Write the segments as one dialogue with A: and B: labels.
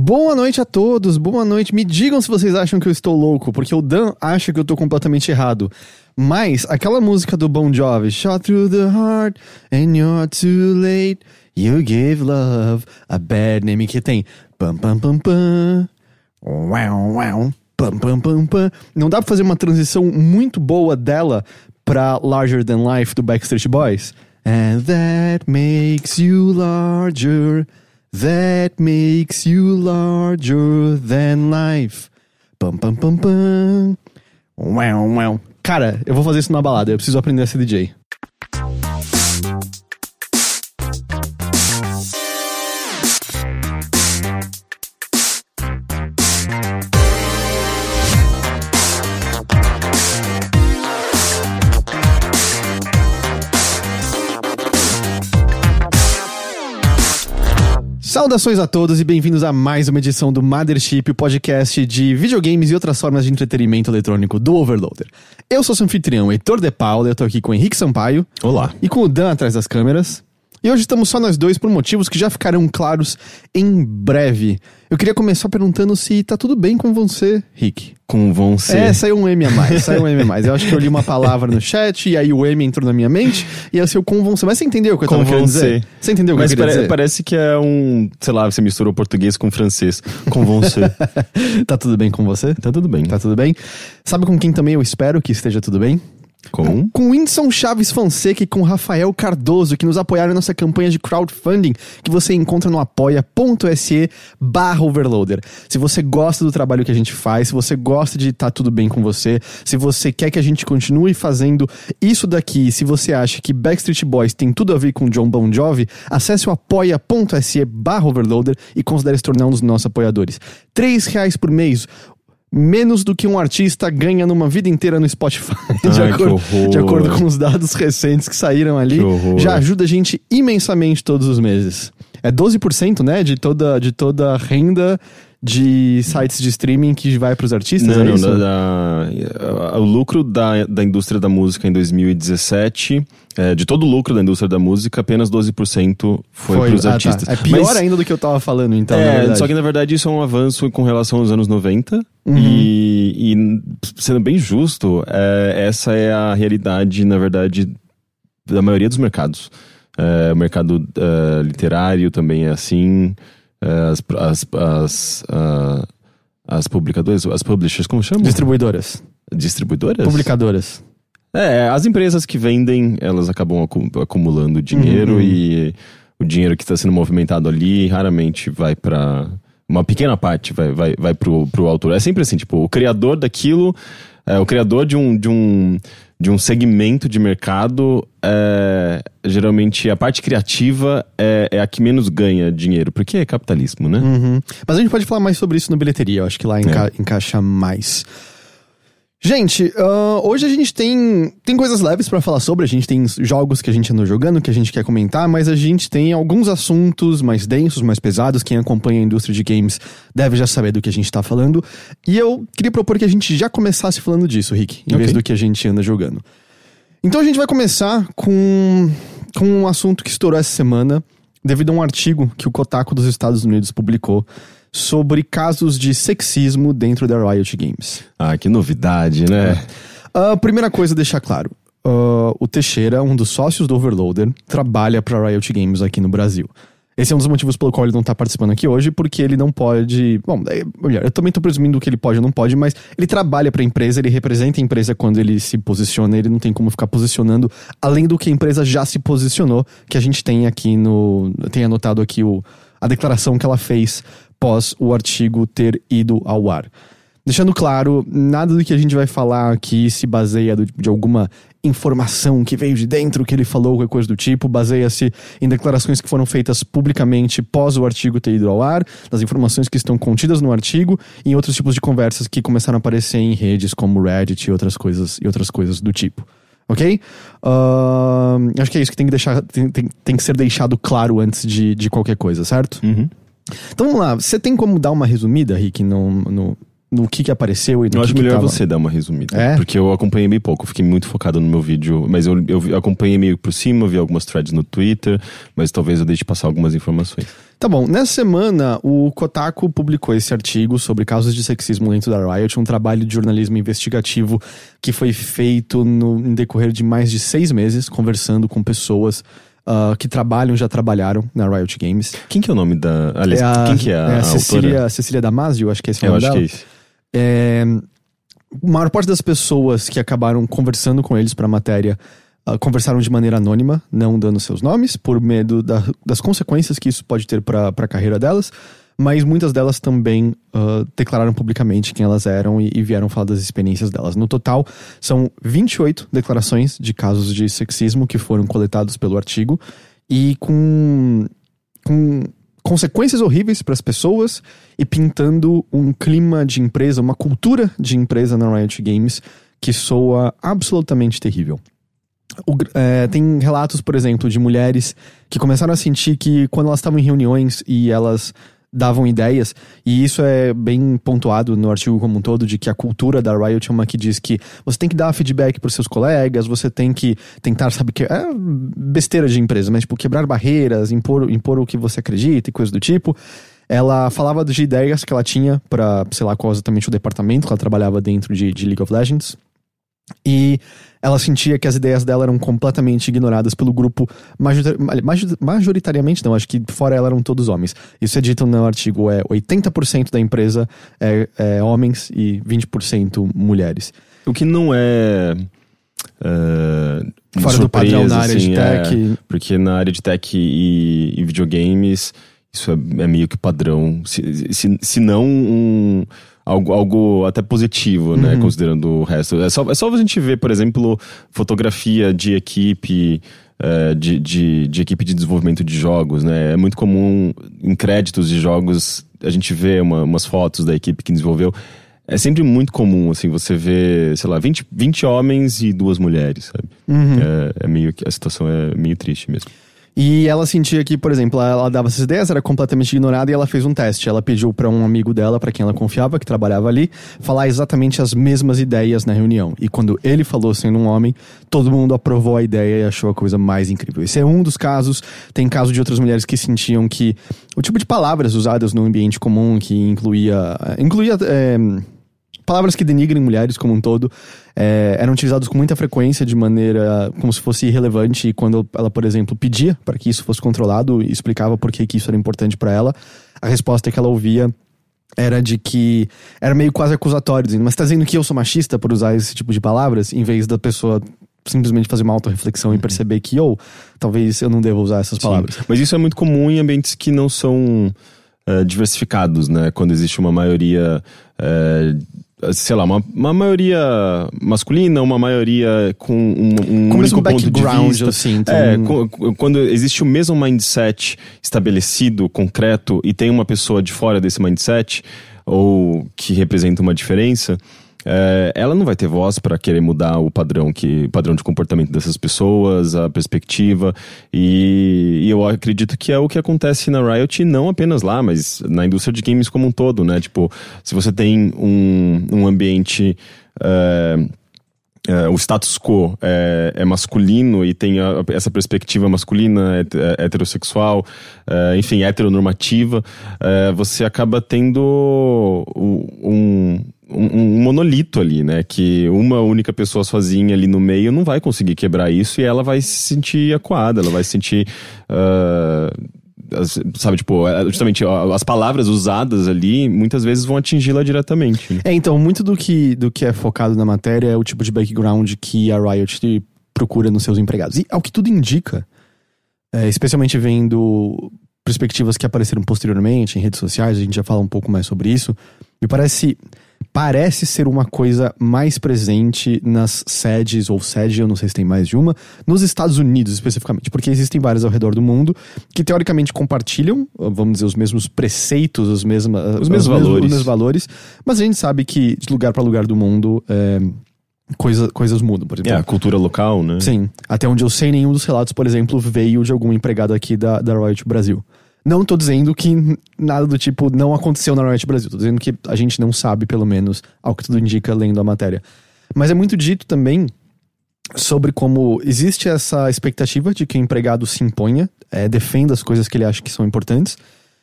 A: Boa noite a todos, boa noite. Me digam se vocês acham que eu estou louco, porque o Dan acha que eu estou completamente errado. Mas aquela música do Bon Jovi, Shot Through the Heart and You're Too Late, You Give Love a Bad Name, que tem pam pam pam pam, wow wow, pam pam pam pam. Não dá pra fazer uma transição muito boa dela pra Larger Than Life do Backstreet Boys? And that makes you larger. That makes you larger than life. Pam, pam, pam, pam. Cara, eu vou fazer isso na balada. Eu preciso aprender a ser DJ. Saudações a todos e bem-vindos a mais uma edição do Mothership, o podcast de videogames e outras formas de entretenimento eletrônico do Overloader. Eu sou seu anfitrião, Heitor De Paula, eu tô aqui com o Henrique Sampaio.
B: Olá.
A: E com o Dan atrás das câmeras. E hoje estamos só nós dois por motivos que já ficarão claros em breve. Eu queria começar perguntando se tá tudo bem com você, Rick.
B: Com você.
A: É, saiu um M a mais, saiu um M a mais. Eu acho que eu li uma palavra no chat e aí o M entrou na minha mente e aí seu com você. Mas você entendeu o que eu tava
B: Com
A: querendo
B: você.
A: dizer? Você entendeu o que
B: Mas
A: eu queria
B: pare-
A: dizer?
B: parece que é um. Sei lá, você misturou português com francês. Com você.
A: tá tudo bem com você?
B: tá tudo bem.
A: Tá tudo bem? Sabe com quem também eu espero que esteja tudo bem?
B: Com.
A: Com Whindersson Chaves Fonseca e com Rafael Cardoso, que nos apoiaram nessa campanha de crowdfunding que você encontra no apoia.se barra overloader. Se você gosta do trabalho que a gente faz, se você gosta de estar tudo bem com você, se você quer que a gente continue fazendo isso daqui, se você acha que Backstreet Boys tem tudo a ver com John Bon Jovi, acesse o apoia.se barra overloader e considere se tornar um dos nossos apoiadores. Três reais por mês, menos do que um artista ganha numa vida inteira no Spotify, de,
B: Ai,
A: acordo, de acordo com os dados recentes que saíram ali. Já ajuda a gente imensamente todos os meses. É 12%, né, de toda, de toda a renda de sites de streaming que vai para os artistas,
B: Não,
A: é
B: não,
A: isso?
B: da, da- o lucro da, da indústria da música em 2017, é, de todo o lucro da indústria da música, apenas 12% foi, para os
A: ah, tá.
B: artistas.
A: É pior
B: Mas-
A: ainda do que eu tava falando, então,
B: É, só que na verdade isso é um avanço com relação aos anos 90
A: Uhum.
B: e, e, sendo bem justo, é, essa é a realidade, na verdade, da maioria dos mercados. É, o mercado é, literário também é assim, as, as, as, ah, as publicadoras, as publishers, como chamam?
A: Distribuidoras,
B: Distribuidoras?
A: publicadoras.
B: É, as empresas que vendem, elas acabam acu- acumulando dinheiro
A: Uhum.
B: e o dinheiro que está sendo movimentado ali raramente vai para uma pequena parte vai, vai, vai pro, pro autor. É sempre assim, tipo, o criador daquilo, é, o criador de um, de um, de um segmento de mercado, é, geralmente a parte criativa é, é a que menos ganha dinheiro, porque é capitalismo, né?
A: Uhum. Mas a gente pode falar mais sobre isso no bilheteria, eu acho que lá enca- encaixa mais. Gente, ah, hoje a gente tem, tem coisas leves pra falar sobre, a gente tem jogos que a gente andou jogando, que a gente quer comentar, mas a gente tem alguns assuntos mais densos, mais pesados. Quem acompanha a indústria de games deve já saber do que a gente tá falando. E eu queria propor que a gente já começasse falando disso, Rick, em
B: Ok.
A: vez do que a gente anda jogando. Então a gente vai começar com, com um assunto que estourou essa semana, devido a um artigo que o Kotaku dos Estados Unidos publicou sobre casos de sexismo dentro da Riot Games.
B: Ah, que novidade, né?
A: A primeira coisa, deixar claro. ah, o Teixeira, um dos sócios do Overloader, trabalha para Riot Games aqui no Brasil. Esse é um dos motivos pelo qual ele não tá participando aqui hoje, porque ele não pode. Bom, é, olha, eu também tô presumindo que ele pode ou não pode, mas ele trabalha pra empresa, ele representa a empresa quando ele se posiciona, ele não tem como ficar posicionando além do que a empresa já se posicionou, que a gente tem aqui no. tem anotado aqui o, a declaração que ela fez pós o artigo ter ido ao ar. Deixando claro, nada do que a gente vai falar aqui se baseia do- de alguma informação que veio de dentro, que ele falou, qualquer coisa do tipo. Baseia-se em declarações que foram feitas publicamente pós o artigo ter ido ao ar, das informações que estão contidas no artigo e em outros tipos de conversas que começaram a aparecer em redes como Reddit e outras coisas, e outras coisas do tipo. Ok? Ahn, acho que é isso que tem que, deixar, tem, tem- tem que ser deixado claro antes de, de qualquer coisa, certo?
B: Uhum.
A: Então vamos lá, você tem como dar uma resumida, Rick, no, no, no que que apareceu e no
B: Eu
A: que
B: acho
A: que
B: melhor
A: tava?
B: você dar uma resumida.
A: É?
B: Porque eu acompanhei bem pouco, fiquei muito focado no meu vídeo. Mas eu, eu acompanhei meio por cima, vi algumas threads no Twitter, mas talvez eu deixe passar algumas informações.
A: Tá bom, nessa semana o Kotaku publicou esse artigo sobre casos de sexismo dentro da Riot, um trabalho de jornalismo investigativo que foi feito no em decorrer de mais de seis meses, conversando com pessoas ah, que trabalham, já trabalharam na Riot Games.
B: Quem que é o nome da. Aliás,
A: a-
B: quem que é a,
A: é a Cecília,
B: autora?
A: Cecília Damasio, acho que esse é o
B: Eu
A: nome
B: acho que é isso.
A: É, a maior parte das pessoas que acabaram conversando com eles para a matéria ah, conversaram de maneira anônima, não dando seus nomes, por medo da- das consequências que isso pode ter para a carreira delas. Mas muitas delas também ah, declararam publicamente quem elas eram e, e vieram falar das experiências delas. No total, são 28 declarações de casos de sexismo que foram coletados pelo artigo e com, com consequências horríveis para as pessoas e pintando um clima de empresa, uma cultura de empresa na Riot Games que soa absolutamente terrível. O é, tem relatos, por exemplo, de mulheres que começaram a sentir que quando elas estavam em reuniões e elas davam ideias, e isso é bem pontuado no artigo como um todo, de que a cultura da Riot é uma que diz que você tem que dar feedback para seus colegas, você tem que tentar, sabe, que é besteira de empresa, mas tipo, quebrar barreiras, impor, impor o que você acredita e coisas do tipo. Ela falava de ideias que ela tinha para, sei lá, qual exatamente o departamento que ela trabalhava dentro de, de League of Legends. E ela sentia que as ideias dela eram completamente ignoradas pelo grupo, major- major- majoritariamente não, acho que fora ela eram todos homens. Isso é dito no artigo, é 80% da empresa é, é homens e 20% mulheres.
B: O que não é. é,
A: Fora do
B: surpresa,
A: padrão na área de
B: assim, é,
A: tech.
B: porque na área de tech e, e videogames, isso é, é meio que padrão. Se, se, se não um. Algo, algo até positivo, né?
A: Uhum.
B: Considerando o resto. É só, é só a gente ver, por exemplo, fotografia de equipe, é, de, de, de equipe de desenvolvimento de jogos, né? É muito comum em créditos de jogos a gente vê uma- umas fotos da equipe que desenvolveu. É sempre muito comum, assim, você ver, sei lá, 20, 20 homens e duas mulheres, sabe?
A: Uhum.
B: É, é meio que a situação é meio triste mesmo.
A: E ela sentia que, por exemplo, ela dava essas ideias, era completamente ignorada e ela fez um teste. Ela pediu para um amigo dela, para quem ela confiava, que trabalhava ali, falar exatamente as mesmas ideias na reunião. E quando ele falou sendo um homem, todo mundo aprovou a ideia e achou a coisa mais incrível. Esse é um dos casos. Tem caso de outras mulheres que sentiam que o tipo de palavras usadas no ambiente comum, que incluía. incluía é, palavras que denigrem mulheres como um todo é, eram utilizadas com muita frequência de maneira como se fosse irrelevante e quando ela, por exemplo, pedia para que isso fosse controlado e explicava por que, que isso era importante para ela, a resposta que ela ouvia era de que era meio quase acusatório, dizendo, mas tá dizendo que eu sou machista por usar esse tipo de palavras, em vez da pessoa simplesmente fazer uma autorreflexão e perceber que, ou talvez eu não devo usar essas palavras.
B: Sim. Mas isso é muito comum em ambientes que não são eh, diversificados, né? Quando existe uma maioria. eh, sei lá, uma, uma maioria masculina, uma maioria com um, um
A: Com
B: único ponto de vista.
A: assim, então-
B: É, quando existe o mesmo mindset estabelecido, concreto, e tem uma pessoa de fora desse mindset, ou que representa uma diferença, é, ela não vai ter voz para querer mudar o padrão que padrão de comportamento dessas pessoas, a perspectiva e, e eu acredito que é o que acontece na Riot não apenas lá, mas na indústria de games como um todo, né? Tipo, se você tem um, um ambiente é, o status quo é, é masculino e tem a- essa perspectiva masculina, é, heterossexual, é, enfim, heteronormativa, é, você acaba tendo um, um, um monolito ali, né? Que uma única pessoa sozinha ali no meio não vai conseguir quebrar isso e ela vai se sentir acuada, ela vai se sentir. as- sabe, tipo, é, justamente as palavras usadas ali muitas vezes vão atingi-la diretamente.
A: É, então, muito do que, do que é focado na matéria é o tipo de background que a Riot procura nos seus empregados. E ao que tudo indica, é, especialmente vendo perspectivas que apareceram posteriormente em redes sociais, a gente já fala um pouco mais sobre isso, me parece parece ser uma coisa mais presente nas sedes, ou sede, eu não sei se tem mais de uma, nos Estados Unidos especificamente, porque existem várias ao redor do mundo que teoricamente compartilham, vamos dizer, os mesmos preceitos, os, mesmos
B: os mesmos valores.
A: Os mesmos valores, mas a gente sabe que de lugar para lugar do mundo. É, coisa, coisas mudam, por exemplo.
B: É, a cultura local, né?
A: Sim. Até onde eu sei, nenhum dos relatos, por exemplo, veio de algum empregado aqui da, da Royalty Brasil. Não tô dizendo que nada do tipo não aconteceu na Riot Brasil. Tô dizendo que a gente não sabe, pelo menos, ao que tudo indica lendo a matéria. Mas é muito dito também sobre como existe essa expectativa de que o empregado se imponha, é, defenda as coisas que ele acha que são importantes.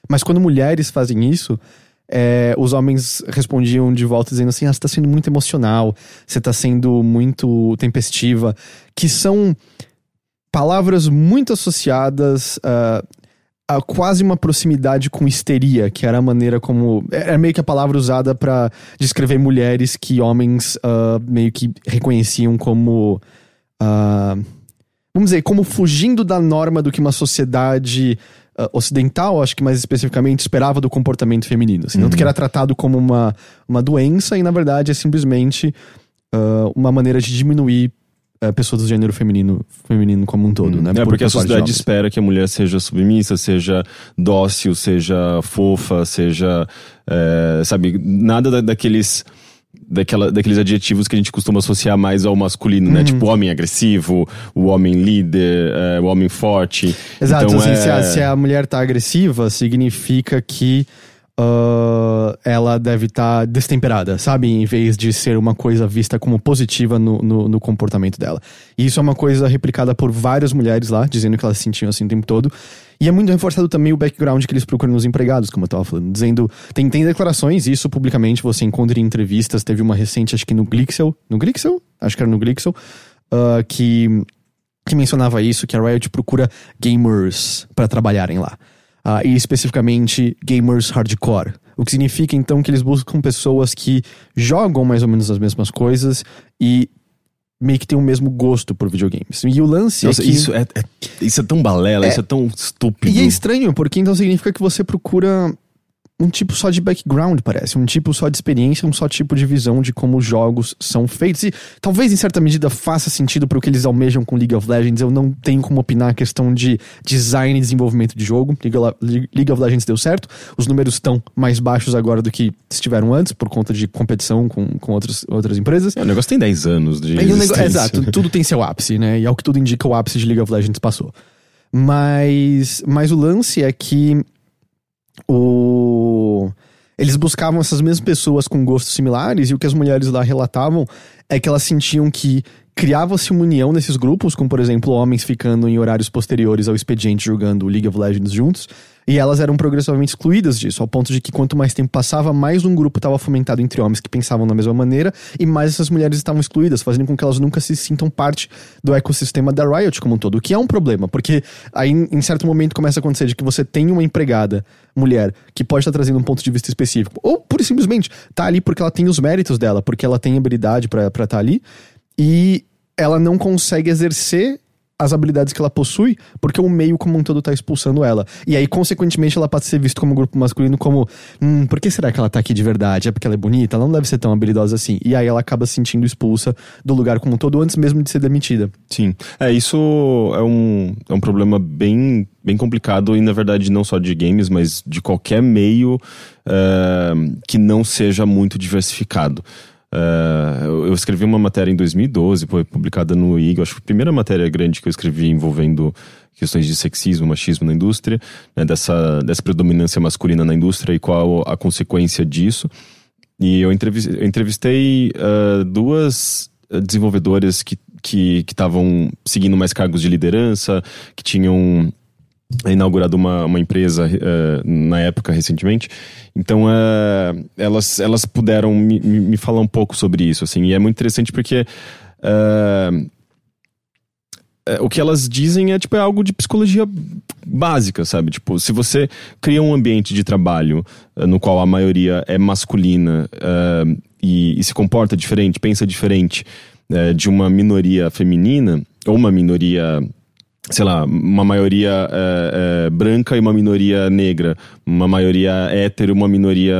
A: Mas quando mulheres fazem isso, é, os homens respondiam de volta dizendo assim: ah, você tá sendo muito emocional, você tá sendo muito tempestiva, que são palavras muito associadas. Uh, a quase uma proximidade com histeria, que era a maneira como. Era meio que a palavra usada para descrever mulheres que homens uh, meio que reconheciam como. Uh, vamos dizer, como fugindo da norma do que uma sociedade uh, ocidental, acho que mais especificamente, esperava do comportamento feminino. Assim, uhum. Tanto que era tratado como uma, uma doença e, na verdade, é simplesmente uma maneira de diminuir é, pessoas do gênero feminino, feminino como um todo, hum. né?
B: É Por, porque a sociedade espera que a mulher seja submissa, seja dócil, seja fofa, seja, é, sabe, nada da, daqueles daquela, daqueles adjetivos que a gente costuma associar mais ao masculino, né? uhum. Tipo, o homem agressivo, o homem líder, é, o homem forte.
A: Exato,
B: então,
A: assim,
B: é...
A: se, a, se a mulher tá agressiva, significa que Uh, ela deve estar tá destemperada, sabe? Em vez de ser uma coisa vista como positiva no, no, no, comportamento dela. E isso é uma coisa replicada por várias mulheres lá, dizendo que elas se sentiam assim o tempo todo. E é muito reforçado também o background que eles procuram nos empregados, como eu tava falando. Dizendo. Tem, tem declarações, isso publicamente você encontra em entrevistas. Teve uma recente, acho que no Glixel. No Glixel? Acho que era no Glixel. Uh, que, que mencionava isso, que a Riot procura gamers para trabalharem lá uh, e especificamente gamers hardcore. O que significa então que eles buscam pessoas que jogam mais ou menos as mesmas coisas e meio que tem o mesmo gosto por videogames. E o lance
B: é Nossa,
A: é que...
B: Isso é, é, isso é tão balela, é, isso é tão estúpido.
A: E é estranho, porque então significa que você procura um tipo só de background, parece. Um tipo só de experiência, um só tipo de visão de como os jogos são feitos. E talvez, em certa medida, faça sentido para o que eles almejam com League of Legends. Eu não tenho como opinar a questão de design e desenvolvimento de jogo. League of Legends deu certo. Os números estão mais baixos agora do que estiveram antes, por conta de competição com, com outras, outras empresas.
B: É, o negócio tem 10 anos de.
A: Negócio, exato, tudo tem seu ápice, né? E ao que tudo indica, o ápice de League of Legends passou. Mas, mas o lance é que o eles buscavam essas mesmas pessoas com gostos similares e o que as mulheres lá relatavam é que elas sentiam que criava-se uma união nesses grupos, como por exemplo homens ficando em horários posteriores ao expediente jogando League of Legends juntos, e elas eram progressivamente excluídas disso, ao ponto de que quanto mais tempo passava, mais um grupo estava fomentado entre homens que pensavam da mesma maneira, e mais essas mulheres estavam excluídas, fazendo com que elas nunca se sintam parte do ecossistema da Riot como um todo, o que é um problema, porque aí em certo momento começa a acontecer de que você tem uma empregada mulher que pode estar trazendo um ponto de vista específico, ou pura e simplesmente tá ali porque ela tem os méritos dela, porque ela tem habilidade para estar tá ali, e ela não consegue exercer as habilidades que ela possui, porque o meio como um todo tá expulsando ela. E aí, consequentemente, ela pode ser vista como grupo masculino como, hum, por que será que ela tá aqui de verdade? É porque ela é bonita? Ela não deve ser tão habilidosa assim. E aí ela acaba se sentindo expulsa do lugar como um todo antes mesmo de ser demitida.
B: Sim. É, isso é um, é um problema bem, bem complicado e, na verdade, não só de games, mas de qualquer meio uh, que não seja muito diversificado. Uh, eu escrevi uma matéria em 2012, foi publicada no IG, acho que a primeira matéria grande que eu escrevi envolvendo questões de sexismo, machismo na indústria, né, dessa, dessa predominância masculina na indústria e qual a consequência disso. E eu entrevistei, uh, duas desenvolvedoras que estavam que, seguindo mais cargos de liderança, que tinham inaugurado uma, uma empresa uh, na época recentemente. Então uh, elas, elas puderam me, me falar um pouco sobre isso, assim, e é muito interessante porque uh, o que elas dizem é tipo é algo de psicologia básica, sabe? Tipo, se você cria um ambiente de trabalho no qual a maioria é masculina e, e, se comporta diferente, pensa diferente de uma minoria feminina ou uma minoria sei lá, uma maioria é, é, branca e uma minoria negra, uma maioria hétero, uma minoria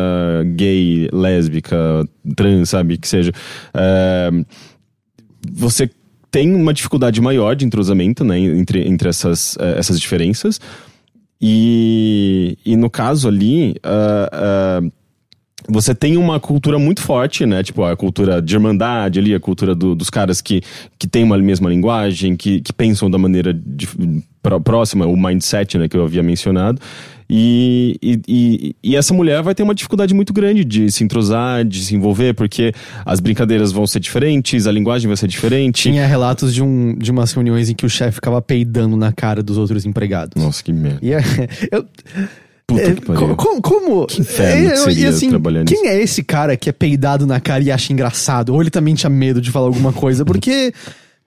B: gay, lésbica, trans, sabe, que seja. É, você tem uma dificuldade maior de entrosamento, né, entre, entre essas, é, essas diferenças. E, e no caso ali, uh, uh, você tem uma cultura muito forte, né? Tipo, a cultura de irmandade ali, a cultura do, dos caras que, que têm uma mesma linguagem, que, que pensam da maneira de, próxima, o mindset, né, que eu havia mencionado. E, e, e, essa mulher vai ter uma dificuldade muito grande de se entrosar, de se envolver, porque as brincadeiras vão ser diferentes, a linguagem vai ser diferente.
A: Tinha relatos de, um, de umas reuniões em que o chefe ficava peidando na cara dos outros empregados.
B: Nossa, que merda.
A: E é, eu,
B: Puta
A: é,
B: que pariu.
A: como, como
B: Que inferno que seria
A: e assim,
B: trabalhar
A: quem
B: nisso.
A: é esse cara que é peidado na cara e acha engraçado? Ou ele também tinha medo de falar alguma coisa? Porque,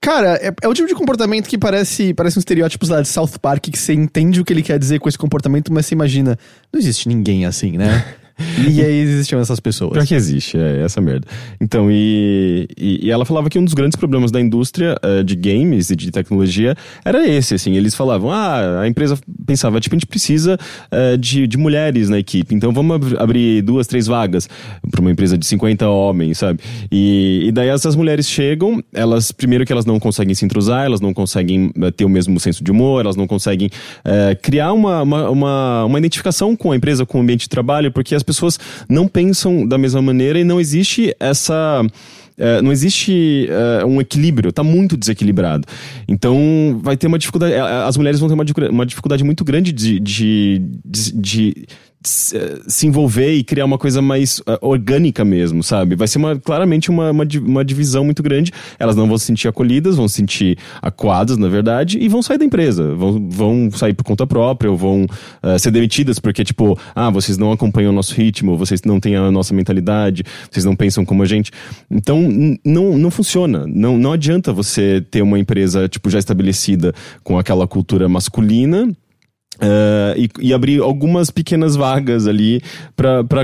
A: cara, é, é o tipo de comportamento que parece, parece um estereótipo lá de South Park que você entende o que ele quer dizer com esse comportamento, mas você imagina, não existe ninguém assim, né? e aí existiam essas pessoas.
B: Pior que existe, é essa merda. Então, e, e, e ela falava que um dos grandes problemas da indústria eh, de games e de tecnologia era esse, assim. Eles falavam, ah, a empresa pensava, tipo, a gente precisa eh, de, de mulheres na equipe, então vamos ab- abrir duas, três vagas para uma empresa de 50 homens, sabe? E, e daí essas mulheres chegam, elas, primeiro que elas não conseguem se entrosar, elas não conseguem eh, ter o mesmo senso de humor, elas não conseguem criar uma, uma, uma, uma identificação com a empresa, com o ambiente de trabalho, porque as pessoas não pensam da mesma maneira e não existe essa. eh, não existe eh, um equilíbrio, tá muito desequilibrado. Então vai ter uma dificuldade. eh, As mulheres vão ter uma, uma dificuldade muito grande de, de, de, de se eh, se envolver e criar uma coisa mais eh, orgânica mesmo, sabe? Vai ser uma, claramente uma, uma, uma divisão muito grande. Elas não vão se sentir acolhidas, vão se sentir acuadas, na verdade, e vão sair da empresa. Vão, vão sair por conta própria, ou vão eh, ser demitidas porque, tipo, ah, vocês não acompanham o nosso ritmo, vocês não têm a nossa mentalidade, vocês não pensam como a gente. Então, não, não funciona. Não, não adianta você ter uma empresa, tipo, já estabelecida com aquela cultura masculina. Eh, e, e abrir algumas pequenas vagas ali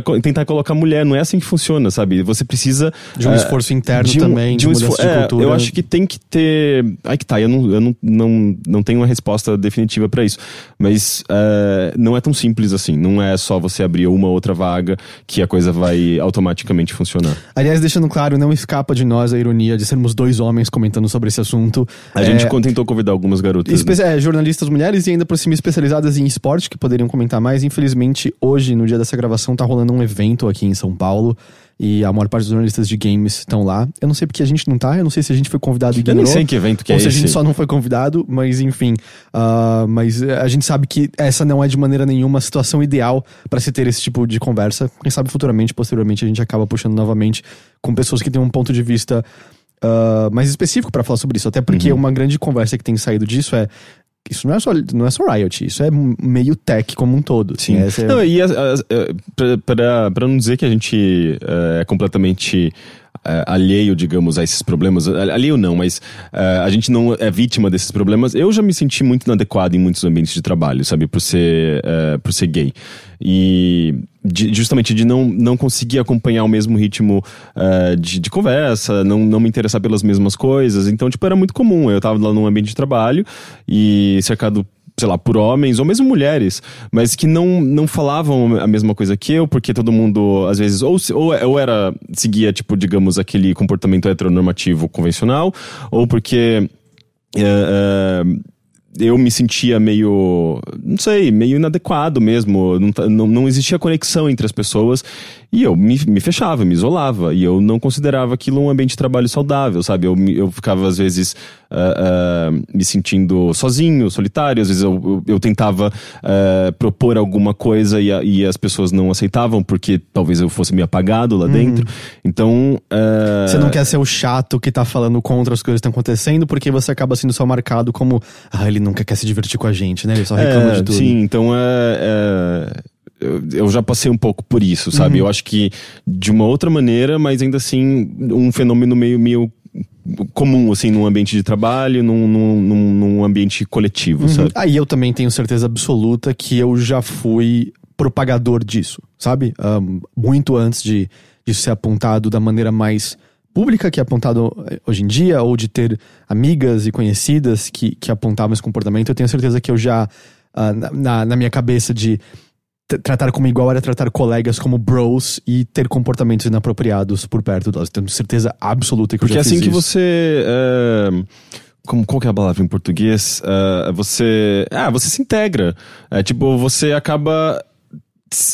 B: co- tentar colocar mulher. Não é assim que funciona, sabe? Você precisa.
A: De um
B: eh,
A: esforço interno
B: de um-
A: também, de,
B: um
A: mudança
B: esfor-
A: de
B: é,
A: cultura.
B: eu acho que tem que ter. Ai que tá, eu não, eu não, não, não tenho uma resposta definitiva pra isso. Mas eh, não é tão simples assim. Não é só você abrir uma outra vaga que a coisa vai automaticamente funcionar.
A: Aliás, deixando claro, não escapa de nós a ironia de sermos dois homens comentando sobre esse assunto.
B: A
A: É,
B: gente tentou convidar algumas garotas.
A: Espe é, jornalistas mulheres e ainda por cima especializadas em esporte, que poderiam comentar mais. Infelizmente, hoje, no dia dessa gravação, tá rolando um evento aqui em São Paulo. E a maior parte dos jornalistas de games estão lá. Eu não sei porque a gente não tá, eu não sei se a gente foi convidado e
B: Eu
A: ignorou.
B: nem sei que evento que
A: ou
B: é
A: se a gente só não foi convidado, mas enfim. ah, mas eh, a gente sabe que essa não é de maneira nenhuma a situação ideal para se ter esse tipo de conversa. Quem sabe futuramente, posteriormente, a gente acaba puxando novamente com pessoas que têm um ponto de vista ah, mais específico para falar sobre isso. Até porque
B: Uhum.
A: uma grande conversa que tem saído disso é. Isso não é só, não é só Riot, isso é meio tech como um todo. assim, essa é-
B: Não, e eh, pra não dizer que a gente eh, é completamente alheio, digamos, a esses problemas, alheio não, mas eh, a gente não é vítima desses problemas. Eu já me senti muito inadequado em muitos ambientes de trabalho, sabe, por ser, eh, por ser gay. E de- justamente de não, não conseguir acompanhar o mesmo ritmo eh, de, de conversa, não, não me interessar pelas mesmas coisas. Então, tipo, era muito comum. Eu tava lá num ambiente de trabalho e cercado sei lá, por homens ou mesmo mulheres, mas que não, não falavam a mesma coisa que eu, porque todo mundo, às vezes, ou, ou, ou era, seguia, tipo, digamos, aquele comportamento heteronormativo convencional, ou porque. é, é, eu me sentia meio, não sei, meio inadequado mesmo. Não, não, não existia conexão entre as pessoas e eu me, me fechava, me isolava. E eu não considerava aquilo um ambiente de trabalho saudável, sabe? Eu, me- eu ficava, às vezes, ah, ah, me sentindo sozinho, solitário. Às vezes eu, eu, eu tentava ah, propor alguma coisa e, a- e as pessoas não aceitavam porque talvez eu fosse meio apagado lá dentro. Então.
A: Você não quer ser o chato que tá falando contra as coisas que estão acontecendo, porque você acaba sendo só marcado como. Ah, ele nunca quer se divertir com a gente, né? Ele só reclama
B: É,
A: de tudo.
B: Sim, então é. é, eu, eu já passei um pouco por isso,
A: Uhum.
B: sabe? Eu acho que de uma outra maneira, mas ainda assim, um fenômeno meio, meio comum, assim, num ambiente de trabalho, num, num, num- num ambiente coletivo, sabe?
A: Aí eu também tenho certeza absoluta que eu já fui propagador disso, sabe? Ahn, muito antes de disso ser apontado da maneira mais pública que é apontado hoje em dia, ou de ter amigas e conhecidas que, que apontavam esse comportamento, eu tenho certeza que eu já, ah, na- na, minha cabeça de tratar como igual era tratar colegas como bros e ter comportamentos inapropriados por perto delas. Tenho certeza absoluta que
B: Porque
A: eu
B: é
A: já
B: assim
A: fiz
B: que
A: isso.
B: você. é, como, qual que é a palavra em português? É, você. Ah, você se integra. É tipo, você acaba.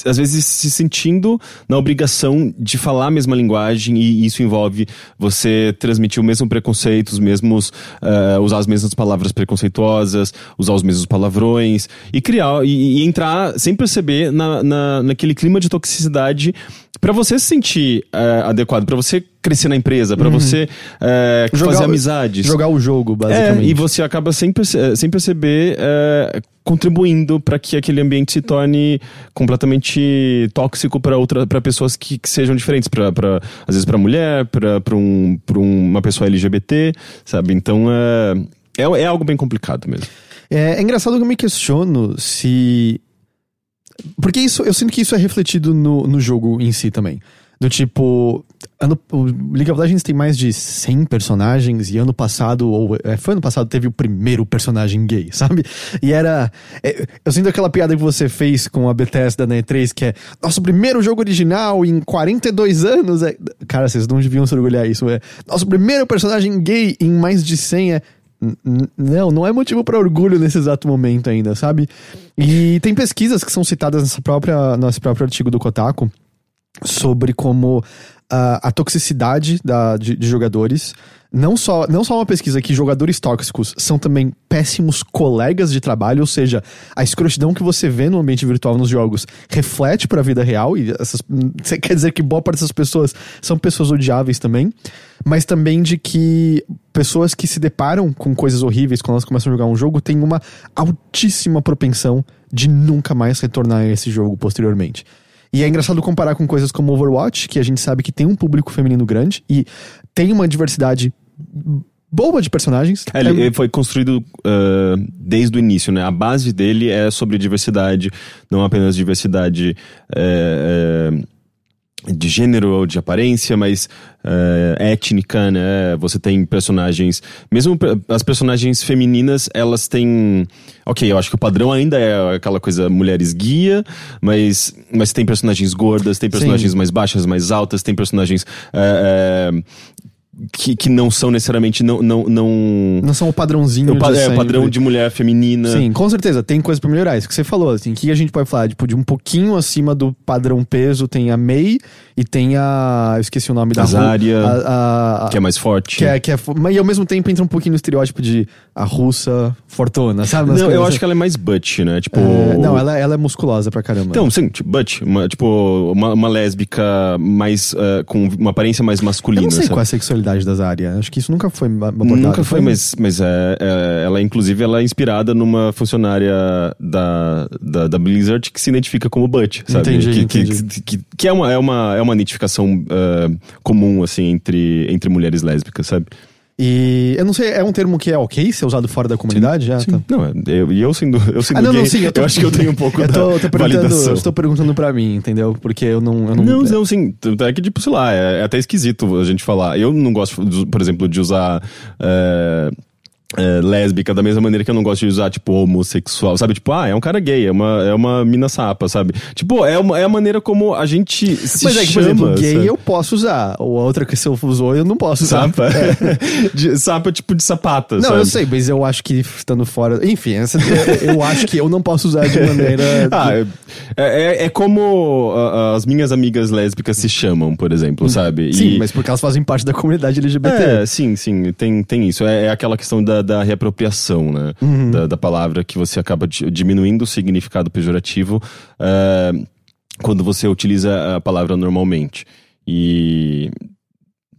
B: Às vezes se sentindo na obrigação de falar a mesma linguagem, e isso envolve você transmitir o mesmo preconceito, os mesmos. é, usar as mesmas palavras preconceituosas, usar os mesmos palavrões, e criar. E, e entrar sem perceber na, na, naquele clima de toxicidade Pra você se sentir é, adequado, pra você crescer na empresa, pra você é, fazer amizades.
A: Jogar o jogo,
B: É,
A: basicamente.
B: e você acaba sem, eh, sem perceber é, contribuindo para que aquele ambiente se torne completamente tóxico para outra para pessoas que, que sejam diferentes para às vezes para mulher para um, pra uma pessoa LGBT sabe então é, é é algo bem complicado mesmo
A: É, é engraçado que eu me questiono se. Porque isso, eu sinto que isso é refletido no, no jogo em si também. Do tipo. Ano, o League of Legends tem mais de 100 personagens, e ano passado, ou é, foi ano passado, teve o primeiro personagem gay, sabe? E era. é, eu sinto aquela piada que você fez com a Bethesda na E3, que é nosso primeiro jogo original em 42 anos. É, cara, vocês não deviam se orgulhar isso. É nosso primeiro personagem gay em mais de 100 é. Não, não é motivo para orgulho nesse exato momento ainda, sabe? E tem pesquisas que são citadas nessa própria, nesse próprio artigo do Kotaku sobre como a toxicidade da, de, de jogadores. Não só, não só uma pesquisa que jogadores tóxicos são também péssimos colegas de trabalho, ou seja, a escrotidão que você vê no ambiente virtual nos jogos reflete para a vida real, e essas, quer dizer que boa parte dessas pessoas são pessoas odiáveis também, mas também de que pessoas que se deparam com coisas horríveis quando elas começam a jogar um jogo têm uma altíssima propensão de nunca mais retornar a esse jogo posteriormente. E é engraçado comparar com coisas como Overwatch, que a gente sabe que tem um público feminino grande e tem uma diversidade boa de personagens.
B: É, ele,
A: É-
B: ele foi construído ah, desde o início, né? A base dele é sobre diversidade, não apenas diversidade é, é, de gênero ou de aparência, mas é, étnica, né? Você tem personagens, mesmo as personagens femininas, elas têm, ok, eu acho que o padrão ainda é aquela coisa mulheres guia, mas mas tem personagens gordas, tem personagens
A: Sim.
B: mais baixas, mais altas, tem personagens é, é, que, que não são necessariamente não não, não
A: Não são o padrãozinho
B: o, pa- é, padrão de mulher feminina.
A: Sim, com certeza, tem coisa pra melhorar. Isso que você falou, assim, que a gente pode falar, tipo, de um pouquinho acima do padrão peso, tem a May e tem a. Eu esqueci o nome da
B: A
A: Ru-
B: Zarya,
A: a, a- a-
B: Que é mais forte.
A: que é, que é Mas e ao mesmo tempo entra um pouquinho no estereótipo de a russa fortona, sabe?
B: Não, eu
A: coisas
B: acho que ela é mais butch, né? Tipo.
A: É, não, ela, ela é musculosa pra caramba.
B: Então, sim, tipo, butch. Uma, tipo, uma, uma lésbica mais. eh, com uma aparência mais
A: eu
B: masculina.
A: não sei
B: sabe?
A: qual é a sexualidade da Zarya. Acho que isso nunca foi abordado.
B: Nunca foi, mas, mas é, é, ela, inclusive, ela é inspirada numa funcionária da, da, da Blizzard que se identifica como Butch, sabe?
A: Entendi,
B: que,
A: entendi.
B: Que, que, que é, uma, é, uma, é uma identificação eh, comum, assim, entre, entre mulheres lésbicas, sabe?
A: E eu não sei, é um termo que é ok ser usado fora da comunidade? Já, tá.
B: Não, é- eu, eu sendo, eu sendo
A: Ah, não,
B: gay,
A: não, sim, eu, tô,
B: acho que eu tenho um pouco
A: eu
B: da
A: tô, tô perguntando,
B: validação.
A: Estou perguntando pra mim, entendeu? Porque eu não. Eu não,
B: Não, não, sim. É que, tipo, sei lá, é, é até esquisito a gente falar. Eu não gosto, por exemplo, de usar. é, é, lésbica da mesma maneira que eu não gosto de usar, tipo, homossexual, sabe? Tipo, ah, é um cara gay, é uma, é uma mina sapa, sabe? Tipo, é, uma, é a maneira como a gente se
A: Mas é que, por exemplo, gay
B: sabe?
A: eu posso usar. Ou a outra que você usou eu não posso usar.
B: Sapa? De- sapa, tipo, de sapata,
A: Não,
B: sabe?
A: eu sei, mas eu acho que estando fora. Enfim, essa- eu acho que eu não posso usar de maneira.
B: Ah, é, é, é como as minhas amigas lésbicas se chamam, por exemplo, sabe?
A: Sim,
B: E-
A: mas porque elas fazem parte da comunidade LGBT.
B: É, sim, sim, tem, tem isso. É, é aquela questão da, da reapropriação, né?
A: Uhum.
B: Da, da palavra que você acaba di- diminuindo o significado pejorativo é, quando você utiliza a palavra normalmente. E.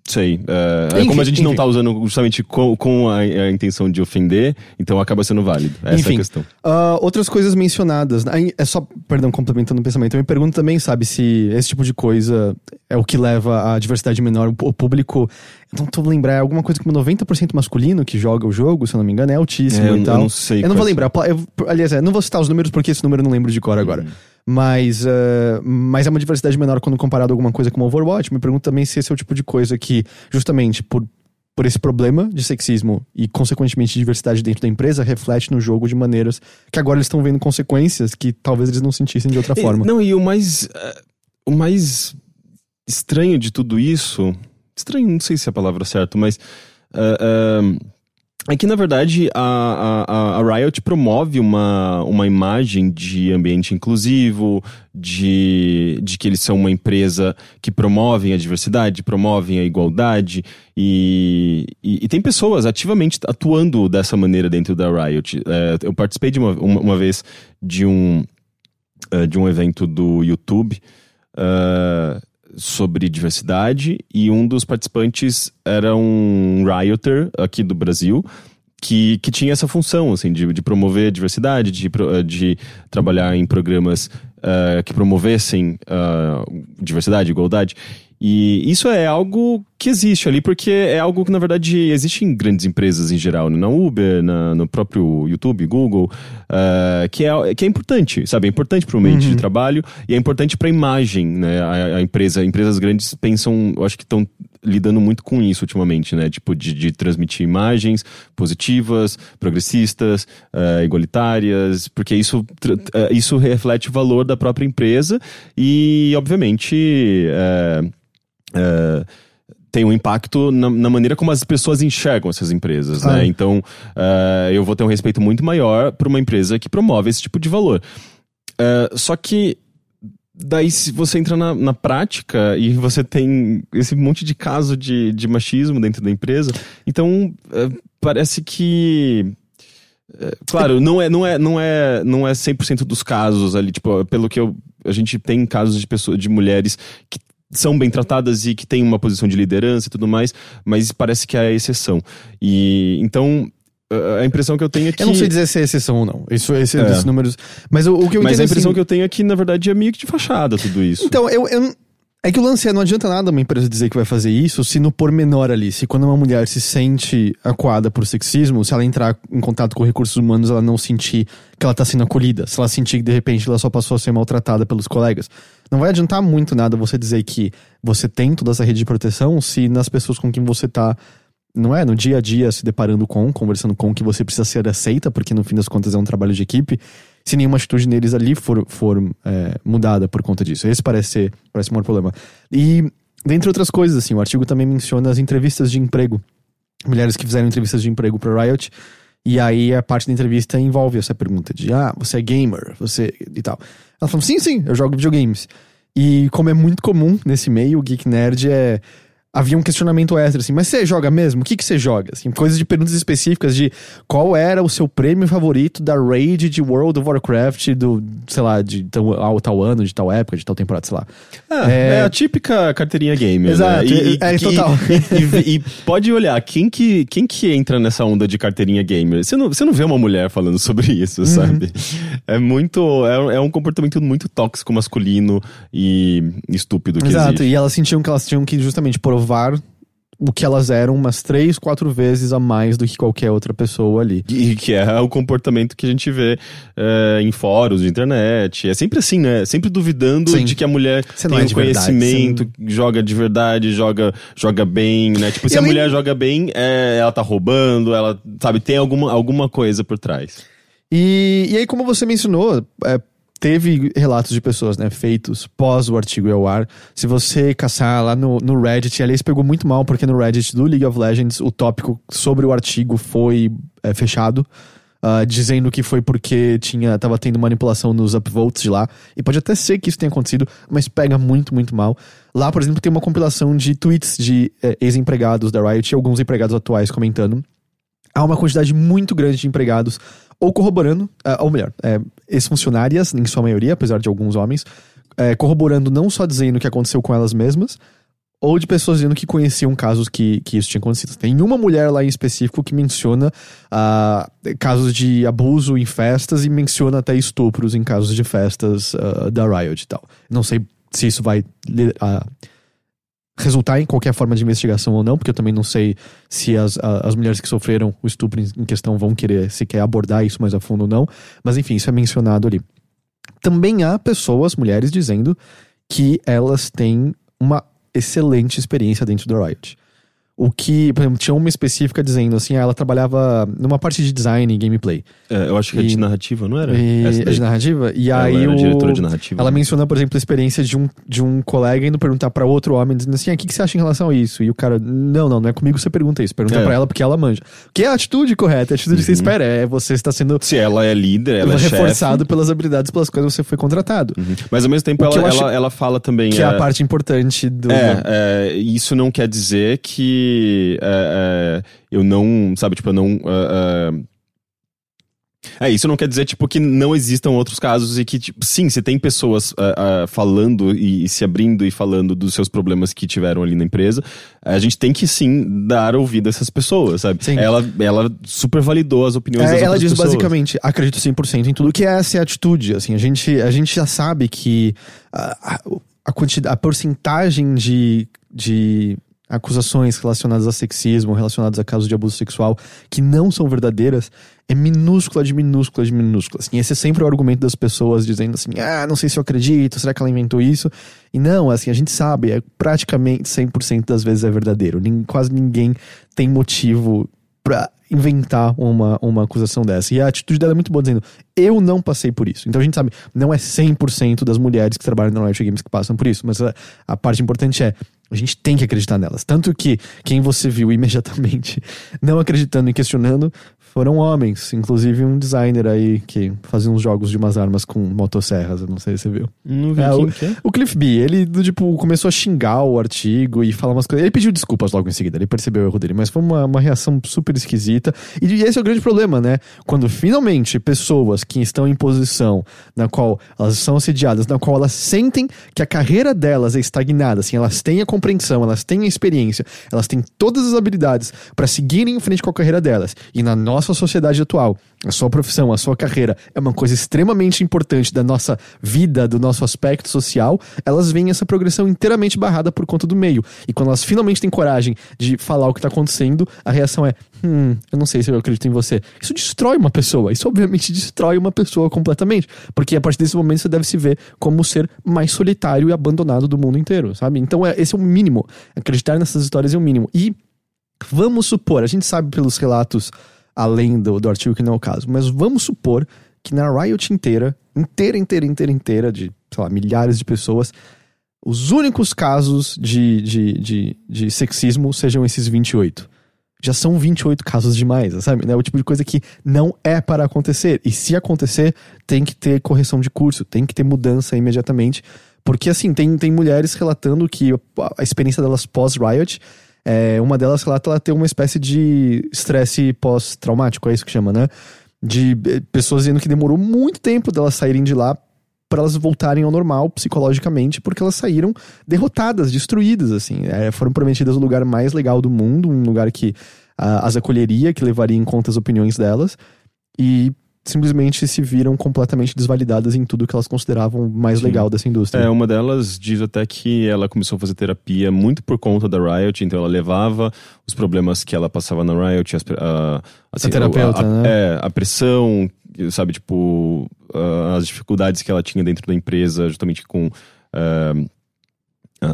B: Sei. é, é
A: Enfim,
B: como a gente não
A: enfim.
B: tá usando justamente com, com a, a intenção de ofender, então acaba sendo válido. Essa é
A: Enfim,
B: a questão.
A: ah, outras coisas mencionadas. É só, perdão, complementando o pensamento. Eu me pergunto também, sabe, se esse tipo de coisa é o que leva à diversidade menor. O público, eu não tô lembrar, é alguma coisa como 90% masculino que joga o jogo, se eu não me engano, é altíssimo
B: É, eu-
A: e
B: eu
A: tal.
B: não sei
A: Eu não vou lembrar. Eu- aliás, é, não vou citar os números porque esse número eu não lembro de cor agora. Mas, uh, mas é uma diversidade menor quando comparado a alguma coisa como Overwatch. Me pergunto também se esse é o tipo de coisa que, justamente por, por esse problema de sexismo e, consequentemente, diversidade dentro da empresa, reflete no jogo de maneiras que agora eles estão vendo consequências que talvez eles não sentissem de outra forma.
B: Não, e o mais. Uh, o mais estranho de tudo isso. Estranho, não sei se é a palavra certa, mas. Uh, é que, na verdade, a, a, a, Riot promove uma, uma imagem de ambiente inclusivo, de, de que eles são uma empresa que promovem a diversidade, promovem a igualdade, e, e, e tem pessoas ativamente atuando dessa maneira dentro da Riot. É, eu participei de uma, uma, uma vez de um, uh, de um evento do YouTube. Uh, sobre diversidade e um dos participantes era um rioter aqui do Brasil que, que tinha essa função, assim, de, de promover diversidade, de, de trabalhar em programas uh, que promovessem uh, diversidade, igualdade. E isso é algo que existe ali, porque é algo que, na verdade, existe em grandes empresas em geral, né? na Uber, na, no próprio YouTube, Google, uh, que, é, que é importante, sabe? É importante para o ambiente uhum. de trabalho e é importante para a imagem, né? A, a, empresa, empresas grandes pensam, eu acho que estão lidando muito com isso ultimamente, né? Tipo, de, de transmitir imagens positivas, progressistas, uh, igualitárias, porque isso, uh, isso reflete o valor da própria empresa e, obviamente, uh, tem um impacto na, na, maneira como as pessoas enxergam essas empresas, né? Então, uh, eu vou ter um respeito muito maior para uma empresa que promove esse tipo de valor. Uh, só que daí se você entra na, na, prática e você tem esse monte de caso de, de machismo dentro da empresa, então uh, parece que Claro, não é, não é, não é, não é 100% dos casos ali, tipo, pelo que eu, a gente tem casos de pessoas, de mulheres que são bem tratadas e que têm uma posição de liderança e tudo mais, mas parece que é a exceção. E então a impressão que eu tenho é que.
A: Eu não sei dizer se é exceção ou não. Isso, esse é. dos números. Mas o, o que eu
B: Mas a impressão
A: assim...
B: que eu tenho é que, na verdade, é meio que de fachada tudo isso.
A: Então, eu, eu, é que o lance é, não adianta nada uma empresa dizer que vai fazer isso se no pormenor ali, se quando uma mulher se sente acuada por sexismo, se ela entrar em contato com recursos humanos, ela não sentir que ela tá sendo acolhida, se ela sentir que de repente ela só passou a ser maltratada pelos colegas. Não vai adiantar muito nada você dizer que você tem toda essa rede de proteção se nas pessoas com quem você tá não é no dia a dia se deparando com, conversando com, que você precisa ser aceita, porque no fim das contas é um trabalho de equipe, se nenhuma atitude neles ali for, for é, mudada por conta disso. Esse parece ser parece o maior problema. E, dentre outras coisas, assim, o artigo também menciona as entrevistas de emprego. Mulheres que fizeram entrevistas de emprego para Riot. E aí a parte da entrevista envolve essa pergunta de, ah, você é gamer, você e tal. Ela falou, sim, sim, eu jogo videogames. E como é muito comum nesse meio, o Geek Nerd é havia um questionamento extra, assim, mas você joga mesmo? O que, que você joga? Assim, coisas de perguntas específicas de qual era o seu prêmio favorito da raid de World of Warcraft do, sei lá, de tal, tal ano, de tal época, de tal temporada, sei lá.
B: Ah, é, é a típica carteirinha gamer. Né?
A: Exato, né? e, é, é total.
B: E, e, e, pode olhar, quem que, quem que entra nessa onda de carteirinha gamer? Você não, você não vê uma mulher falando sobre isso, uhum. sabe? É muito, é, é um comportamento muito tóxico, masculino e estúpido que
A: Exato,
B: existe.
A: e elas sentiam que elas tinham que justamente provar provar o que elas eram umas três, quatro vezes a mais do que qualquer outra pessoa ali.
B: E que é o comportamento que a gente vê é, em fóruns de internet. É sempre assim, né? Sempre duvidando Sim. de que a mulher Você tem um é conhecimento, verdade, joga de verdade, joga, joga bem, né? Tipo, se a mulher joga bem, é, ela tá roubando, ela, sabe, tem alguma, alguma coisa por trás.
A: E, e aí, como você mencionou, é, teve relatos de pessoas, né, feitos pós o artigo ir ao ar. Se você caçar lá no, no Reddit, aliás, pegou muito mal, porque no Reddit do League of Legends, o tópico sobre o artigo foi é, fechado. Uh, dizendo que foi porque tinha tava tendo manipulação nos upvotes de lá. E pode até ser que isso tenha acontecido, mas pega muito, muito mal. Lá, por exemplo, tem uma compilação de tweets de é, ex-empregados da Riot e alguns empregados atuais comentando. Há uma quantidade muito grande de empregados ou corroborando, uh, ou melhor, é, ex-funcionárias, em sua maioria, apesar de alguns homens, é, corroborando não só dizendo o que aconteceu com elas mesmas, ou de pessoas dizendo que conheciam casos que, que isso tinha acontecido. Tem uma mulher lá em específico que menciona uh, casos de abuso em festas e menciona até estupros em casos de festas uh, da Riot e tal. Não sei se isso vai uh, resultar em qualquer forma de investigação ou não, porque eu também não sei se as, as mulheres que sofreram o estupro em questão vão querer sequer abordar isso mais a fundo ou não, mas enfim, isso é mencionado ali. também há pessoas, mulheres, dizendo que elas têm uma excelente experiência dentro do Riot. O que, por exemplo, tinha uma específica dizendo assim, ah, ela trabalhava numa parte de design e gameplay.
B: É, eu acho que é de
A: E-
B: narrativa, não era?
A: E, é de narrativa? E
B: Ela
A: aí o...
B: diretora de narrativa,
A: Ela
B: né?
A: menciona, por exemplo, a experiência de um, de um colega indo perguntar pra outro homem, dizendo assim, ah, o que, que você acha em relação a isso? E o cara, não, não, não é comigo que você pergunta isso. Pergunta
B: É.
A: pra ela porque ela manja. Que é a atitude correta, a atitude que você espera. É você está sendo
B: Se ela é líder, ela é
A: reforçado
B: chefe.
A: pelas habilidades pelas quais você foi contratado.
B: Uhum. Mas ao mesmo tempo ela, ela, ela fala também.
A: Que é a parte importante do...
B: É, é, isso não quer dizer que é, é, eu não, sabe, tipo, eu não. É, é, é, isso não quer dizer, tipo, que não existam outros casos e que, tipo, sim, se tem pessoas é, é, falando e, e se abrindo e falando dos seus problemas que tiveram ali na empresa, a gente tem que sim dar ouvido a essas pessoas, sabe?
A: Sim.
B: Ela, ela super validou as opiniões das
A: É, ela
B: outras
A: diz
B: pessoas.
A: basicamente, acredito 100% em tudo que é essa atitude, assim, a gente, a gente já sabe que a, a, a quantidade, a porcentagem de, de acusações relacionadas a sexismo, relacionadas a casos de abuso sexual, que não são verdadeiras, é minúscula de minúscula de minúscula. Assim, esse é sempre o argumento das pessoas dizendo assim, ah, não sei se eu acredito, será que ela inventou isso? E não, assim, a gente sabe, é praticamente 100% das vezes é verdadeiro. Quase ninguém tem motivo pra inventar uma, uma acusação dessa. E a atitude dela é muito boa, dizendo, eu não passei por isso. Então a gente sabe, não é 100% das mulheres que trabalham na Riot Games que passam por isso, mas a, a parte importante é, a gente tem que acreditar nelas. Tanto que quem você viu imediatamente não acreditando e questionando foram homens, inclusive um designer aí que fazia uns jogos de umas armas com motosserras, eu não sei se você viu.
B: Não vi
A: É, o,
B: que é.
A: o Cliff B, ele tipo, começou a xingar o artigo e falar umas coisas. Ele pediu desculpas logo em seguida, ele percebeu o erro dele, mas foi uma, uma reação super esquisita. E, e esse é o grande problema, né? Quando finalmente pessoas que estão em posição na qual elas são assediadas, na qual elas sentem que a carreira delas é estagnada, assim, elas têm a compreensão, elas têm a experiência, elas têm todas as habilidades para seguirem em frente com a carreira delas. E na nossa sociedade atual, a sua profissão, a sua carreira é uma coisa extremamente importante da nossa vida, do nosso aspecto social, elas veem essa progressão inteiramente barrada por conta do meio. E quando elas finalmente têm coragem de falar o que tá acontecendo, a reação é: hum, eu não sei se eu acredito em você. Isso destrói uma pessoa. Isso obviamente destrói uma pessoa completamente. Porque a partir desse momento você deve se ver como o ser mais solitário e abandonado do mundo inteiro, sabe? Então é, esse é o mínimo. Acreditar nessas histórias é o mínimo. E vamos supor, a gente sabe pelos relatos além do, do artigo que não é o caso, mas vamos supor que na Riot inteira, inteira, inteira, inteira, inteira, de, sei lá, milhares de pessoas, os únicos casos de, de, de, de sexismo sejam esses 28. Já são 28 casos demais, sabe? É o tipo de coisa que não é para acontecer. E se acontecer, tem que ter correção de curso, tem que ter mudança imediatamente. Porque, assim, tem, tem mulheres relatando que a a experiência delas pós-Riot é, uma delas relata ela ter uma espécie de estresse pós-traumático, é isso que chama, né? De eh, pessoas dizendo que demorou muito tempo delas saírem de lá para elas voltarem ao normal psicologicamente, porque elas saíram derrotadas, destruídas, assim. É, foram prometidas o lugar mais legal do mundo, um lugar que ah, as acolheria, que levaria em conta as opiniões delas, e simplesmente se viram completamente desvalidadas em tudo que elas consideravam mais legal dessa indústria.
B: É, uma delas diz até que ela começou a fazer terapia muito por conta da Riot, então ela levava os problemas que ela passava na Riot, as, a, assim,
A: A terapeuta,
B: a,
A: né?
B: É, a pressão, sabe, tipo, ah, as dificuldades que ela tinha dentro da empresa, justamente com ah, a-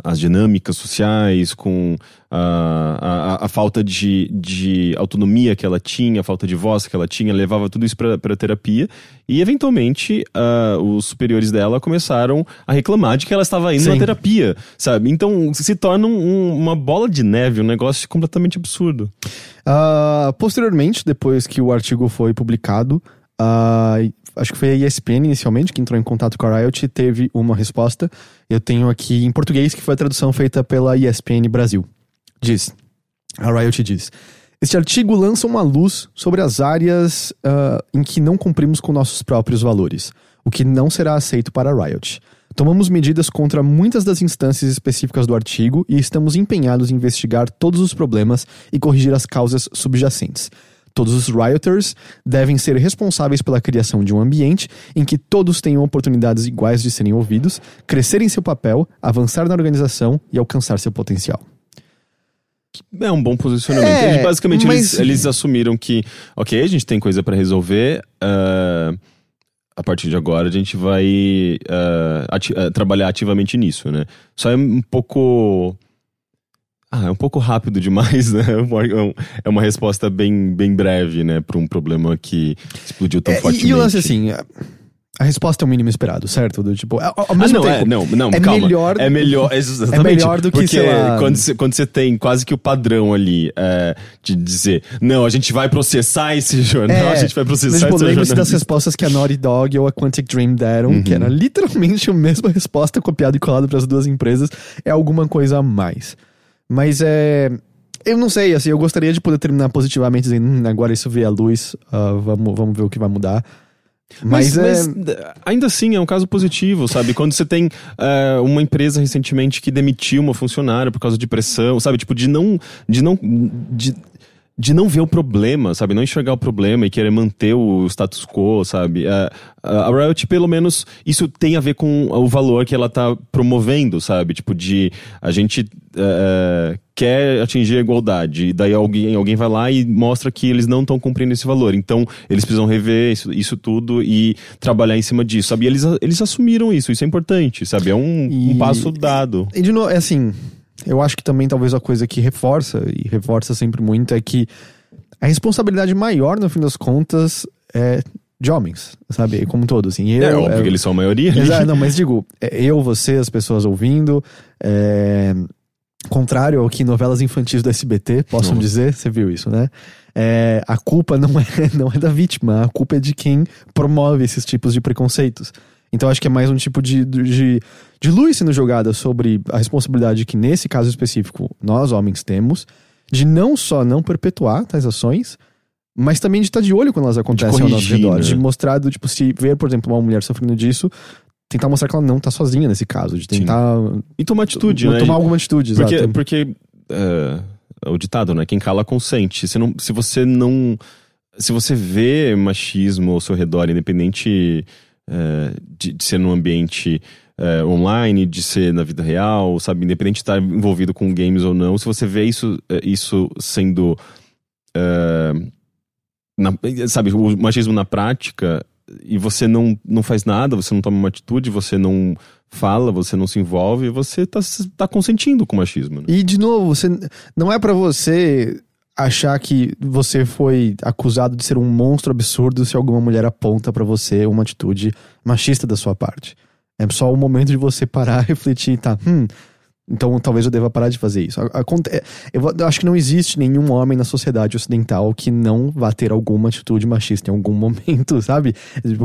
B: as dinâmicas sociais, com a, a, a falta de, de autonomia que ela tinha, a falta de voz que ela tinha, levava tudo isso para terapia. E, eventualmente, ah, os superiores dela começaram a reclamar de que ela estava indo
A: Sim.
B: na terapia, sabe? Então, se torna um- uma bola de neve, um negócio completamente absurdo.
A: Ah, posteriormente, depois que o artigo foi publicado, ah, acho que foi a ESPN inicialmente que entrou em contato com a Riot e teve uma resposta. Eu tenho aqui em português que foi a tradução feita pela ESPN Brasil. Diz, a Riot diz. Este artigo lança uma luz sobre as áreas ah, em que não cumprimos com nossos próprios valores, o que não será aceito para a Riot. Tomamos medidas contra muitas das instâncias específicas do artigo e estamos empenhados em investigar todos os problemas e corrigir as causas subjacentes. Todos os rioters devem ser responsáveis pela criação de um ambiente em que todos tenham oportunidades iguais de serem ouvidos, crescer em seu papel, avançar na organização e alcançar seu potencial.
B: É um bom posicionamento.
A: É,
B: Eles, basicamente,
A: mas-
B: eles, eles assumiram que, ok, a gente tem coisa para resolver. ah, a partir de agora a gente vai uh, ati uh, trabalhar ativamente nisso, né? Só é um pouco. Ah, é um pouco rápido demais, né? É uma resposta bem, bem breve, né? Para um problema que explodiu tão
A: É,
B: fortemente.
A: e, o lance assim, a, resposta é o mínimo esperado, certo? Do tipo, ao, ao
B: Ah,
A: mesmo
B: não,
A: tempo,
B: é, não, não,
A: é
B: calma.
A: melhor
B: É melhor, exatamente.
A: melhor do que,
B: porque quando você, quando tem quase que o padrão ali é, de dizer, não, a gente vai processar esse jornal,
A: É,
B: a gente vai
A: mas,
B: processar
A: tipo,
B: esse
A: lembre-se das respostas que a Naughty Dog ou a Quantic Dream deram,
B: Uhum.
A: que era literalmente a mesma resposta copiada e colada para as duas empresas, é alguma coisa a mais. Mas é. Eu não sei, assim, eu gostaria de poder terminar positivamente dizendo, hum, agora isso vê a luz, ah, vamos, vamos ver o que vai mudar. Mas,
B: Mas,
A: é.
B: mas, ainda assim é um caso positivo, sabe? Quando você tem é, uma empresa recentemente que demitiu uma funcionária por causa de pressão, sabe? Tipo, de não. De não de, de não ver o problema, sabe? Não enxergar o problema e querer manter o status quo, sabe? É, a Riot, pelo menos, isso tem a ver com o valor que ela tá promovendo, sabe? Tipo, de a gente é, quer atingir a igualdade, e daí alguém, alguém vai lá e mostra que eles não estão cumprindo esse valor. Então, eles precisam rever isso, isso tudo e trabalhar em cima disso, sabe? E eles, eles assumiram isso, isso é importante, sabe? É um,
A: E-
B: um passo dado.
A: E de novo, é assim, eu acho que também talvez a coisa que reforça, e reforça sempre muito, é que a responsabilidade maior, no fim das contas, é de homens, sabe? Como todos, assim. Eu,
B: é óbvio
A: é-
B: que eles são a maioria.
A: Exato, não, mas digo, é, eu, você, as pessoas ouvindo, é, contrário ao que novelas infantis do SBT possam
B: Nossa.
A: dizer, você viu isso, né? É, a culpa não é, não é da vítima, a culpa é de quem promove esses tipos de preconceitos. Então acho que é mais um tipo de, de, de luz sendo jogada sobre a responsabilidade que, nesse caso específico, nós homens temos, de não só não perpetuar tais ações, mas também de estar de olho quando elas acontecem ao nosso
B: corrigir,
A: redor.
B: né?
A: De mostrar, do, tipo, se ver, por exemplo, uma mulher sofrendo disso, tentar mostrar que ela não tá sozinha nesse caso, de tentar
B: E tomar atitude, né?
A: tomar alguma atitude,
B: Porque,
A: exato.
B: porque é, é o ditado, né? Quem cala consente. Se, não, se você não. Se você vê machismo ao seu redor, independente é, de, de ser num ambiente é, online, de ser na vida real, sabe? Independente de estar envolvido com games ou não, se você vê isso, é, isso sendo. na- sabe, o machismo na prática e você não, não faz nada, você não toma uma atitude, você não fala, você não se envolve, você tá, tá consentindo com o machismo. Né?
A: E, de novo, você, não é pra você achar que você foi acusado de ser um monstro absurdo se alguma mulher aponta pra você uma atitude machista da sua parte. É só o momento de você parar, refletir e tá, hum, então talvez eu deva parar de fazer isso. A- aconte- é, Eu, acho que não existe nenhum homem na sociedade ocidental que não vá ter alguma atitude machista em algum momento, sabe?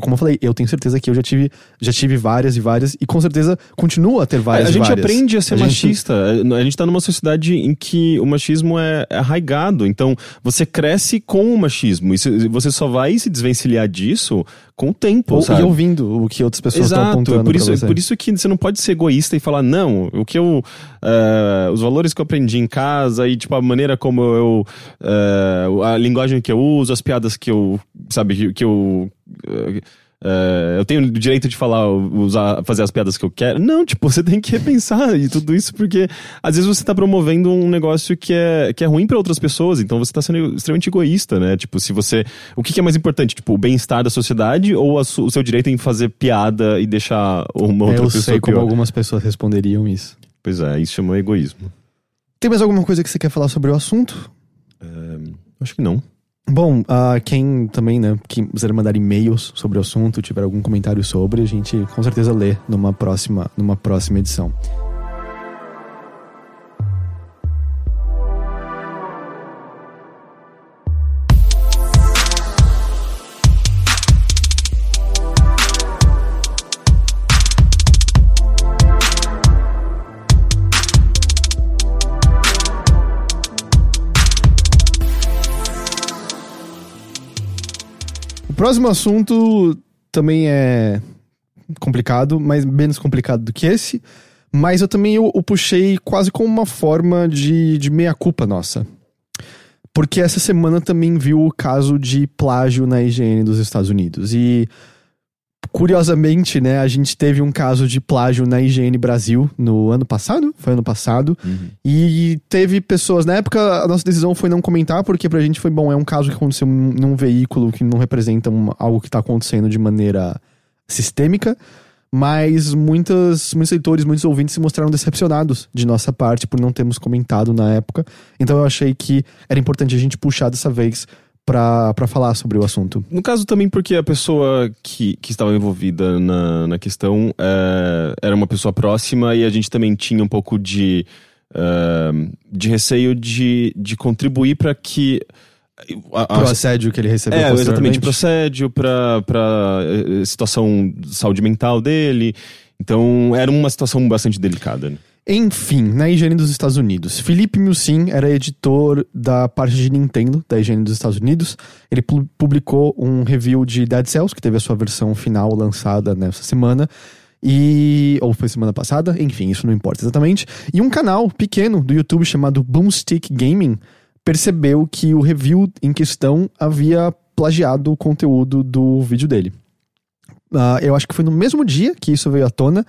A: Como eu falei, eu tenho certeza que eu já tive, já tive várias e várias, e com certeza continuo a ter várias
B: a
A: e
B: gente
A: várias.
B: aprende a ser
A: A gente-
B: machista. A gente tá numa sociedade em que o machismo é arraigado. Então, você cresce com o machismo. E você só vai se desvencilhar disso com o tempo,
A: Ou,
B: sabe?
A: e ouvindo o que outras pessoas estão apontando
B: por
A: pra
B: isso,
A: você.
B: por isso que você não pode ser egoísta e falar, não, o que eu. eh, os valores que eu aprendi em casa e, tipo, a maneira como eu. eh, a linguagem que eu uso, as piadas que eu. Sabe, que, eu. eh, eh, eu tenho o direito de falar, usar, fazer as piadas que eu quero. Não, tipo, você tem que repensar e tudo isso, porque às vezes você tá promovendo um negócio que é, que é ruim para outras pessoas, então você tá sendo extremamente egoísta, né? Tipo, se você. O que, que é mais importante? Tipo, o bem-estar da sociedade ou a su- o seu direito em fazer piada e deixar uma outra
A: eu
B: pessoa
A: sei como
B: pior?
A: algumas pessoas responderiam isso.
B: Pois é, isso chama egoísmo.
A: Tem mais alguma coisa que você quer falar sobre o assunto?
B: Acho que não.
A: Bom, ah, quem também, né, que quiser mandar e-mails sobre o assunto, tiver algum comentário sobre, a gente com certeza lê numa próxima, numa próxima edição. Próximo assunto também é complicado, mas menos complicado do que esse. Mas eu também o, o puxei quase como uma forma de, de meia-culpa nossa. Porque essa semana também viu o caso de plágio na IGN dos Estados Unidos. E, curiosamente, né, a gente teve um caso de plágio na IGN Brasil no ano passado. Foi ano passado. E teve pessoas. Na época, a nossa decisão foi não comentar, porque pra gente foi bom. É um caso que aconteceu num, veículo que não representa uma- algo que tá acontecendo de maneira sistêmica, mas muitas, muitos leitores, muitos ouvintes se mostraram decepcionados de nossa parte por não termos comentado na época. Então eu achei que era importante a gente puxar dessa vez para falar sobre o assunto.
B: No caso também porque a pessoa que, que estava envolvida na, na questão é, era uma pessoa próxima e a gente também tinha um pouco de, uh, de receio de, de contribuir para que
A: a, a, pro assédio que ele recebeu
B: É, exatamente, pro assédio, pra, pra eh, situação de saúde mental dele. Então, era uma situação bastante delicada. Né?
A: Enfim, na higiene dos Estados Unidos. Felipe Musin era editor da parte de Nintendo da higiene dos Estados Unidos. Ele pu publicou um review de Dead Cells, que teve a sua versão final lançada nessa semana. E. Ou foi semana passada? Enfim, isso não importa exatamente. E um canal pequeno do YouTube chamado Boomstick Gaming percebeu que o review em questão havia plagiado o conteúdo do vídeo dele. Uh, eu acho que foi no mesmo dia que isso veio à tona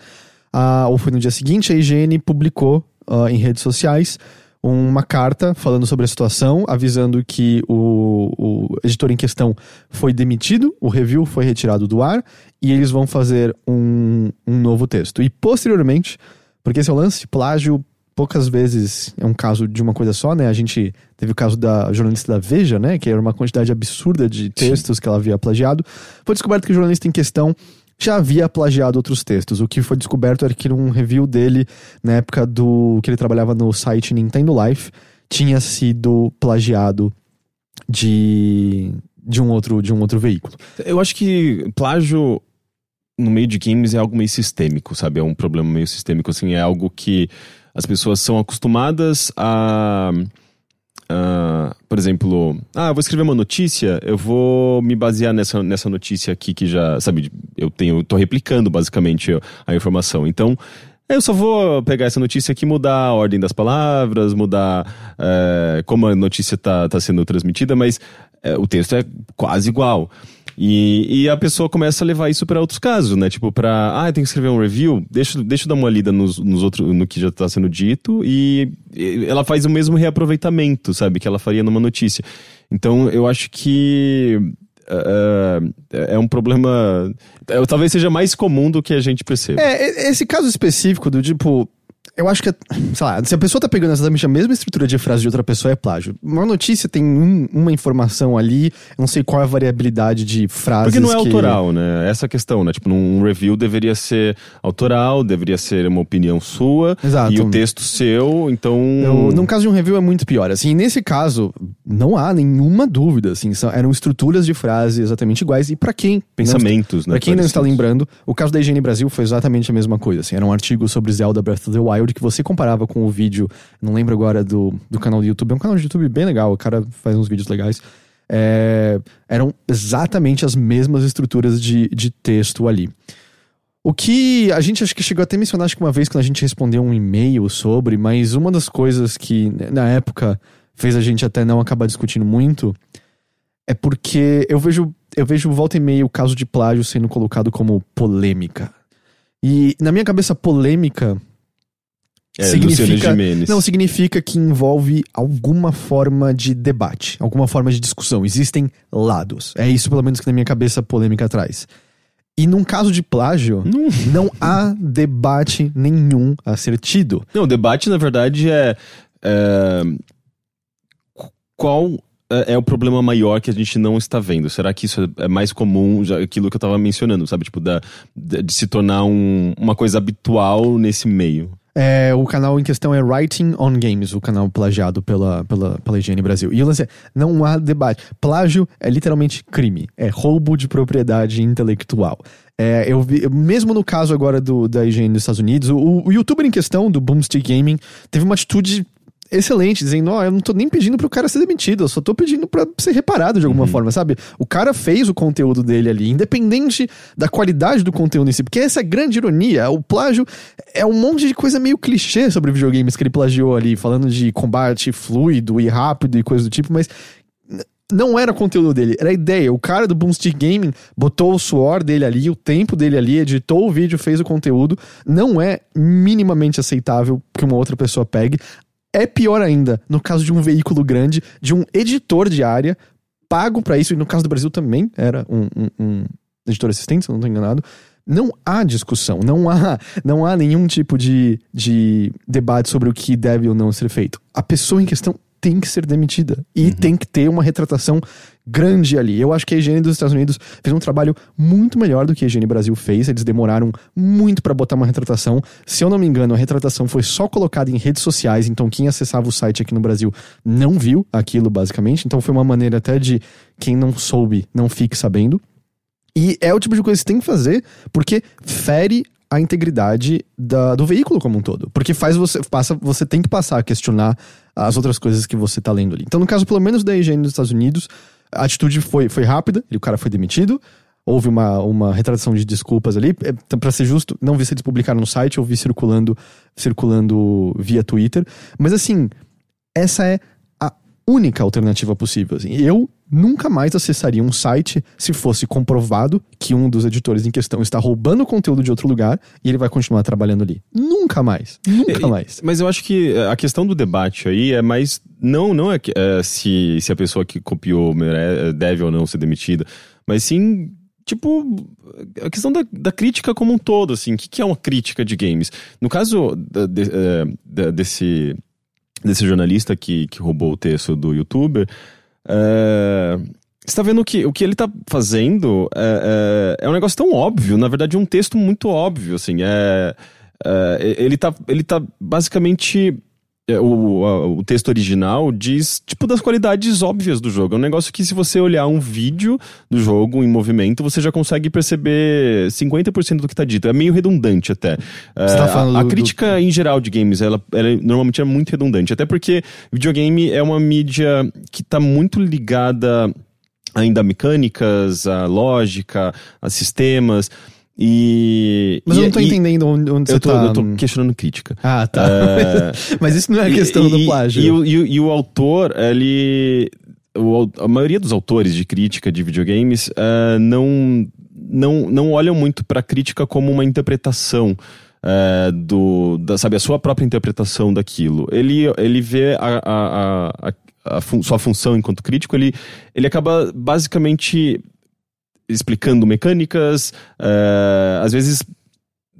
A: a, ou foi no dia seguinte, a IGN publicou uh, em redes sociais uma carta falando sobre a situação, avisando que o, o, editor em questão foi demitido, o review foi retirado do ar e eles vão fazer um, um novo texto. E posteriormente, porque esse é o lance, plágio poucas vezes é um caso de uma coisa só, né? A gente teve o caso da jornalista da Veja, né? Que era uma quantidade absurda de textos Sim. que ela havia plagiado. Foi descoberto que o jornalista em questão já havia plagiado outros textos. O que foi descoberto era que um review dele, na época do que ele trabalhava no site Nintendo Life, tinha sido plagiado de, de, um, outro, de um outro veículo.
B: Eu acho que plágio no meio de games é algo meio sistêmico, sabe? É um problema meio sistêmico, assim, é algo que as pessoas são acostumadas a Uh, por exemplo, ah, vou escrever uma notícia, eu vou me basear nessa, nessa notícia aqui que já, sabe, eu tenho, eu tô replicando basicamente a informação. Então, eu só vou pegar essa notícia aqui, mudar a ordem das palavras, mudar é, como a notícia tá, tá sendo transmitida, mas é, o texto é quase igual. E, e a pessoa começa a levar isso para outros casos, né? Tipo, pra. Ah, tem que escrever um review, deixa, deixa eu dar uma lida nos, nos outros, no que já está sendo dito, e, e ela faz o mesmo reaproveitamento, sabe? Que ela faria numa notícia. Então, eu acho que. Uh, é um problema. Uh, talvez seja mais comum do que a gente percebe.
A: É, esse caso específico do tipo eu acho que, sei lá, se a pessoa tá pegando exatamente a mesma estrutura de frase de outra pessoa, é plágio. Uma notícia tem um, uma informação ali, eu não sei qual é a variabilidade de frases.
B: Porque não é
A: que...
B: autoral, né? Essa questão, né? Tipo, num review deveria ser autoral, deveria ser uma opinião sua.
A: Exato.
B: E o texto seu, então.
A: Eu, num caso de um review é muito pior. Assim, nesse caso, não há nenhuma dúvida, assim, são, eram estruturas de frase exatamente iguais. E para quem.
B: Pensamentos,
A: não,
B: né?
A: Pra quem não está lembrando, o caso da Higiene Brasil foi exatamente a mesma coisa. Assim, era um artigo sobre Zelda Breath of the Wild que você comparava com o vídeo, não lembro agora do, do canal do YouTube, é um canal de YouTube bem legal, o cara faz uns vídeos legais. É, eram exatamente as mesmas estruturas de, de texto ali. O que a gente acho que chegou até a mencionar acho que uma vez quando a gente respondeu um e-mail sobre, mas uma das coisas que na época fez a gente até não acabar discutindo muito é porque eu vejo eu vejo volta e meia o caso de plágio sendo colocado como polêmica. E na minha cabeça polêmica
B: é, significa,
A: não, significa que envolve alguma forma de debate, alguma forma de discussão. Existem lados. É isso, pelo menos, que na minha cabeça a polêmica traz. E num caso de plágio, não, não há debate nenhum a ser tido.
B: Não, o debate, na verdade, é. é qual é, é o problema maior que a gente não está vendo? Será que isso é mais comum, já, aquilo que eu estava mencionando, sabe? Tipo, da, de se tornar um, uma coisa habitual nesse meio.
A: É, o canal em questão é Writing on Games, o canal plagiado pela, pela, pela Higiene Brasil. E o lance é, não há debate. Plágio é literalmente crime. É roubo de propriedade intelectual. É, eu vi, mesmo no caso agora do, da higiene dos Estados Unidos, o, o youtuber em questão, do Boomstick Gaming, teve uma atitude excelente, dizendo, ó, oh, eu não tô nem pedindo pro cara ser demitido, eu só tô pedindo pra ser reparado de alguma uhum. forma, sabe? O cara fez o conteúdo dele ali, independente da qualidade do conteúdo em si, porque essa é a grande ironia, o plágio é um monte de coisa meio clichê sobre videogames que ele plagiou ali, falando de combate fluido e rápido e coisa do tipo, mas não era conteúdo dele, era a ideia. O cara do Boomstick Gaming botou o suor dele ali, o tempo dele ali, editou o vídeo, fez o conteúdo. Não é minimamente aceitável que uma outra pessoa pegue. É pior ainda no caso de um veículo grande, de um editor de área pago para isso, e no caso do Brasil também era um, um, um, editor assistente, se eu não estou enganado. Não há discussão, não há, não há nenhum tipo de, de debate sobre o que deve ou não ser feito. A pessoa em questão tem que ser demitida. E tem que ter uma retratação grande ali. Eu acho que a higiene dos Estados Unidos fez um trabalho muito melhor do que a higiene Brasil fez. Eles demoraram muito para botar uma retratação. Se eu não me engano, a retratação foi só colocada em redes sociais, então quem acessava o site aqui no Brasil não viu aquilo, basicamente. Então foi uma maneira até de quem não soube não fique sabendo. E é o tipo de coisa que você tem que fazer, porque fere a integridade da- do veículo como um todo. Porque faz você. Passa, você tem que passar a questionar as outras coisas que você tá lendo ali. Então, no caso, pelo menos da higiene dos Estados Unidos, a atitude foi, foi rápida, o cara foi demitido. Houve uma, uma retratação de desculpas ali. É, pra ser justo, não vi se eles publicaram no site, eu vi circulando, circulando via Twitter. Mas assim, essa é a única alternativa possível. assim. Eu nunca mais acessaria um site se fosse comprovado que um dos editores em questão está roubando conteúdo de outro lugar e ele vai continuar trabalhando ali. Nunca mais. Nunca
B: É,
A: mais.
B: Mas eu acho que a questão do debate aí é mais. Não, não é, é se, se a pessoa que copiou mere- deve ou não ser demitida, mas sim. Tipo, a questão da, da crítica como um todo, assim, o que, que é uma crítica de games? No caso da- de- eh, da- desse, desse jornalista que, que roubou o texto do youtuber, é, você tá vendo que o que ele tá fazendo é, é, é um negócio tão óbvio, na verdade um texto muito óbvio, assim, é, é, ele, tá, ele tá basicamente... é, O, a- o texto original diz, tipo, das qualidades óbvias do jogo. É um negócio que, se você olhar um vídeo do jogo em movimento, você já consegue perceber 50% do que tá dito. É meio redundante até. É,
A: Você tá falando
B: a, a
A: do-
B: crítica em geral de games, ela, ela normalmente é muito redundante. Até porque videogame é uma mídia que tá muito ligada ainda a mecânicas, a lógica, a sistemas. E.
A: Mas
B: e-
A: eu não tô
B: e-
A: entendendo onde, onde
B: Eu
A: você
B: tô,
A: tá.
B: eu tô questionando crítica.
A: Ah, tá.
B: É,
A: Mas isso não é
B: e-
A: questão do
B: e-
A: plágio.
B: E, o- autor, ele. o a maioria dos autores de crítica de videogames eh, não, não, não olham muito pra crítica como uma interpretação. eh, do, da, sabe, a sua própria interpretação daquilo. Ele, ele vê a, a, a, a- a fun- sua função enquanto crítico, ele, ele acaba basicamente explicando mecânicas, eh, às vezes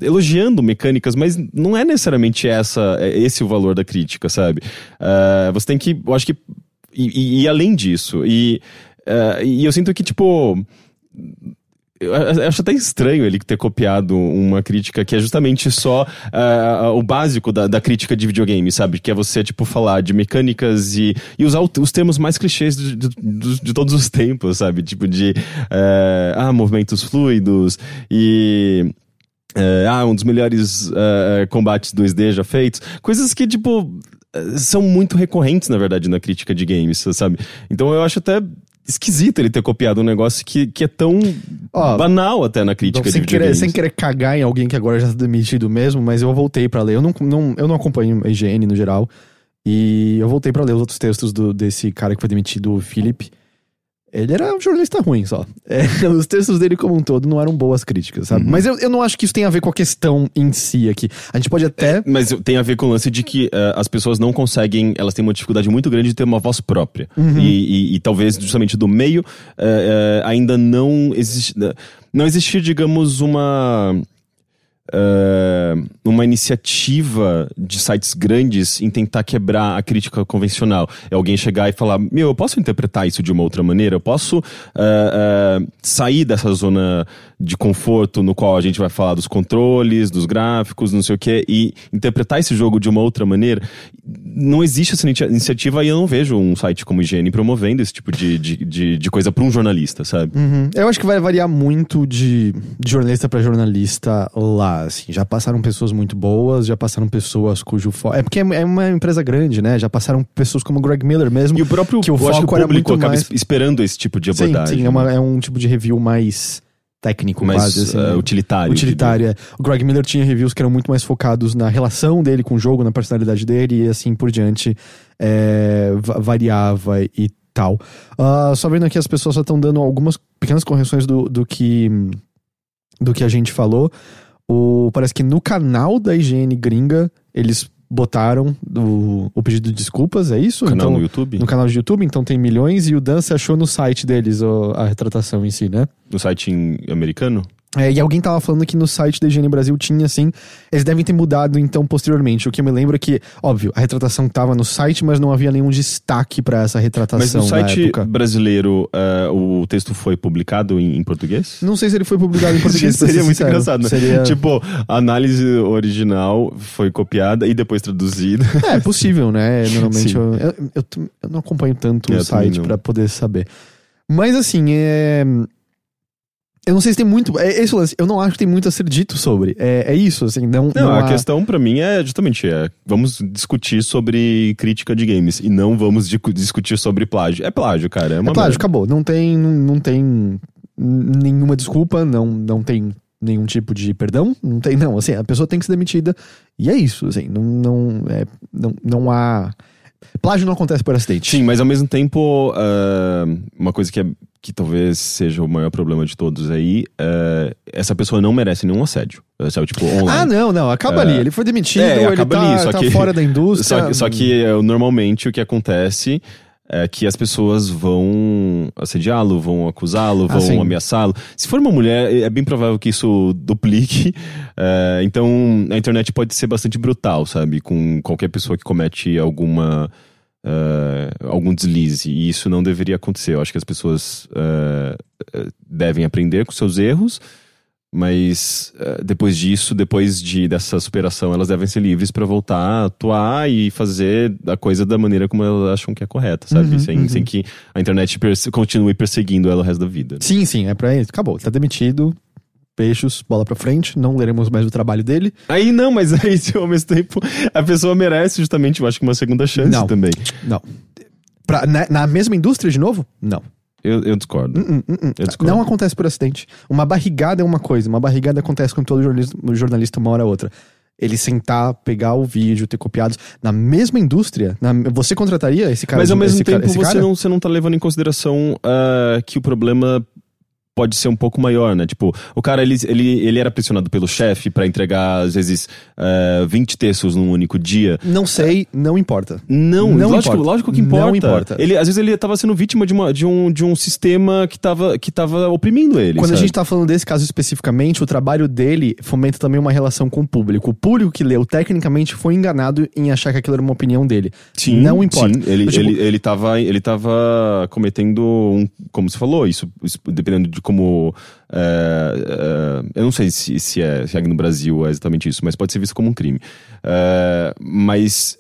B: elogiando mecânicas, mas não é necessariamente essa, é esse o valor da crítica, sabe? Eh, você tem que, eu acho que, e, e- e além disso, e, eh, e eu sinto que, tipo, eu acho até estranho ele ter copiado uma crítica que é justamente só ah, o básico da, da crítica de videogame, sabe? Que é você, tipo, falar de mecânicas e, e usar o- os termos mais clichês de, de, de- todos os tempos, sabe? Tipo de, eh, ah, movimentos fluidos e... eh, ah, um dos melhores combates 2D já feitos. Coisas que, tipo, são muito recorrentes, na verdade, na crítica de games, sabe? Então eu acho até esquisito ele ter copiado um negócio que, que é tão
A: Ó,
B: banal até na crítica de
A: sem, querer,
B: videogames.
A: sem querer cagar em alguém que agora já tá demitido mesmo, mas eu voltei pra ler. Eu não, não, eu não acompanho a IGN no geral. E eu voltei pra ler os outros textos do, desse cara que foi demitido, o Philip. Ele era um jornalista ruim só. É, os textos dele, como um todo, não eram boas críticas,
B: Uhum.
A: sabe? Mas eu, eu não acho que isso tem a ver com a questão em si aqui. A gente pode até.
B: Mas tem a ver com o lance de que eh, as pessoas não conseguem, elas têm uma dificuldade muito grande de ter uma voz própria.
A: Uhum.
B: E, e- e talvez justamente do meio eh, eh, ainda não existe, não existir, digamos, uma eh, uma iniciativa de sites grandes em tentar quebrar a crítica convencional. É alguém chegar e falar: Meu, eu posso interpretar isso de uma outra maneira? Eu posso eh, eh, sair dessa zona de conforto no qual a gente vai falar dos controles, dos gráficos, não sei o que, e interpretar esse jogo de uma outra maneira? Não existe essa inicia- iniciativa e eu não vejo um site como IGN promovendo esse tipo de, de, de, de coisa para um jornalista, sabe?
A: Uhum. Eu acho que vai variar muito de, de jornalista pra jornalista lá, assim. Já passaram pessoas muito boas, já passaram pessoas cujo foco... É porque é é uma empresa grande, né? Já passaram pessoas como o Greg Miller mesmo.
B: E o próprio
A: que o
B: acho que
A: foco
B: o
A: era
B: público
A: muito
B: acaba
A: mais...
B: es- esperando esse tipo de
A: Sim,
B: abordagem.
A: sim, é, uma- é um tipo de review mais técnico,
B: mais
A: quase, assim, né?
B: utilitário.
A: Utilitário, é. O Greg Miller tinha reviews que eram muito mais focados na relação dele com o jogo, na personalidade dele e assim por diante. é, va- variava e tal. Ah, só vendo aqui, as pessoas só estão dando algumas pequenas correções do, do que do que a gente falou. O, parece que no canal da IGN gringa, eles botaram o, o pedido de desculpas, é isso?
B: Canal
A: Então,
B: no YouTube?
A: No canal de YouTube, então tem milhões, e o Dan se achou no site deles a retratação em si, né?
B: No site em- americano?
A: É, e alguém tava falando que no site da Higiene Brasil tinha, assim, eles devem ter mudado, então, posteriormente. O que eu me lembro é que, óbvio, a retratação tava no site, mas não havia nenhum destaque pra essa retratação
B: Mas no site brasileiro, eh, o texto foi publicado em, em português?
A: Não sei se ele foi publicado em português.
B: Seria muito
A: sincero.
B: engraçado, né?
A: Seria...
B: Tipo, a análise original foi copiada e depois traduzida.
A: É, é possível, né? Normalmente eu, eu, eu eu não acompanho tanto
B: É,
A: o site pra poder saber. Mas assim, é. Eu não sei se tem muito. É esse o lance. Eu não acho que tem muito a ser dito sobre. É, é isso, assim. Não,
B: Não,
A: não
B: a
A: há-
B: questão pra mim é justamente é, vamos discutir sobre crítica de games e não vamos di- discutir sobre plágio. É plágio, cara. É,
A: É plágio,
B: merda.
A: acabou. Não tem, não, não tem nenhuma desculpa, não, não tem nenhum tipo de perdão. Não tem, não. Assim, a pessoa tem que ser demitida. E é isso, assim. Não, não, é, não, não há. Plágio não acontece por acidente.
B: Sim, mas ao mesmo tempo, ah, uma coisa que, é, que talvez seja o maior problema de todos aí, ah, essa pessoa não merece nenhum assédio. Sabe, tipo, online.
A: Ah, não, não. Acaba
B: É.
A: ali. Ele foi demitido,
B: É,
A: ele
B: acaba
A: tá,
B: ali, só
A: tá
B: que-
A: fora da indústria.
B: Só que, só que eh, normalmente o que acontece é que as pessoas vão assediá-lo, vão acusá-lo,
A: Ah,
B: vão
A: sim.
B: ameaçá-lo. Se for uma mulher, é bem provável que isso duplique. É, então a internet pode ser bastante brutal, sabe? Com qualquer pessoa que comete alguma. Eh, algum deslize. E isso não deveria acontecer. Eu acho que as pessoas eh, devem aprender com seus erros. Mas eh, depois disso, depois de, dessa superação, elas devem ser livres pra voltar a atuar e fazer a coisa da maneira como elas acham que é correta, sabe?
A: Uhum,
B: sem,
A: uhum.
B: sem que a internet perse- continue perseguindo ela o resto da vida.
A: Sim, sim, é pra isso. Acabou. Tá demitido. Peixos, bola pra frente. Não leremos mais o trabalho dele.
B: Aí não, mas aí se ao mesmo tempo a pessoa merece justamente, eu acho que uma segunda chance
A: Não.
B: também.
A: Não. Pra- na, na mesma indústria de novo? Não.
B: Eu, eu discordo.
A: Hum, hum, hum.
B: Eu discordo.
A: Não acontece por acidente. Uma barrigada é uma coisa, uma barrigada acontece com todo jornalista, jornalista uma hora ou outra. Ele sentar, pegar o vídeo, ter copiados. Na mesma indústria, na- você contrataria esse cara?
B: Mas ao mesmo
A: cara-
B: tempo
A: esse
B: você
A: cara?
B: não, você não tá levando em consideração ah, que o problema pode ser um pouco maior, né? Tipo, o cara, ele, ele, ele era pressionado pelo chefe pra entregar, às vezes, ah, 20 textos num único dia.
A: Não sei, não importa.
B: Não,
A: Não
B: lógico,
A: importa.
B: lógico que
A: Não
B: importa.
A: importa.
B: Ele, às vezes ele tava sendo vítima de, uma, de, um, de um sistema que tava, que tava oprimindo ele.
A: Quando a
B: sabe?
A: gente tá falando desse caso especificamente, o trabalho dele fomenta também uma relação com o público. O público que leu, tecnicamente, foi enganado em achar que aquilo era uma opinião dele.
B: Sim,
A: não importa.
B: Sim, ele,
A: Tipo,
B: ele, ele, tava, ele tava cometendo um. Como você falou, isso, isso dependendo de como. é, é, eu não sei se, se, é, se aqui no Brasil é exatamente isso, mas pode ser visto como um crime. É, mas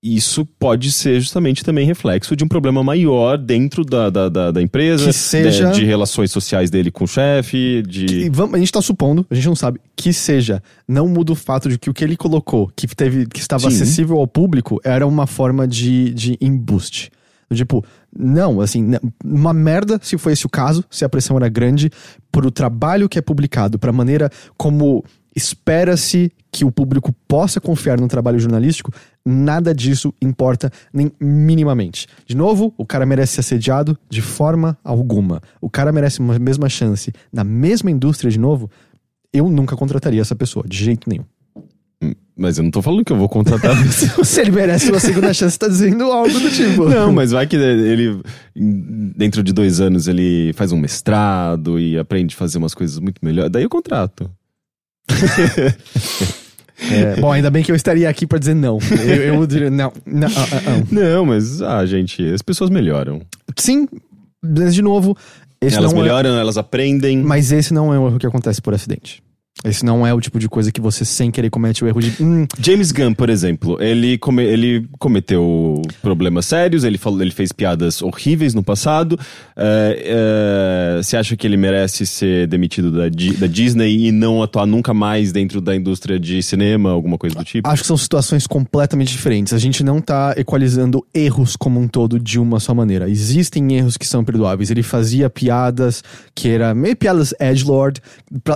B: isso pode ser justamente também reflexo de um problema maior dentro da, da, da, da empresa,
A: Que seja-
B: de, de relações sociais dele com o chefe, de.
A: vamos- a gente tá supondo, a gente não sabe, que seja. Não muda o fato de que o que ele colocou, que, teve, que estava
B: Sim.
A: acessível ao público, era uma forma de, de embuste. Tipo, não, assim, uma merda se foi esse o caso, se a pressão era grande, pro trabalho que é publicado, pra maneira como espera-se que o público possa confiar no trabalho jornalístico, nada disso importa nem minimamente. De novo, o cara merece ser assediado de forma alguma. O cara merece uma mesma chance na mesma indústria de novo. Eu nunca contrataria essa pessoa, de jeito nenhum.
B: Mas eu não tô falando que eu vou contratar.
A: Se ele merece uma segunda chance, tá dizendo algo do tipo.
B: Não, mas vai que ele, dentro de dois anos, ele faz um mestrado e aprende a fazer umas coisas muito melhores. Daí eu contrato.
A: É, bom, ainda bem que eu estaria aqui pra dizer não. Eu, eu diria não. não ah, ah, ah.
B: Não, mas, ah, gente, as pessoas melhoram.
A: Sim, mas de novo,
B: elas
A: não é-
B: melhoram, elas aprendem.
A: Mas esse não é um erro que acontece por acidente. Esse não é o tipo de coisa que você sem querer comete o erro de. Hum,
B: James Gunn, por exemplo, ele, come- ele cometeu problemas sérios, ele, falou, ele fez piadas horríveis no passado. É, é, Você acha que ele merece ser demitido da, da Disney e não atuar nunca mais dentro da indústria de cinema, alguma coisa do tipo?
A: acho que são situações completamente diferentes. A gente não tá equalizando erros como um todo de uma só maneira. Existem erros que são perdoáveis. Ele fazia piadas que eram meio piadas edgelord,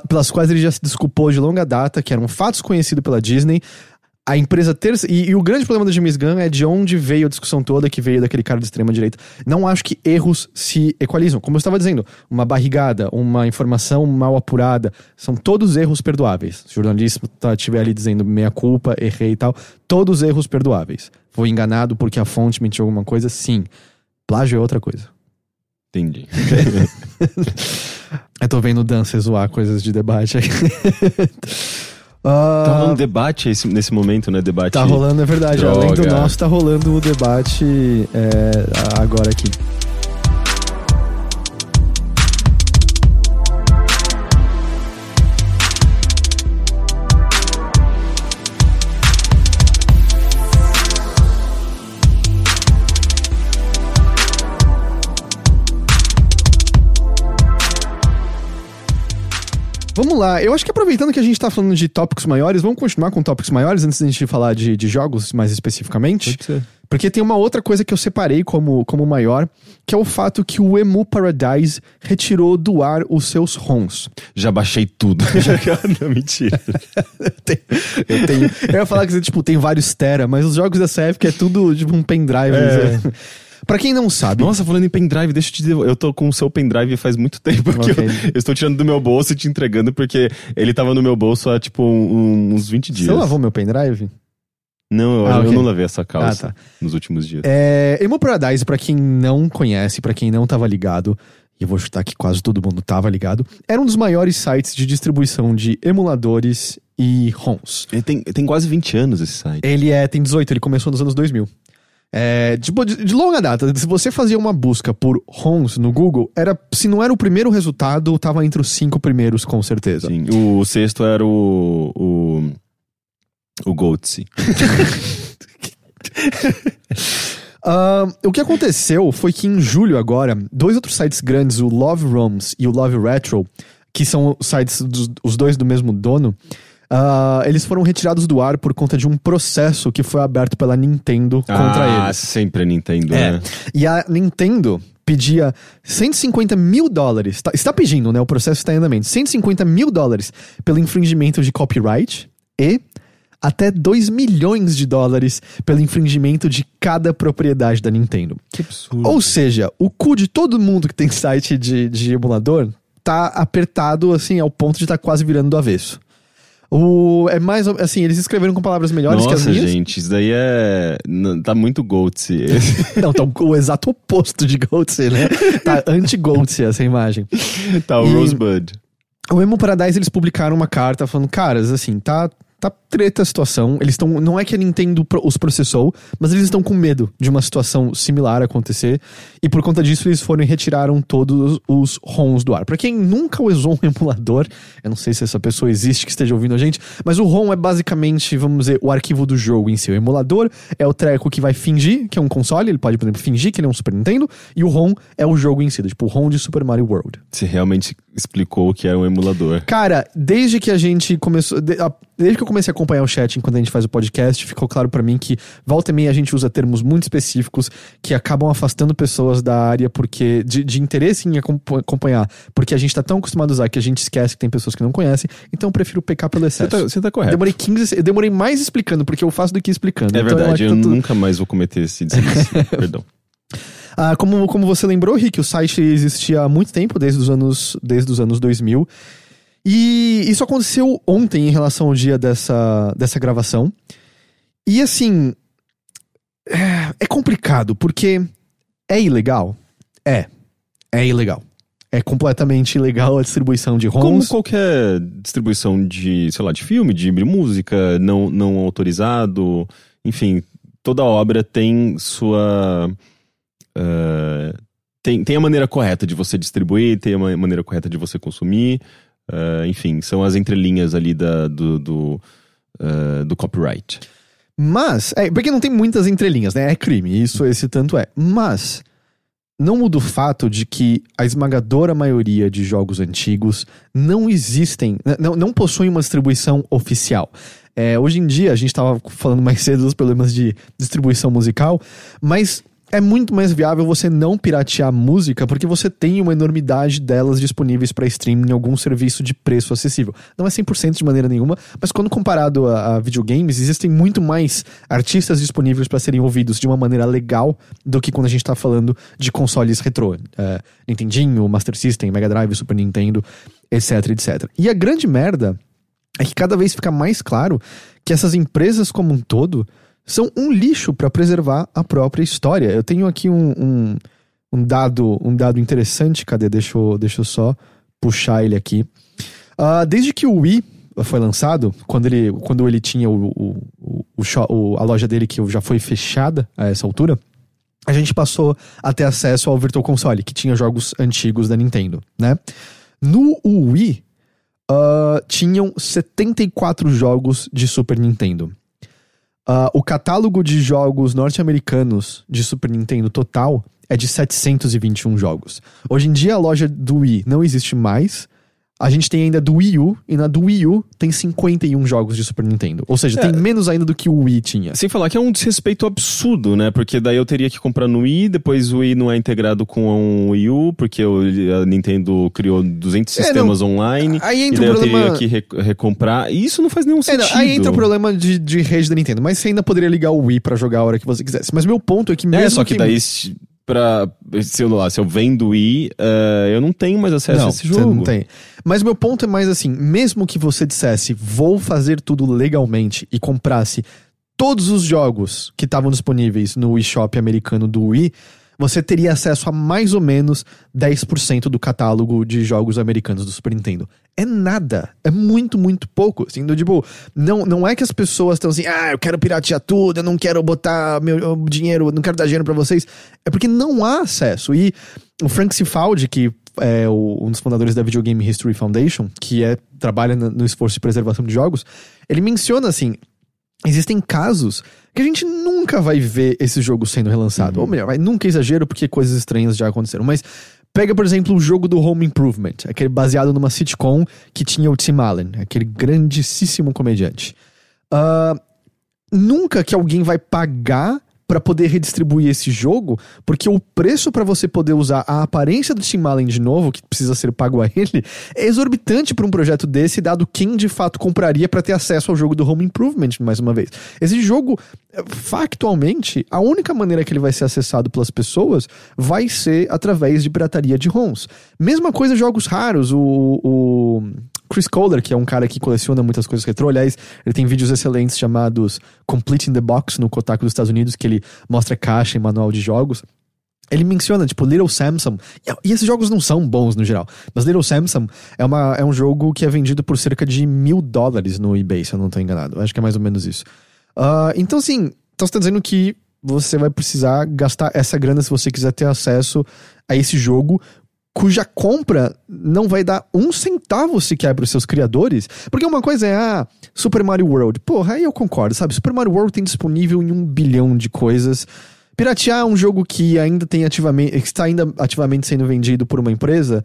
A: pelas quais ele já se desculpou de longa data, que eram fatos conhecidos pela Disney. a empresa ter. E, e o grande problema do James Gunn é de onde veio a discussão toda que veio daquele cara de extrema-direita. Não acho que erros se equalizam. Como eu estava dizendo, uma barrigada, uma informação mal apurada, são todos erros perdoáveis. Se o jornalista estiver ali dizendo meia culpa, errei e tal, todos erros perdoáveis. Foi enganado porque a fonte mentiu alguma coisa? Sim. Plágio é outra coisa.
B: Entendi.
A: Eu tô vendo dança zoar coisas de debate aqui.
B: Tá
A: Ah,
B: rolando debate esse- nesse momento, né? Debate.
A: Tá rolando, é verdade. Além do
B: Droga.
A: nosso, tá rolando o debate é, agora aqui. Vamos lá, eu acho que aproveitando que a gente tá falando de tópicos maiores, vamos continuar com tópicos maiores antes da gente falar de, de jogos mais especificamente.
B: Pode ser.
A: Porque tem uma outra coisa que eu separei como, como maior, que é o fato que o Emu Paradise retirou do ar os seus ROMs.
B: Já baixei tudo. Não, mentira.
A: eu tenho. Eu, tenho, eu ia falar que tipo, tem vários Tera, mas os jogos dessa época é tudo tipo um pendrive.
B: É.
A: Pra quem não sabe,
B: Nossa, falando em pendrive, deixa eu te dizer, eu tô com o seu pendrive faz muito tempo que
A: Ok.
B: eu, eu estou tirando do meu bolso e te entregando porque ele tava no meu bolso há tipo um- uns 20 dias.
A: você lavou meu pendrive?
B: Não, eu,
A: Ah,
B: eu
A: ok.
B: não lavei essa calça
A: Ah, tá.
B: nos últimos dias.
A: É, Emo Paradise, pra quem não conhece, pra quem não tava ligado, e eu vou chutar que quase todo mundo tava ligado, era um dos maiores sites de distribuição de emuladores e ROMs.
B: Ele tem, tem quase 20 anos esse site.
A: Ele é, tem 18, ele começou nos anos 2000. É, tipo, de, de longa data, se você fazia uma busca por ROMs no Google, era, se não era o primeiro resultado, tava entre os cinco primeiros, com certeza.
B: Sim, o sexto era o. o. o.
A: Ah, o que aconteceu foi que em julho agora, dois outros sites grandes, o Love ROMs e o Love Retro, que são sites dos, os dois do mesmo dono, ah, eles foram retirados do ar por conta de um processo que foi aberto pela Nintendo contra
B: ah,
A: eles.
B: sempre a Nintendo,
A: É.
B: né?
A: E a Nintendo pedia 150 mil dólares. tá- está pedindo, né? O processo está em andamento. 150 mil dólares pelo infringimento de copyright e até 2 milhões de dólares pelo infringimento de cada propriedade da Nintendo.
B: Que absurdo.
A: Ou seja, o cu de todo mundo que tem site de, de emulador tá apertado, assim, ao ponto de estar quase virando do avesso. O, é mais, assim, eles escreveram com palavras melhores que as
B: Nossa,
A: minhas.
B: gente, isso daí é. Tá muito Goatsy.
A: Não, tá o exato oposto de Goatsy, né? Tá anti-Goatsy essa imagem.
B: tá, o
A: E-
B: Rosebud.
A: O Emo Paradise, eles publicaram uma carta falando, caras, assim, tá, tá treta a situação. Eles estão. Não é que a Nintendo os processou, mas eles estão com medo de uma situação similar acontecer. E por conta disso, eles foram e retiraram todos os ROMs do ar. Pra quem nunca usou um emulador, eu não sei se essa pessoa existe que esteja ouvindo a gente, mas o ROM é basicamente, vamos dizer, o arquivo do jogo em si. O emulador é o treco que vai fingir que é um console, ele pode, por exemplo, fingir que ele é um Super Nintendo, e o ROM é o jogo em si, tipo o ROM de Super Mario World.
B: Você realmente explicou o que era um emulador.
A: Cara, desde que a gente começou. Desde que eu comecei a acompanhar o chat enquanto a gente faz o podcast, ficou claro pra mim que volta e meia a gente usa termos muito específicos que acabam afastando pessoas da área porque de, de interesse em acompa- acompanhar, porque a gente tá tão acostumado a usar que a gente esquece que tem pessoas que não conhecem, então eu prefiro pecar pelo
B: Você
A: excesso.
B: tá, você tá correto.
A: Demorei 15, eu demorei mais explicando, porque eu faço do que explicando.
B: É
A: Então,
B: verdade,
A: eu
B: eu
A: tá tudo-
B: nunca mais vou cometer esse. Perdão.
A: Ah, como, como você lembrou, Rick, o site existia há muito tempo, desde os anos, desde os anos 2000. E isso aconteceu ontem em relação ao dia dessa, dessa gravação. E assim. É, é complicado, porque é ilegal? É. É ilegal. É completamente ilegal a distribuição de
B: Como
A: ROMs.
B: qualquer distribuição de, sei lá, de filme, de música não, não autorizado, enfim, toda obra tem sua. eh, tem, tem a maneira correta de você distribuir, tem a ma- maneira correta de você consumir, eh, enfim, são as entrelinhas ali da, do, do, eh, do copyright.
A: Mas, é, porque não tem muitas entrelinhas, né? É crime, isso esse tanto é. Mas não muda o fato de que a esmagadora maioria de jogos antigos não existem, não, não possuem uma distribuição oficial. É, hoje em dia, a gente estava falando mais cedo dos problemas de distribuição musical, mas é muito mais viável você não piratear música porque você tem uma enormidade delas disponíveis para streaming em algum serviço de preço acessível. Não é 100% de maneira nenhuma, mas quando comparado a, a videogames, existem muito mais artistas disponíveis para serem ouvidos de uma maneira legal do que quando a gente tá falando de consoles retrô. É, Nintendinho, Master System, Mega Drive, Super Nintendo, etc, etc. E a grande merda é que cada vez fica mais claro que essas empresas como um todo são um lixo para preservar a própria história. Eu tenho aqui um, um, um, dado um dado interessante, cadê? Deixa eu, deixa eu só puxar ele aqui. Uh, desde que o Wii foi lançado, quando ele, quando ele tinha o, o, o, o, a loja dele que já foi fechada a essa altura, a gente passou a ter acesso ao Virtual Console, que tinha jogos antigos da Nintendo, né? No Wii, uh, tinham 74 jogos de Super Nintendo. Uh, o catálogo de jogos norte-americanos de Super Nintendo total é de 721 jogos. Hoje em dia a loja do Wii não existe mais, a gente tem ainda do Wii U, e na do Wii U tem 51 jogos de Super Nintendo. Ou seja, é. tem menos ainda do que o Wii tinha.
B: Sem falar que é um desrespeito absurdo, né? Porque daí eu teria que comprar no Wii, depois o Wii não é integrado com o Wii U, porque a Nintendo criou 200 é, sistemas não. online. Aí entra e daí o problema... eu teria que recomprar. E isso não faz nenhum sentido. É,
A: não, aí entra o problema de, de rede da Nintendo. Mas você ainda poderia ligar o Wii para jogar a hora que você quisesse. Mas meu ponto é que mesmo.
B: É, só que, que... daí pra. Se eu, se eu vendo Wii, uh, eu não tenho mais acesso
A: não,
B: a esse jogo.
A: Não tem. Mas meu ponto é mais assim: mesmo que você dissesse, vou fazer tudo legalmente e comprasse todos os jogos que estavam disponíveis no eShop americano do Wii, você teria acesso a mais ou menos 10% do catálogo de jogos americanos do Super Nintendo. É nada. É muito, muito pouco. Assim, do, tipo, não, não é que as pessoas estão assim, ah, eu quero piratear tudo, eu não quero botar meu dinheiro, não quero dar dinheiro para vocês. É porque não há acesso. E o Frank Cifaldi, que é o, um dos fundadores da Video Game History Foundation, que é trabalha no, no esforço de preservação de jogos, ele menciona assim: existem casos que a gente nunca vai ver esse jogo sendo relançado. Uhum. Ou melhor, vai, nunca exagero porque coisas estranhas já aconteceram. Mas pega, por exemplo, o jogo do Home Improvement, aquele baseado numa sitcom que tinha o Tim Allen, aquele grandíssimo comediante. Uh, nunca que alguém vai pagar para poder redistribuir esse jogo, porque o preço para você poder usar a aparência do Tim Allen de novo, que precisa ser pago a ele, é exorbitante para um projeto desse, dado quem de fato compraria para ter acesso ao jogo do Home Improvement mais uma vez. Esse jogo, factualmente, a única maneira que ele vai ser acessado pelas pessoas vai ser através de pirataria de ROMs. Mesma coisa jogos raros, o, o Chris Kohler, que é um cara que coleciona muitas coisas retrô, aliás, ele tem vídeos excelentes chamados Completing the Box no Kotaku dos Estados Unidos, que ele mostra caixa e manual de jogos. Ele menciona, tipo, Little Samson. E esses jogos não são bons no geral. Mas Little Samson é, uma, é um jogo que é vendido por cerca de mil dólares no eBay, se eu não estou enganado. Acho que é mais ou menos isso. Uh, então, assim, então você tá dizendo que você vai precisar gastar essa grana se você quiser ter acesso a esse jogo cuja compra não vai dar um centavo sequer para os seus criadores. Porque uma coisa é, ah, Super Mario World. Porra, aí eu concordo, sabe? Super Mario World tem disponível em um bilhão de coisas. Piratear é um jogo que ainda tem ativamente. está ainda ativamente sendo vendido por uma empresa.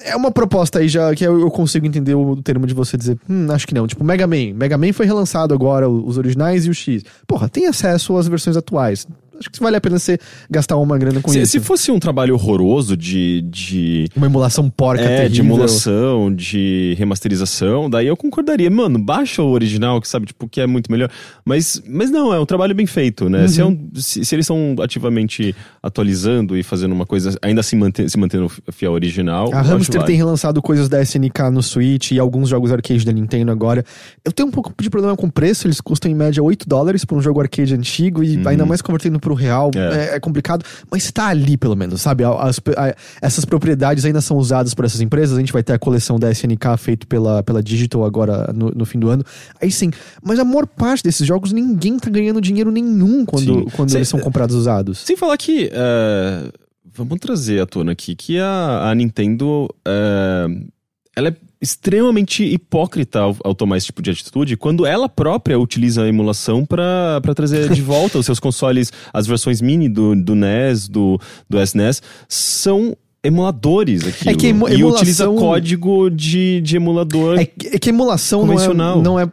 A: É uma proposta aí já que eu consigo entender o termo de você dizer, hum, acho que não. Tipo, Mega Man. Mega Man foi relançado agora, os originais e o X. Porra, tem acesso às versões atuais acho que vale a pena você gastar uma grana com
B: se,
A: isso.
B: Se fosse um trabalho horroroso de. de
A: uma emulação porca,
B: é, terrível. de emulação, de remasterização, daí eu concordaria. Mano, baixa o original, que sabe, tipo, que é muito melhor. Mas, mas não, é um trabalho bem feito, né? Uhum. Se, é um, se, se, eles estão ativamente atualizando e fazendo uma coisa, ainda assim manter, se mantendo fiel ao original.
A: A Hamster vale. tem relançado coisas da SNK no Switch e alguns jogos arcade da Nintendo agora. Eu tenho um pouco de problema com o preço, eles custam em média 8 dólares por um jogo arcade antigo e uhum. ainda mais convertendo pro real é, é, é complicado, mas está ali pelo menos, sabe? As, a, essas propriedades ainda são usadas por essas empresas. A gente vai ter a coleção da SNK feito pela, pela Digital agora no, no fim do ano. Aí sim, mas a maior parte desses jogos ninguém tá ganhando dinheiro nenhum quando, quando eles são comprados usados.
B: Sem falar que. Uh, vamos trazer à tona aqui que a, a Nintendo. Uh, ela é extremamente hipócrita ao, ao, tomar esse tipo de atitude quando ela própria utiliza a emulação para trazer de volta os seus consoles, as versões mini do, do NES, do, do SNES, são emuladores aqui. É que emulação... E utiliza código de, de emulador.
A: É, é que emulação não é, não é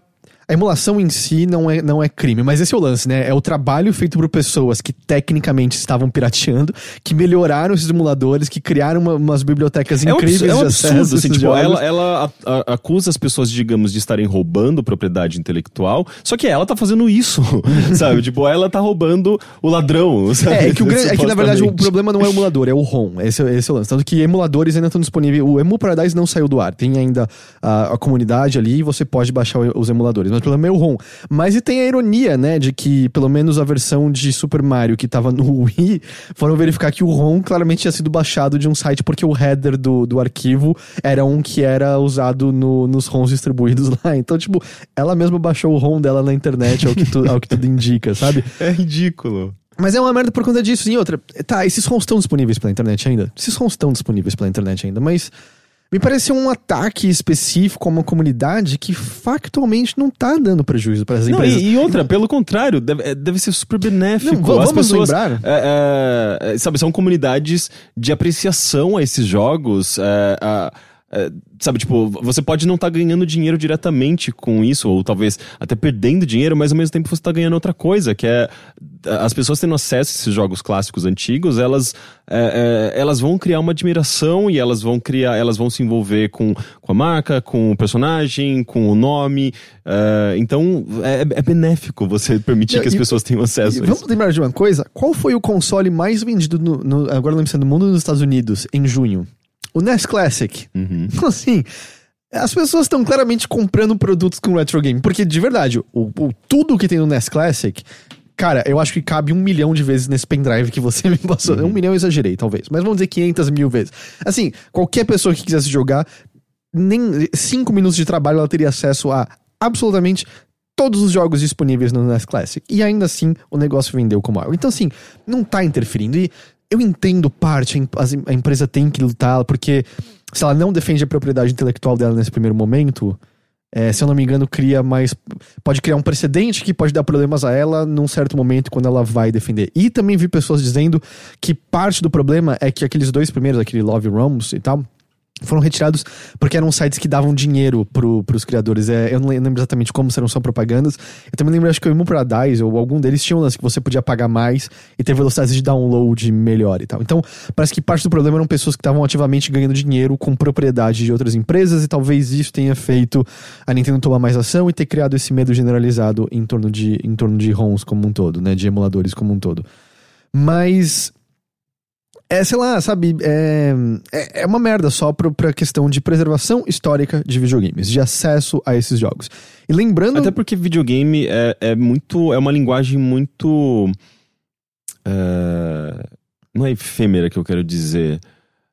A: a emulação em si não é, não é crime, mas esse é o lance, né? É o trabalho feito por pessoas que tecnicamente estavam pirateando, que melhoraram esses emuladores, que criaram uma- umas bibliotecas
B: É um
A: incríveis
B: absurdo, é um
A: de
B: absurdo assim, tipo, ela, ela acusa as pessoas, digamos, de estarem roubando propriedade intelectual, só que ela tá fazendo isso, sabe? Tipo, ela tá roubando o ladrão, sabe?
A: É, é que, o é que na verdade o problema não é o emulador, é o ROM. Esse, é- esse é o lance. Tanto que emuladores ainda estão disponíveis. O Emu Paradise não saiu do ar. Tem ainda a, a comunidade ali e você pode baixar os emuladores. Mas o é o ROM. Mas e tem a ironia, né, de que pelo menos a versão de Super Mario que tava no Wii foram verificar que o ROM claramente tinha sido baixado de um site porque o header do, do arquivo era um que era usado no- nos ROMs distribuídos lá. Então, tipo, ela mesma baixou o ROM dela na internet, ao que, tu- ao que tudo indica, sabe?
B: É ridículo.
A: Mas é uma merda por conta disso. E outra, tá, esses ROMs estão disponíveis pela internet ainda? Esses ROMs estão disponíveis pela internet ainda, mas me parece um ataque específico a uma comunidade que factualmente não tá dando prejuízo para as
B: Não,
A: empresas.
B: e, e outra, pelo contrário, deve, é, deve ser super benéfico.
A: Não,
B: As pessoas,
A: lembrar.
B: é, é, é, sabe, são comunidades de apreciação a esses jogos. é, a- é, sabe, tipo, você pode não estar ganhando dinheiro diretamente com isso, ou talvez até perdendo dinheiro, mas ao mesmo tempo você está ganhando outra coisa, que é as pessoas tendo acesso a esses jogos clássicos antigos, elas, é, é, elas vão criar uma admiração e elas vão criar, elas vão se envolver com, com a marca, com o personagem, com o nome. é, então é, é benéfico você permitir
A: Não,
B: que as
A: e-
B: pessoas tenham
A: E
B: acesso a
A: vamos
B: isso.
A: lembrar de uma coisa? Qual foi o console mais vendido no, no- agora não sei, no mundo dos Estados Unidos em junho? O NES Classic.
B: Uhum.
A: Então, assim, as pessoas estão claramente comprando produtos com retro game. Porque, de verdade, o, o- tudo que tem no NES Classic. Cara, eu acho que cabe um milhão de vezes nesse pendrive que você me passou. Um milhão eu exagerei, talvez. Mas vamos dizer 500 mil vezes. Assim, qualquer pessoa que quisesse jogar, nem cinco minutos de trabalho ela teria acesso a absolutamente todos os jogos disponíveis no NES Classic. E ainda assim, o negócio vendeu como algo. Então, assim, não tá interferindo. E eu entendo parte, a empresa tem que lutar, porque se ela não defende a propriedade intelectual dela nesse primeiro momento, é, se eu não me engano, cria mais. Pode criar um precedente que pode dar problemas a ela num certo momento quando ela vai defender. E também vi pessoas dizendo que parte do problema é que aqueles dois primeiros, aquele Love Roms e tal, foram retirados porque eram sites que davam dinheiro pro, pros criadores. É, eu não lembro exatamente como, se eram só propagandas. Eu também lembro, acho que o Emu Paradise ou algum deles tinha um lance que você podia pagar mais e ter velocidade de download melhor e tal. Então, parece que parte do problema eram pessoas que estavam ativamente ganhando dinheiro com propriedade de outras empresas e talvez isso tenha feito a Nintendo tomar mais ação e ter criado esse medo generalizado em torno de, em torno de ROMs como um todo, né? De emuladores como um todo. Mas é, sei lá, sabe, é, é, é uma merda só pro, pra questão de preservação histórica de videogames, de acesso a esses jogos. E lembrando.
B: Até porque videogame é, é muito. É uma linguagem muito. é, não é efêmera que eu quero dizer.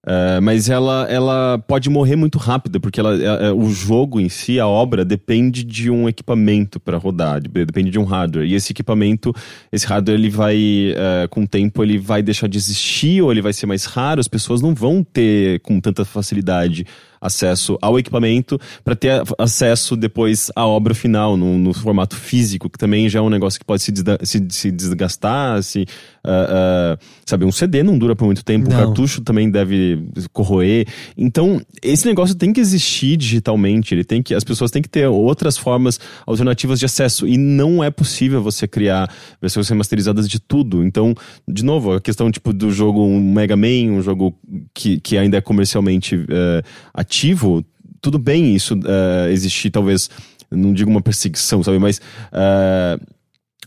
B: É, mas ela, ela pode morrer muito rápido, porque ela, é- é- o jogo em si, a obra, depende de um equipamento para rodar, de- depende de um hardware. E esse equipamento, esse hardware, ele vai, é, com o tempo, ele vai deixar de existir ou ele vai ser mais raro, as pessoas não vão ter com tanta facilidade acesso ao equipamento para ter acesso depois à obra final no, no formato físico, que também já é um negócio que pode se, desda- se, se desgastar, se, ah, sabe, um CD não dura por muito tempo, um
A: Não.
B: cartucho também deve corroer. Então, esse negócio tem que existir digitalmente, ele tem que, as pessoas têm que ter outras formas alternativas de acesso e não é possível você criar versões remasterizadas de tudo. Então, de novo, a questão tipo do jogo um Mega Man, um jogo que, que ainda é comercialmente eh, ativo, tudo bem isso eh, existir, talvez, não digo uma perseguição, sabe, mas eh,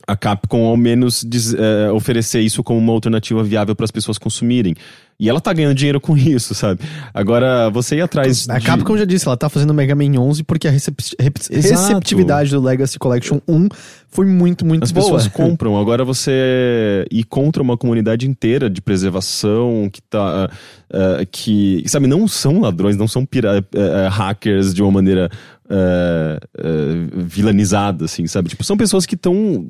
B: a Capcom ao menos diz- eh, oferecer isso como uma alternativa viável para as pessoas consumirem. E ela tá ganhando dinheiro com isso, sabe? Agora, você ir atrás.
A: A
B: de-
A: Capcom já disse, ela tá fazendo Mega Man 11 porque a recep- receptividade do Legacy Collection 1 foi muito, muito
B: As
A: boa.
B: pessoas compram. Agora você ir contra uma comunidade inteira de preservação que tá. ah, que, sabe, não são ladrões, não são pira- ah, hackers de uma maneira ah, vilanizada, assim, sabe? Tipo, são pessoas que estão.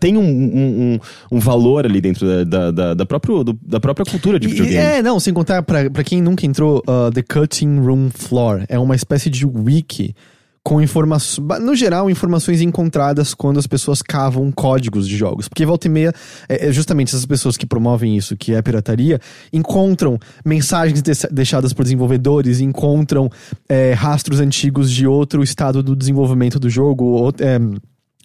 B: têm um, um, um- valor ali dentro da, da, da, da próprio, do- da própria cultura de
A: E-
B: videogame.
A: É, não, sem contar, pra, pra quem nunca entrou, uh, The Cutting Room Floor é uma espécie de wiki com informações, no geral, informações encontradas quando as pessoas cavam códigos de jogos. Porque volta e meia, é, é justamente essas pessoas que promovem isso, que é pirataria, encontram mensagens de- deixadas por desenvolvedores, encontram é, rastros antigos de outro estado do desenvolvimento do jogo. Ou, é,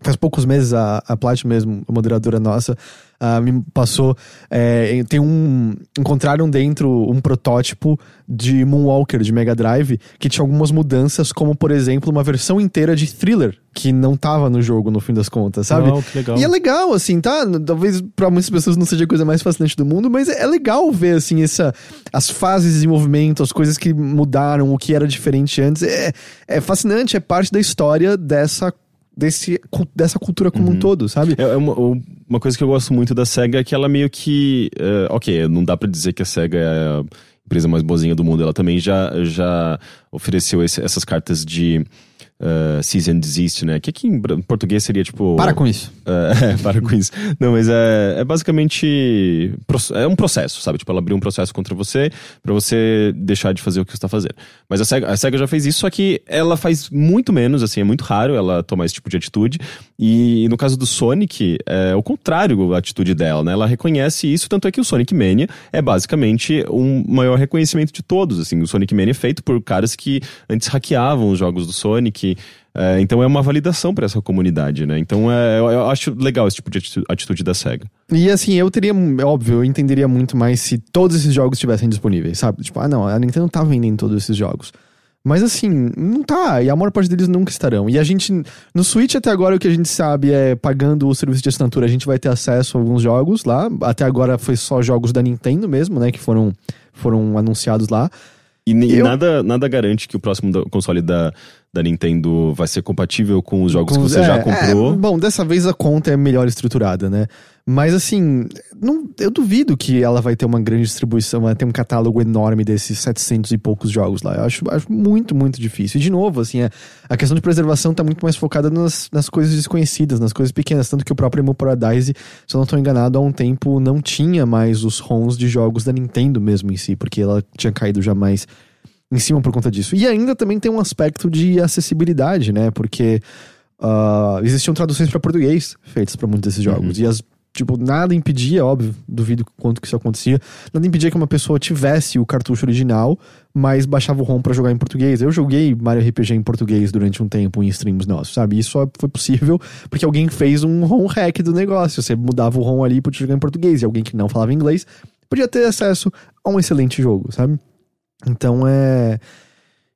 A: Faz poucos meses a, a Plat mesmo, a moderadora nossa, ah, me passou. é, tem um. Encontraram dentro um protótipo de Moonwalker de Mega Drive que tinha algumas mudanças, como por exemplo, uma versão inteira de thriller, que não tava no jogo no fim das contas, sabe? E é legal, assim, tá? Talvez pra muitas pessoas não seja a coisa mais fascinante do mundo, mas é legal ver, assim, essa, as fases de desenvolvimento, as coisas que mudaram, o que era diferente antes. É, é fascinante, é parte da história dessa, desse, dessa cultura como um todo, sabe?
B: É, é uma, uma coisa que eu gosto muito da SEGA é que ela meio que. é, ok, não dá pra dizer que a SEGA é a empresa mais boazinha do mundo. Ela também já, já ofereceu esse- essas cartas de uh, cease and desist, né? Que aqui em português seria tipo.
A: Para com isso.
B: É, para com isso. Não, mas é, é basicamente. É um processo, sabe? Tipo, ela abriu um processo contra você pra você deixar de fazer o que você tá fazendo. Mas a SEGA, a SEGA já fez isso, só que ela faz muito menos, assim, é muito raro ela tomar esse tipo de atitude. E no caso do Sonic, é o contrário a atitude dela, né? Ela reconhece isso, tanto é que o Sonic Mania é basicamente um maior reconhecimento de todos, assim. O Sonic Mania é feito por caras que antes hackeavam os jogos do Sonic. É, então é uma validação pra essa comunidade, né? Então é, eu, eu acho legal esse tipo de atitu- atitude da SEGA.
A: E assim, eu teria, é óbvio, eu entenderia muito mais se todos esses jogos estivessem disponíveis, sabe? Tipo, ah, não, a Nintendo tá vendendo todos esses jogos. Mas assim, não tá, e a maior parte deles nunca estarão. E a gente, no Switch até agora o que a gente sabe é, pagando o serviço de assinatura, a gente vai ter acesso a alguns jogos lá. Até agora foi só jogos da Nintendo mesmo, né, que foram, foram anunciados lá.
B: E, ni-
A: Eu-
B: nada, nada garante que o próximo da- console da, da Nintendo vai ser compatível com os jogos
A: Com-
B: que você
A: é,
B: já comprou.
A: é, bom, dessa vez a conta é melhor estruturada, né? Mas assim, não, eu duvido que ela vai ter uma grande distribuição, vai ter um catálogo enorme desses 700 e poucos jogos lá. Eu acho, acho muito, muito difícil. E de novo, assim, é, a questão de preservação tá muito mais focada nas, nas coisas desconhecidas, nas coisas pequenas. Tanto que o próprio Emo Paradise, se eu não estou enganado, há um tempo não tinha mais os ROMs de jogos da Nintendo mesmo em si, porque ela tinha caído já mais em cima por conta disso. E ainda também tem um aspecto de acessibilidade, né? Porque ah, existiam traduções para português feitas para muitos desses jogos. E as. Tipo, nada impedia, óbvio, duvido quanto que isso acontecia, nada impedia que uma pessoa tivesse o cartucho original, mas baixava o ROM pra jogar em português. Eu joguei Mario RPG em português durante um tempo em streams nossos, sabe? Isso só foi possível porque alguém fez um ROM hack do negócio. Você mudava o ROM ali e podia jogar em português, e alguém que não falava inglês podia ter acesso a um excelente jogo, sabe? Então é.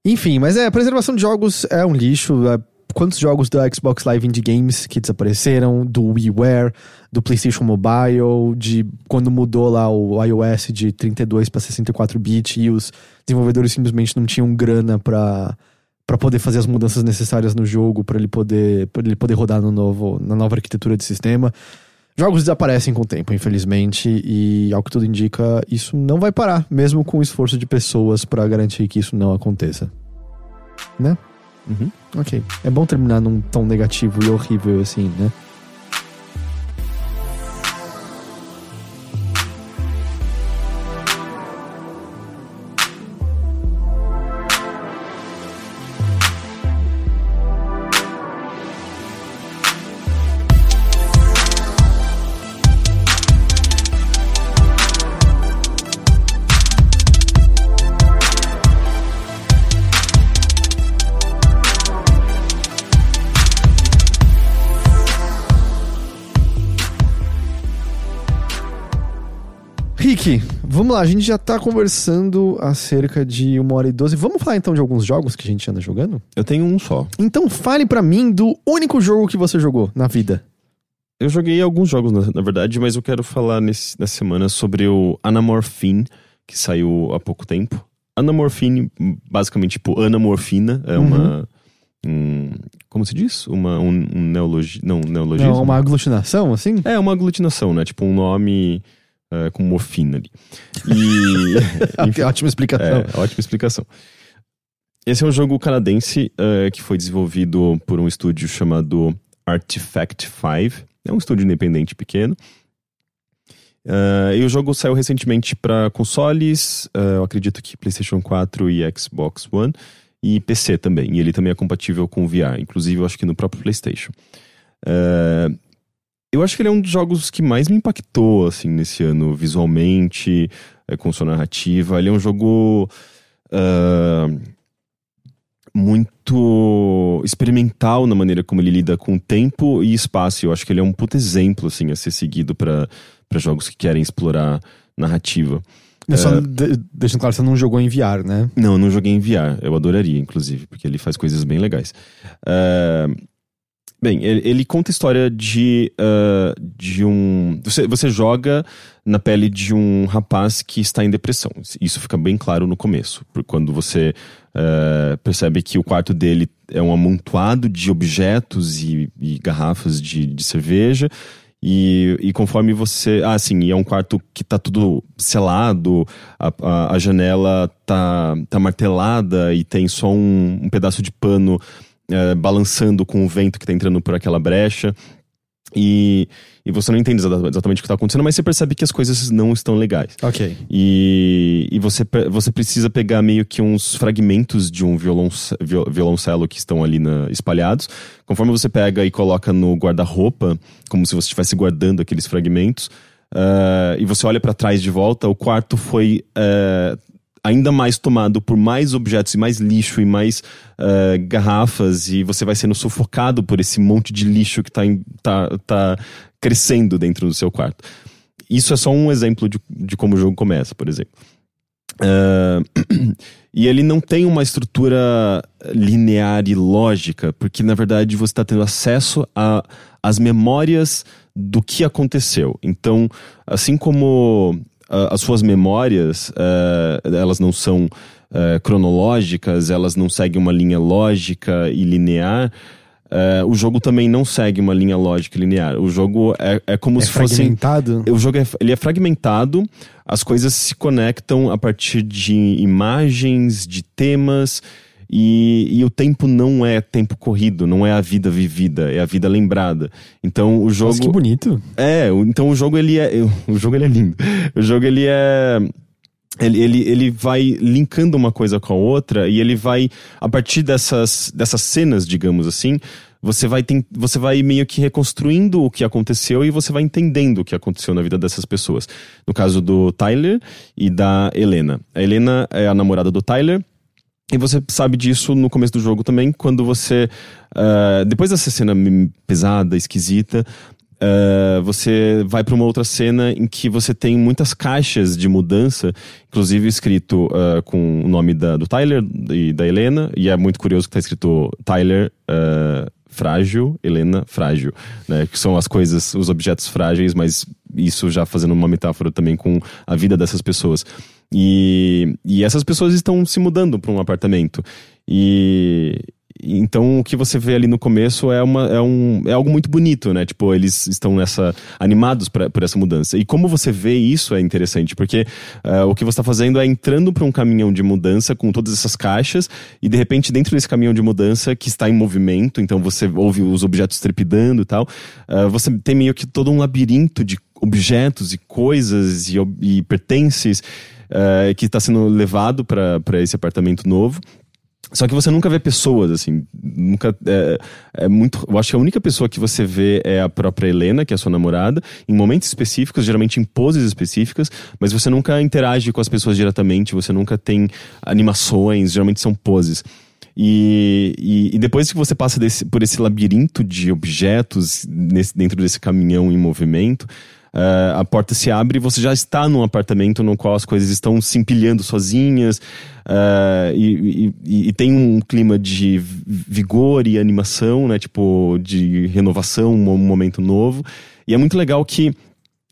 A: Enfim, mas é, preservação de jogos é um lixo. é, quantos jogos da Xbox Live Indie Games que desapareceram, do WiiWare, do PlayStation Mobile, de quando mudou lá o iOS de 32 para 64 bit e os desenvolvedores simplesmente não tinham grana pra para poder fazer as mudanças necessárias no jogo, para ele poder para ele poder rodar no novo na nova arquitetura de sistema. Jogos desaparecem com o tempo, infelizmente, e ao que tudo indica, isso não vai parar, mesmo com o esforço de pessoas pra garantir que isso não aconteça. Né?
B: Uhum.
A: Ok. É bom terminar num tom negativo e horrível assim, né? Vamos lá, a gente já tá conversando há cerca de uma hora e doze. Vamos falar então de alguns jogos que a gente anda jogando?
B: Eu tenho um só.
A: Então fale pra mim do único jogo que você jogou na vida.
B: Eu joguei alguns jogos, na, na verdade, mas eu quero falar nesse, nessa semana sobre o Anamorphine, que saiu há pouco tempo. Anamorphine, basicamente, tipo, anamorfina, é uma. Um, como se diz? Uma, um, um neologi, não, um neologismo?
A: Não, uma aglutinação, assim?
B: É, uma aglutinação, né? Tipo, um nome é, com morfina ali. E. enfim,
A: Ótima explicação.
B: é, ótima explicação. Esse é um jogo canadense é, que foi desenvolvido por um estúdio chamado Artifact 5. É um estúdio independente pequeno. É, e o jogo saiu recentemente para consoles, é, eu acredito que PlayStation 4 e Xbox One. e PC também. E ele também é compatível com VR, inclusive eu acho que no próprio PlayStation. É, eu acho que ele é um dos jogos que mais me impactou, assim, nesse ano, visualmente, é, com sua narrativa. Ele é um jogo uh, muito experimental na maneira como ele lida com tempo e espaço. Eu acho que ele é um puto exemplo, assim, a ser seguido para jogos que querem explorar narrativa.
A: É só de, deixando claro, você não jogou em VR, né?
B: Não, não joguei em VR. Eu adoraria, inclusive, porque ele faz coisas bem legais. Uh, Bem, ele, ele, conta a história de, uh, de um. Você, você joga na pele de um rapaz que está em depressão. Isso fica bem claro no começo. Quando você uh, percebe que o quarto dele é um amontoado de objetos e, e garrafas de, de cerveja. E, e, conforme você. Ah, sim, é um quarto que tá tudo selado, a, a, a janela tá, tá martelada e tem só um, um pedaço de pano é, balançando com o vento que está entrando por aquela brecha. E, e você não entende exatamente o que está acontecendo, mas você percebe que as coisas não estão legais.
A: Ok.
B: E, e você, você precisa pegar meio que uns fragmentos de um violoncelo, violoncelo que estão ali na, espalhados. Conforme você pega e coloca no guarda-roupa, como se você estivesse guardando aqueles fragmentos, uh, e você olha para trás de volta, o quarto foi uh, ainda mais tomado por mais objetos e mais lixo e mais uh, garrafas e você vai sendo sufocado por esse monte de lixo que está tá, tá crescendo dentro do seu quarto. Isso é só um exemplo de, de como o jogo começa, por exemplo. Uh, e ele não tem uma estrutura linear e lógica, porque na verdade você está tendo acesso às memórias do que aconteceu. Então, assim como as suas memórias, uh, elas não são uh, cronológicas, elas não seguem uma linha lógica e linear. Uh, o jogo também não segue uma linha lógica linear. O jogo é, é como
A: é
B: se fosse.
A: fragmentado?
B: O jogo é, ele é fragmentado, as coisas se conectam a partir de imagens, de temas e, e, o tempo não é tempo corrido, não é a vida vivida, é a vida lembrada. Então o jogo. Nossa,
A: que bonito.
B: É, então o jogo ele é. O jogo ele é lindo. O jogo ele é. Ele, ele, ele vai linkando uma coisa com a outra e ele vai, a partir dessas, dessas cenas, digamos assim, você vai, tem, você vai meio que reconstruindo o que aconteceu e você vai entendendo o que aconteceu na vida dessas pessoas. No caso do Tyler e da Helena. A Helena é a namorada do Tyler e você sabe disso no começo do jogo também, quando você. Uh, depois dessa cena pesada, esquisita, Uh, você vai para uma outra cena em que você tem muitas caixas de mudança, inclusive escrito uh, com o nome da, do Tyler e da Helena, e é muito curioso que está escrito Tyler uh, frágil, Helena frágil, né? Que são as coisas, os objetos frágeis, mas isso já fazendo uma metáfora também com a vida dessas pessoas. E, e essas pessoas estão se mudando para um apartamento. E então o que você vê ali no começo é, uma, é, um, é algo muito bonito, né? Tipo, eles estão nessa animados pra, por essa mudança. E como você vê isso é interessante, porque uh, o que você está fazendo é entrando para um caminhão de mudança com todas essas caixas, e de repente, dentro desse caminhão de mudança que está em movimento, então você ouve os objetos trepidando e tal, uh, você tem meio que todo um labirinto de objetos e coisas e, e pertences uh, que está sendo levado para esse apartamento novo. Só que você nunca vê pessoas, assim, nunca. É, é, muito. Eu acho que a única pessoa que você vê é a própria Helena, que é a sua namorada, em momentos específicos, geralmente em poses específicas, mas você nunca interage com as pessoas diretamente, você nunca tem animações, geralmente são poses. E, e, e, depois que você passa desse, por esse labirinto de objetos nesse, dentro desse caminhão em movimento, uh, a porta se abre e você já está num apartamento no qual as coisas estão se empilhando sozinhas uh, e, e, e, tem um clima de vigor e animação, né? Tipo, de renovação, um momento novo. E é muito legal que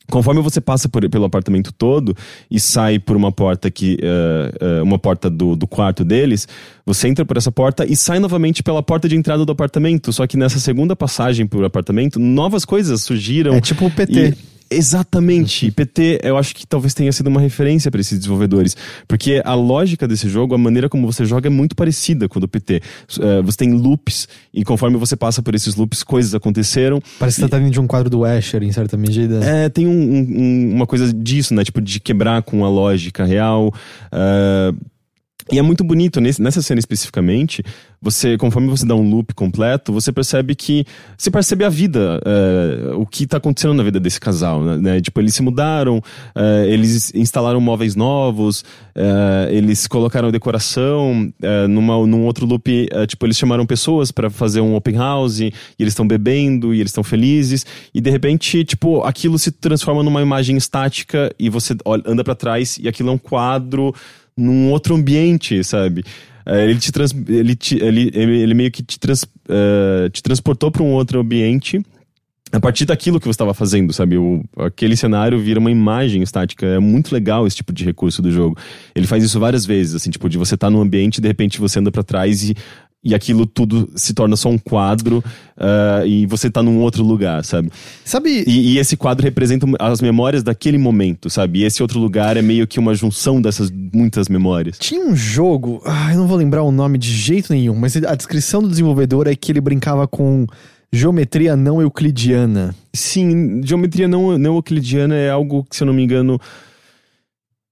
B: conforme você passa por, pelo apartamento todo e sai por uma porta que uh, uh, uma porta do, do quarto deles, você entra por essa porta e sai novamente pela porta de entrada do apartamento. Só que nessa segunda passagem por apartamento, novas coisas surgiram.
A: É tipo o PT.
B: E, Exatamente. PT, eu acho que talvez tenha sido uma referência para esses desenvolvedores. Porque a lógica desse jogo, a maneira como você joga é muito parecida com a do PT. Uh, eh, você tem loops, e conforme você passa por esses loops, coisas aconteceram.
A: Parece que tá vindo de um quadro do Asher, em certa medida.
B: É, tem um, um, uma coisa disso, né? Tipo, de quebrar com a lógica real. Uh, E é muito bonito, nessa cena especificamente, você, conforme você dá um loop completo, você percebe que. Você percebe a vida, é, o que tá acontecendo na vida desse casal, né? né? Tipo, eles se mudaram, é, eles instalaram móveis novos, é, eles colocaram decoração, numa, num outro loop, tipo, eles chamaram pessoas para fazer um open house, e eles estão bebendo, e eles estão felizes, e de repente, tipo, aquilo se transforma numa imagem estática, e você anda para trás, e aquilo é um quadro num outro ambiente, sabe? É, ele, te trans, ele, te, ele, ele, meio que te, trans, uh, te transportou para um outro ambiente a partir daquilo que você estava fazendo, sabe? O, aquele cenário vira uma imagem estática. É muito legal esse tipo de recurso do jogo. Ele faz isso várias vezes, assim, tipo, de você estar tá num ambiente e de repente você anda para trás e e aquilo tudo se torna só um quadro uh, e você tá num outro lugar, sabe?
A: Sabe.
B: E, e, esse quadro representa as memórias daquele momento, sabe? E esse outro lugar é meio que uma junção dessas muitas memórias.
A: Tinha um jogo, ah, eu não vou lembrar o nome de jeito nenhum, mas a descrição do desenvolvedor é que ele brincava com geometria não euclidiana.
B: Sim, geometria não, não euclidiana é algo que, se eu não me engano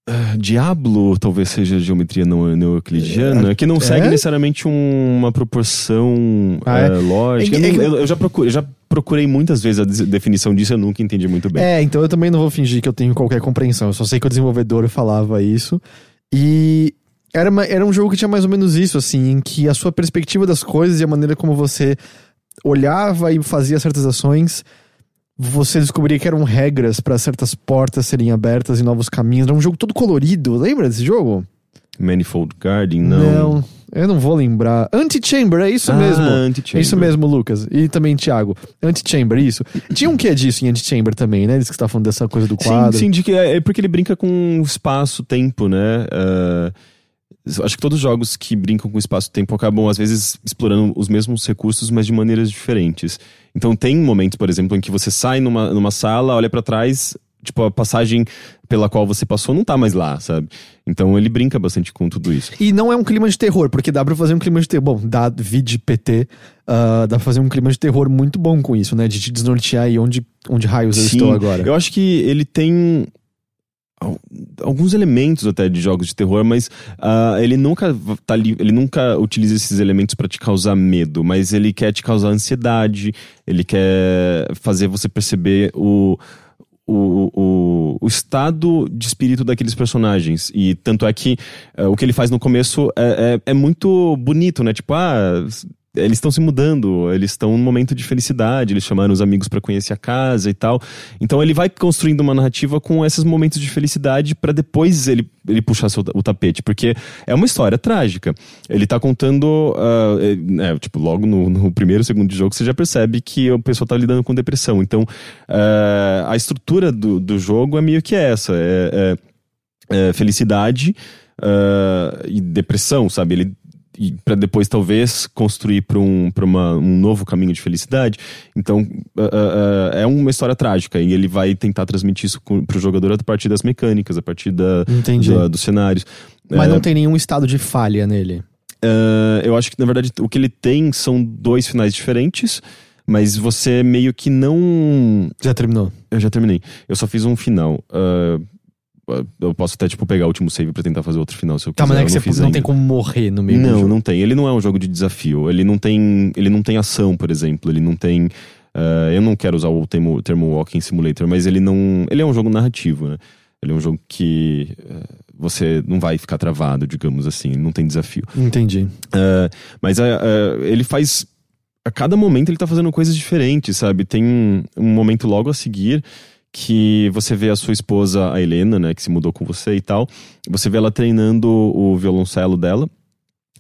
B: Uh, Diablo talvez seja geometria não, euclidiana, é, que não segue é? necessariamente um, uma proporção ah, é? uh, lógica. É eu, eu, já procurei, eu já procurei muitas vezes a definição disso, eu nunca entendi muito bem.
A: É, então eu também não vou fingir que eu tenho qualquer compreensão. Eu só sei que o desenvolvedor falava isso. E era, uma, era um jogo que tinha mais ou menos isso, assim, em que a sua perspectiva das coisas e a maneira como você olhava e fazia certas ações você descobria que eram regras para certas portas serem abertas e novos caminhos. Era um jogo todo colorido. Lembra desse jogo?
B: Manifold Garden, não.
A: Não, eu não vou lembrar. Antichamber, é isso ah, mesmo. É isso mesmo, Lucas. E também Thiago. Antichamber, isso. Tinha um que é disso em Antichamber também, né? Eles que estavam falando dessa coisa do quadro.
B: Sim, sim, de que é, é porque ele brinca com espaço, tempo, né? Uh, acho que todos os jogos que brincam com espaço-tempo acabam, às vezes, explorando os mesmos recursos, mas de maneiras diferentes. Então, tem momentos, por exemplo, em que você sai numa, numa sala, olha para trás, tipo, a passagem pela qual você passou não tá mais lá, sabe? Então ele brinca bastante com tudo isso.
A: E não é um clima de terror, porque dá pra fazer um clima de terror. Bom, dá vídeo PT, uh, dá pra fazer um clima de terror muito bom com isso, né? De te desnortear aí onde, onde raios Sim, eu estou agora.
B: Eu acho que ele tem alguns elementos até de jogos de terror, mas uh, ele nunca tá ele nunca utiliza esses elementos para te causar medo, mas ele quer te causar ansiedade, ele quer fazer você perceber o o, o, o, estado de espírito daqueles personagens. E tanto é que uh, o que ele faz no começo é, é, é, muito bonito, né? Tipo, ah, eles estão se mudando, eles estão num momento de felicidade, eles chamaram os amigos para conhecer a casa e tal. Então ele vai construindo uma narrativa com esses momentos de felicidade para depois ele, ele puxar o tapete, porque é uma história trágica. Ele tá contando, uh, é, tipo, logo no, no, primeiro, segundo jogo, você já percebe que o pessoal tá lidando com depressão. Então uh, a estrutura do, do jogo é meio que essa: é, é, é felicidade. Uh, e depressão, sabe? Ele para depois talvez construir para um, pra um novo caminho de felicidade. Então uh, uh, é uma história trágica e ele vai tentar transmitir isso para o jogador a partir das mecânicas, a partir da, da dos cenários.
A: Mas não tem nenhum estado de falha nele.
B: eu acho que na verdade o que ele tem são dois finais diferentes. Mas você meio que não.
A: Já terminou?
B: Eu já terminei. Eu só fiz um final. Uh, eu posso até, tipo, pegar o último save pra tentar fazer outro final se eu
A: tá,
B: quiser.
A: Tá, mas é que você não tem como morrer no meio
B: Não,
A: do jogo.
B: não tem. Ele não é um jogo de desafio. Ele não tem, ele não tem ação, por exemplo. Ele não tem... Uh, eu não quero usar o termo, termo Walking Simulator, mas ele não... Ele é um jogo narrativo, né? Ele é um jogo que uh, você não vai ficar travado, digamos assim. Não tem desafio.
A: Entendi.
B: Uh, mas ele faz... A cada momento ele tá fazendo coisas diferentes, sabe? Tem um, um momento logo a seguir que você vê a sua esposa, a Helena, né, que se mudou com você e tal, você vê ela treinando o violoncelo dela.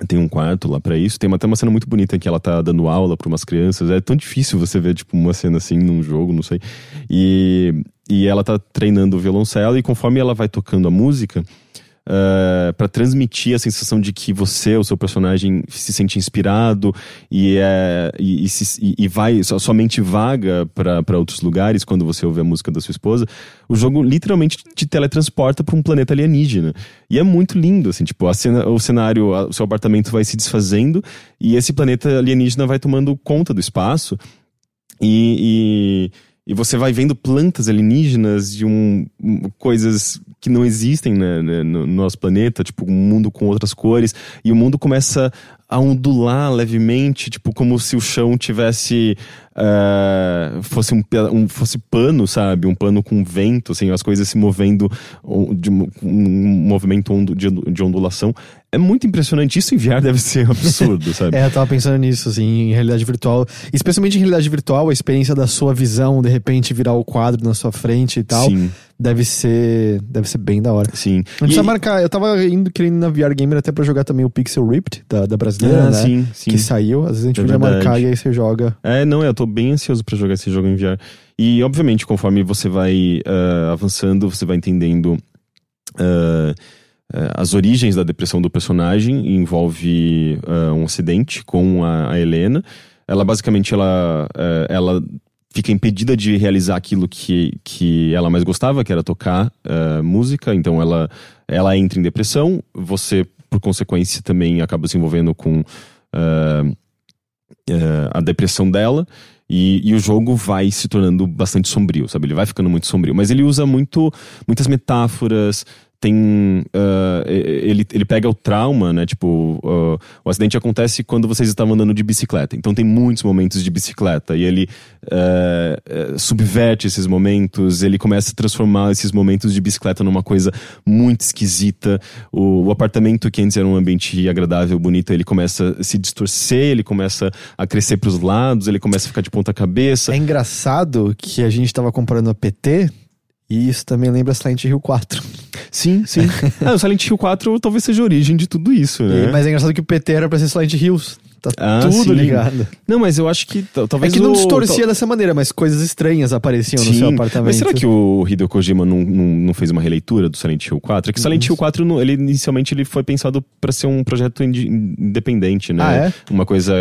B: Tem um quarto lá para isso. Tem até uma cena muito bonita em que ela tá dando aula para umas crianças. É tão difícil você ver, tipo, uma cena assim num jogo, não sei. E, e ela tá treinando o violoncelo e conforme ela vai tocando a música, uh, eh, para transmitir a sensação de que você, o seu personagem, se sente inspirado e, é, e, e, se, e vai, sua mente vaga para outros lugares quando você ouve a música da sua esposa, o jogo literalmente te teletransporta para um planeta alienígena. E é muito lindo, assim, tipo, a cena, o cenário, o seu apartamento vai se desfazendo e esse planeta alienígena vai tomando conta do espaço. e, e e você vai vendo plantas alienígenas de um, coisas que não existem né, né, no, no nosso planeta, tipo um mundo com outras cores, e o mundo começa a ondular levemente, tipo como se o chão tivesse uh, fosse um, um, fosse pano, sabe, um pano com vento, assim, as coisas se movendo de um, um movimento de, de ondulação. É muito impressionante. Isso em VR deve ser absurdo, sabe?
A: é, eu tava pensando nisso, assim, em realidade virtual. Especialmente em realidade virtual, a experiência da sua visão, de repente, virar o quadro na sua frente e tal.
B: Sim.
A: Deve ser. Deve ser bem da hora.
B: Sim.
A: Não precisa marcar. Eu tava indo querendo ir na VR Gamer até pra jogar também o Pixel Ripped da, da brasileira,
B: Ah,
A: né?
B: sim, sim.
A: Que saiu. Às vezes a gente
B: É
A: podia
B: verdade.
A: marcar e aí você joga.
B: É, não, eu tô bem ansioso pra jogar esse jogo em VR. E, obviamente, conforme você vai ah, avançando, você vai entendendo ah, as origens da depressão do personagem. E envolve um acidente com a, a Helena. Ela, basicamente, ela, ela fica impedida de realizar aquilo que, que ela mais gostava, que era tocar ah, música. Então, ela, ela entra em depressão. Você, por consequência, também acaba se envolvendo com... ah, eh, a depressão dela e, e o jogo vai se tornando bastante sombrio, sabe? Ele vai ficando muito sombrio, mas ele usa muito, muitas metáforas. Tem. ah, ele, ele pega o trauma, né? Tipo, ah, o acidente acontece quando vocês estavam andando de bicicleta. Então tem muitos momentos de bicicleta. E ele ah, subverte esses momentos. Ele começa a transformar esses momentos de bicicleta numa coisa muito esquisita. O, o apartamento, que antes era um ambiente agradável, bonito, ele começa a se distorcer, ele começa a crescer pros lados, ele começa a ficar de ponta cabeça.
A: É engraçado que a gente tava comparando a PT. E isso também lembra Silent Hill 4.
B: Sim, sim. ah, o Silent Hill 4 talvez seja a origem de tudo isso, né?
A: E- mas é engraçado que o PT era pra ser Silent Hills. Tá
B: Ah,
A: tudo
B: sim.
A: ligado.
B: Não, mas eu acho que t-
A: É
B: talvez
A: que não distorcia dessa maneira, mas coisas estranhas apareciam no
B: Sim,
A: seu apartamento.
B: Mas será que o Hideo Kojima não, não, não fez uma releitura do Silent Hill 4? É que Silent Hill 4, não- ele inicialmente ele foi pensado pra ser um projeto independente, né?
A: Ah, é?
B: Uma coisa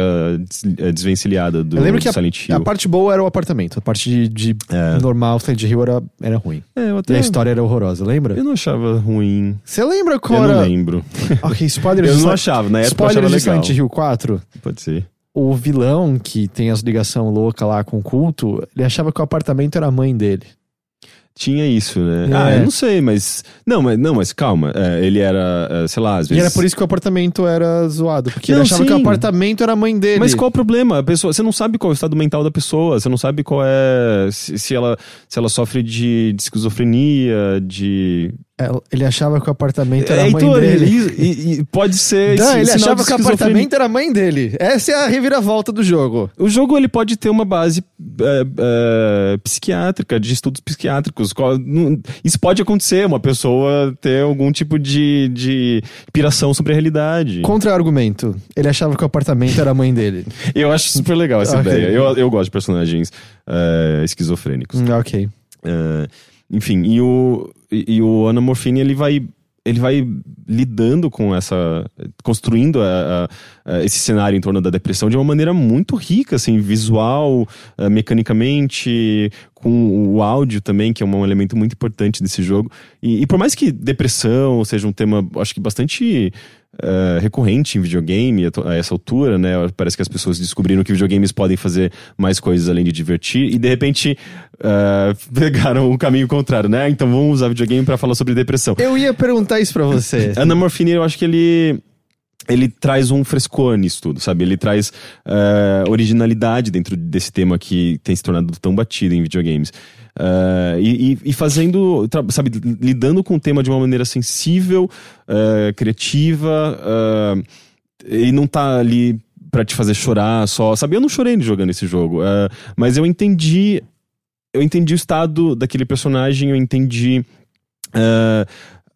B: eh, desvencilhada do,
A: Eu lembro que a,
B: Silent Hill.
A: a parte boa era o apartamento. A parte de, de
B: É.
A: normal, Silent Hill era, era ruim.
B: É, eu
A: E
B: até...
A: a história era horrorosa, lembra?
B: Eu não achava ruim.
A: Você lembra qual
B: Eu
A: era...
B: não lembro.
A: Ok, spoilers
B: Eu não achava, na época eu
A: Spoilers
B: achava
A: de
B: legal.
A: Silent Hill 4.
B: Pode ser.
A: O vilão que tem as ligação louca lá com o culto, ele achava que o apartamento era a mãe dele.
B: Tinha isso, né?
A: É.
B: Ah, eu não sei, mas. Não, mas, não, mas calma. É, ele era, é, sei lá, às
A: E
B: vezes.
A: era por isso que o apartamento era zoado. Porque ele
B: Não,
A: achava que o
B: sim.
A: apartamento era a mãe dele.
B: Mas qual o problema? A pessoa, você não sabe qual é o estado mental da pessoa, você não sabe qual é. Se, se ela, se ela sofre de, de esquizofrenia, de.
A: Ele achava que o apartamento era
B: É,
A: a mãe
B: Heitor,
A: dele.
B: e, e- e pode ser.
A: Não,
B: esse
A: ele achava que o apartamento era a mãe dele. Essa é a reviravolta do jogo.
B: O jogo ele pode ter uma base é, é, psiquiátrica, de estudos psiquiátricos. Isso pode acontecer, uma pessoa ter algum tipo de, de piração sobre a realidade.
A: Contra-argumento. Ele achava que o apartamento era a mãe dele.
B: Eu acho super legal essa
A: Ok.
B: ideia. Eu, eu gosto de personagens é, esquizofrênicos.
A: Ok.
B: É, enfim, e o, e, o Ana Morfini, ele vai ele vai lidando com essa construindo a- a- a esse cenário em torno da depressão de uma maneira muito rica assim visual eh, mecanicamente com o áudio também que é um elemento muito importante desse jogo e, e por mais que depressão seja um tema acho que bastante eh, recorrente em videogame a a essa altura, né? Parece que as pessoas descobriram que videogames podem fazer mais coisas além de divertir e de repente eh, pegaram o caminho contrário, né? Então vamos usar videogame para falar sobre depressão.
A: Eu ia perguntar isso pra você.
B: Ana Morfini, eu acho que ele ele traz um frescor nisso tudo, sabe? Ele traz eh, originalidade dentro desse tema que tem se tornado tão batido em videogames. Eh, e, e- fazendo, sabe, lidando com o tema de uma maneira sensível, eh, criativa, eh, e não tá ali pra te fazer chorar só, sabe? Eu não chorei jogando esse jogo, mas eu entendi, eu entendi o estado daquele personagem, eu entendi eh,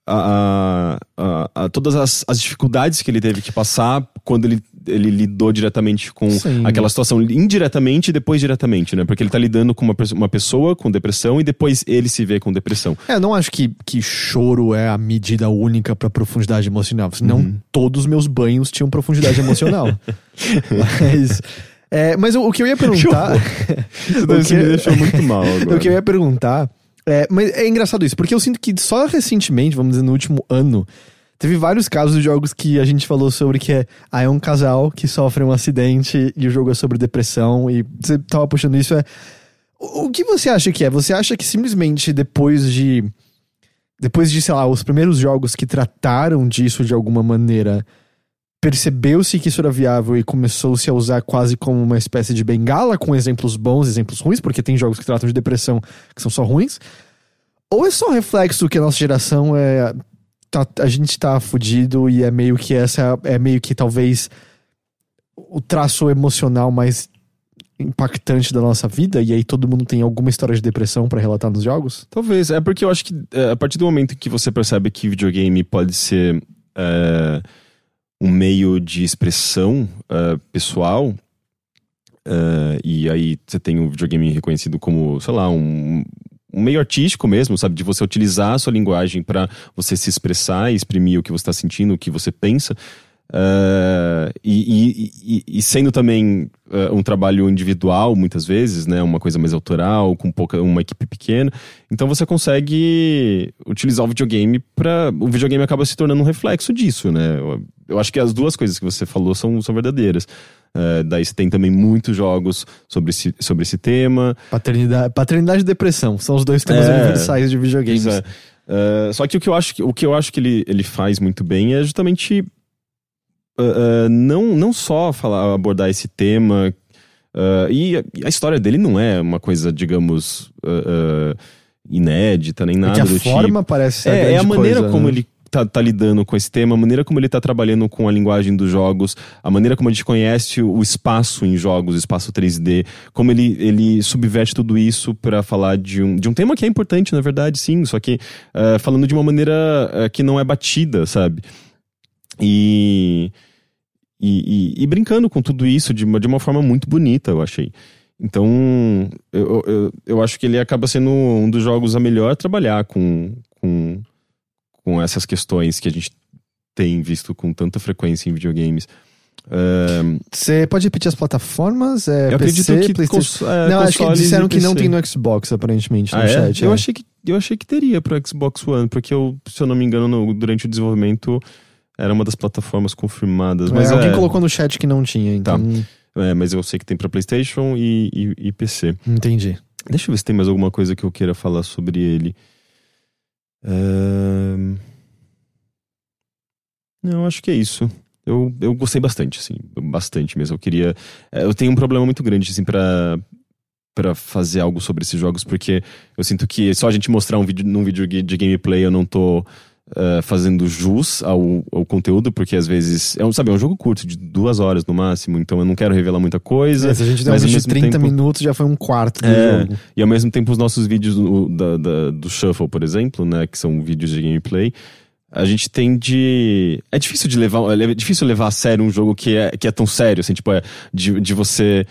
B: a, a- a- todas as, as dificuldades que ele teve que passar quando ele, ele lidou diretamente com
A: Sim.
B: aquela situação, indiretamente e depois diretamente, né? Porque ele tá lidando com uma, uma pessoa com depressão e depois ele se vê com depressão.
A: É, eu não acho que, que choro é a medida única pra profundidade emocional. Senão
B: Uhum.
A: todos os meus banhos tinham profundidade emocional. mas. é, mas o, o que eu ia perguntar.
B: Isso
A: que-
B: me deixou muito mal agora.
A: O que eu ia perguntar. É, mas é engraçado isso, porque eu sinto que só recentemente, vamos dizer, no último ano, teve vários casos de jogos que a gente falou sobre que é, ah, é um casal que sofre um acidente e o jogo é sobre depressão e você tava puxando isso. É, o, que você acha que é? Você acha que simplesmente depois de depois de, sei lá, os primeiros jogos que trataram disso de alguma maneira, percebeu-se que isso era viável e começou-se a usar quase como uma espécie de bengala, com exemplos bons, exemplos ruins, porque tem jogos que tratam de depressão que são só ruins. Ou é só um reflexo que a nossa geração é. Tá, a gente tá fudido e é meio que essa. É meio que talvez o traço emocional mais impactante da nossa vida e aí todo mundo tem alguma história de depressão pra relatar nos jogos?
B: Talvez. É porque eu acho que é, a partir do momento que você percebe que videogame pode ser é, um meio de expressão é, pessoal, é, e aí você tem o videogame reconhecido como, sei lá, um, um meio artístico mesmo, sabe? De você utilizar a sua linguagem para você se expressar e exprimir o que você está sentindo, o que você pensa. Uh, e, e, e, sendo também uh, um trabalho individual, muitas vezes, né? Uma coisa mais autoral, com pouca, uma equipe pequena. Então você consegue utilizar o videogame para O videogame acaba se tornando um reflexo disso, né? Eu, eu, acho que as duas coisas que você falou são, são verdadeiras. Uh, daí você tem também muitos jogos sobre esse, sobre esse tema.
A: Paternidade, paternidade e depressão são os dois temas é, universais de videogames.
B: É. só que o que eu acho, o que eu acho que ele, ele faz muito bem é justamente uh, não, não só falar, abordar esse tema. Uh, e a, a, história dele não é uma coisa, digamos, uh, inédita, nem nada
A: é que a
B: do
A: forma
B: tipo.
A: parece ser
B: é,
A: a
B: é a maneira
A: coisa,
B: como
A: né?
B: ele tá, tá, lidando com esse tema, a maneira como ele tá trabalhando com a linguagem dos jogos, a maneira como a gente conhece o espaço em jogos, o espaço 3D, como ele, ele subverte tudo isso para falar de um, de um tema que é importante, na verdade, sim, só que uh, falando de uma maneira uh, que não é batida, sabe? E e, e, e, brincando com tudo isso de uma, de uma forma muito bonita, eu achei. Então, eu, eu, eu acho que ele acaba sendo um dos jogos a melhor trabalhar com, com, com essas questões que a gente tem visto com tanta frequência em videogames.
A: Você uh, pode repetir as plataformas? É,
B: eu
A: PC,
B: acredito que cons, é,
A: não, acho que disseram que não tem no Xbox, aparentemente, no
B: ah, é?
A: chat.
B: Eu,
A: é.
B: achei que, eu achei que teria pro Xbox One, porque eu, se eu não me engano, no, durante o desenvolvimento era uma das plataformas confirmadas. Mas
A: É, alguém
B: é,
A: colocou no chat que não tinha, então.
B: é, mas eu sei que tem pra PlayStation e, e, e PC.
A: Entendi.
B: Deixa eu ver se tem mais alguma coisa que eu queira falar sobre ele. Ahn, Não, acho que é isso. Eu, eu gostei bastante, assim, bastante mesmo. Eu queria. é, Eu tenho um problema muito grande, assim, pra, pra fazer algo sobre esses jogos, porque eu sinto que só a gente mostrar um vídeo num vídeo de gameplay eu não tô. Eh, fazendo jus ao, ao conteúdo, porque às vezes é um, sabe, é um jogo curto, de duas horas no máximo, então eu não quero revelar muita coisa.
A: É, se a gente der um vídeo de
B: mesmo
A: 30
B: tempo-
A: minutos, já foi um quarto do
B: é,
A: jogo.
B: e ao mesmo tempo os nossos vídeos do, da- da- do Shuffle, por exemplo, né, que são vídeos de gameplay, a gente tem de... É difícil de levar, é difícil levar a sério um jogo que é, que é tão sério, assim, tipo, é de, de você...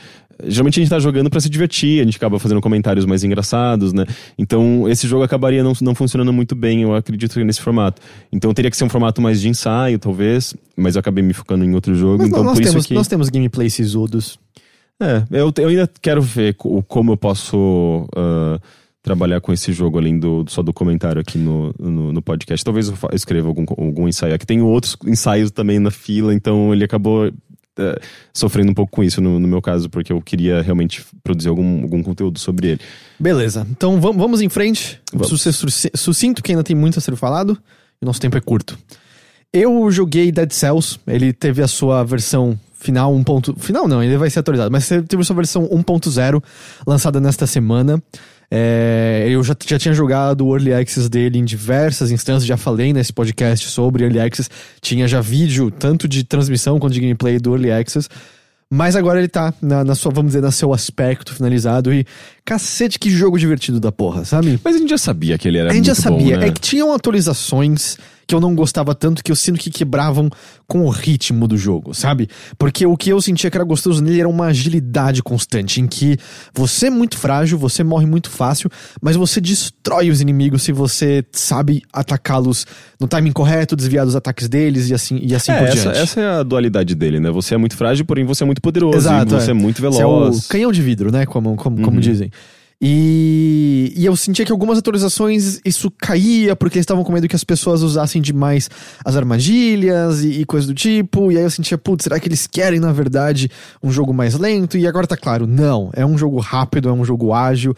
B: Geralmente a gente tá jogando pra se divertir, a gente acaba fazendo comentários mais engraçados, né? Então esse jogo acabaria não, não funcionando muito bem, eu acredito, nesse formato. Então teria que ser um formato mais de ensaio, talvez, mas eu acabei me focando em outro jogo,
A: Mas
B: então
A: nós,
B: por isso
A: temos,
B: que...
A: nós temos gameplay sisudos.
B: É, eu, eu ainda quero ver co- como eu posso ah, trabalhar com esse jogo, além do só do comentário aqui no, no, no podcast. Talvez eu escreva algum, algum ensaio. Aqui tem outros ensaios também na fila, então ele acabou eh, sofrendo um pouco com isso no, no meu caso, porque eu queria realmente produzir algum, algum conteúdo sobre ele.
A: Beleza, então vamos, vamos em frente.
B: Vamos.
A: Preciso ser suci- sucinto, que ainda tem muito a ser falado. E o nosso tempo é curto. Eu joguei Dead Cells. Ele teve a sua versão final 1. ponto- Final não, ele vai ser atualizado. Mas teve a sua versão 1.0 lançada nesta semana. É, eu já, já tinha jogado o Early Access dele em diversas instâncias, já falei nesse podcast sobre Early Access. Tinha já vídeo, tanto de transmissão quanto de gameplay do Early Access. Mas agora ele tá na, na sua, vamos dizer, no seu aspecto finalizado. E cacete, que jogo divertido da porra, sabe?
B: Mas a gente já sabia que ele era
A: A gente já
B: muito bom,
A: sabia.
B: né?
A: É que tinham atualizações que eu não gostava tanto, que eu sinto que quebravam com o ritmo do jogo, sabe? Porque o que eu sentia que era gostoso nele era uma agilidade constante, em que você é muito frágil, você morre muito fácil, mas você destrói os inimigos se você sabe atacá-los no timing correto, desviar dos ataques deles e assim, e assim
B: É,
A: por
B: essa,
A: diante.
B: essa é a dualidade dele, né? Você é muito frágil, porém você é muito poderoso.
A: Exato,
B: você é, muito veloz.
A: Você é o canhão de vidro, né? Como, como, como
B: Uhum.
A: dizem. E, e eu sentia que algumas atualizações isso caía porque eles estavam com medo que as pessoas usassem demais as armadilhas e, e coisa do tipo. E aí eu sentia, putz, será que eles querem, na verdade, um jogo mais lento? E agora tá claro, não. É um jogo rápido, é um jogo ágil.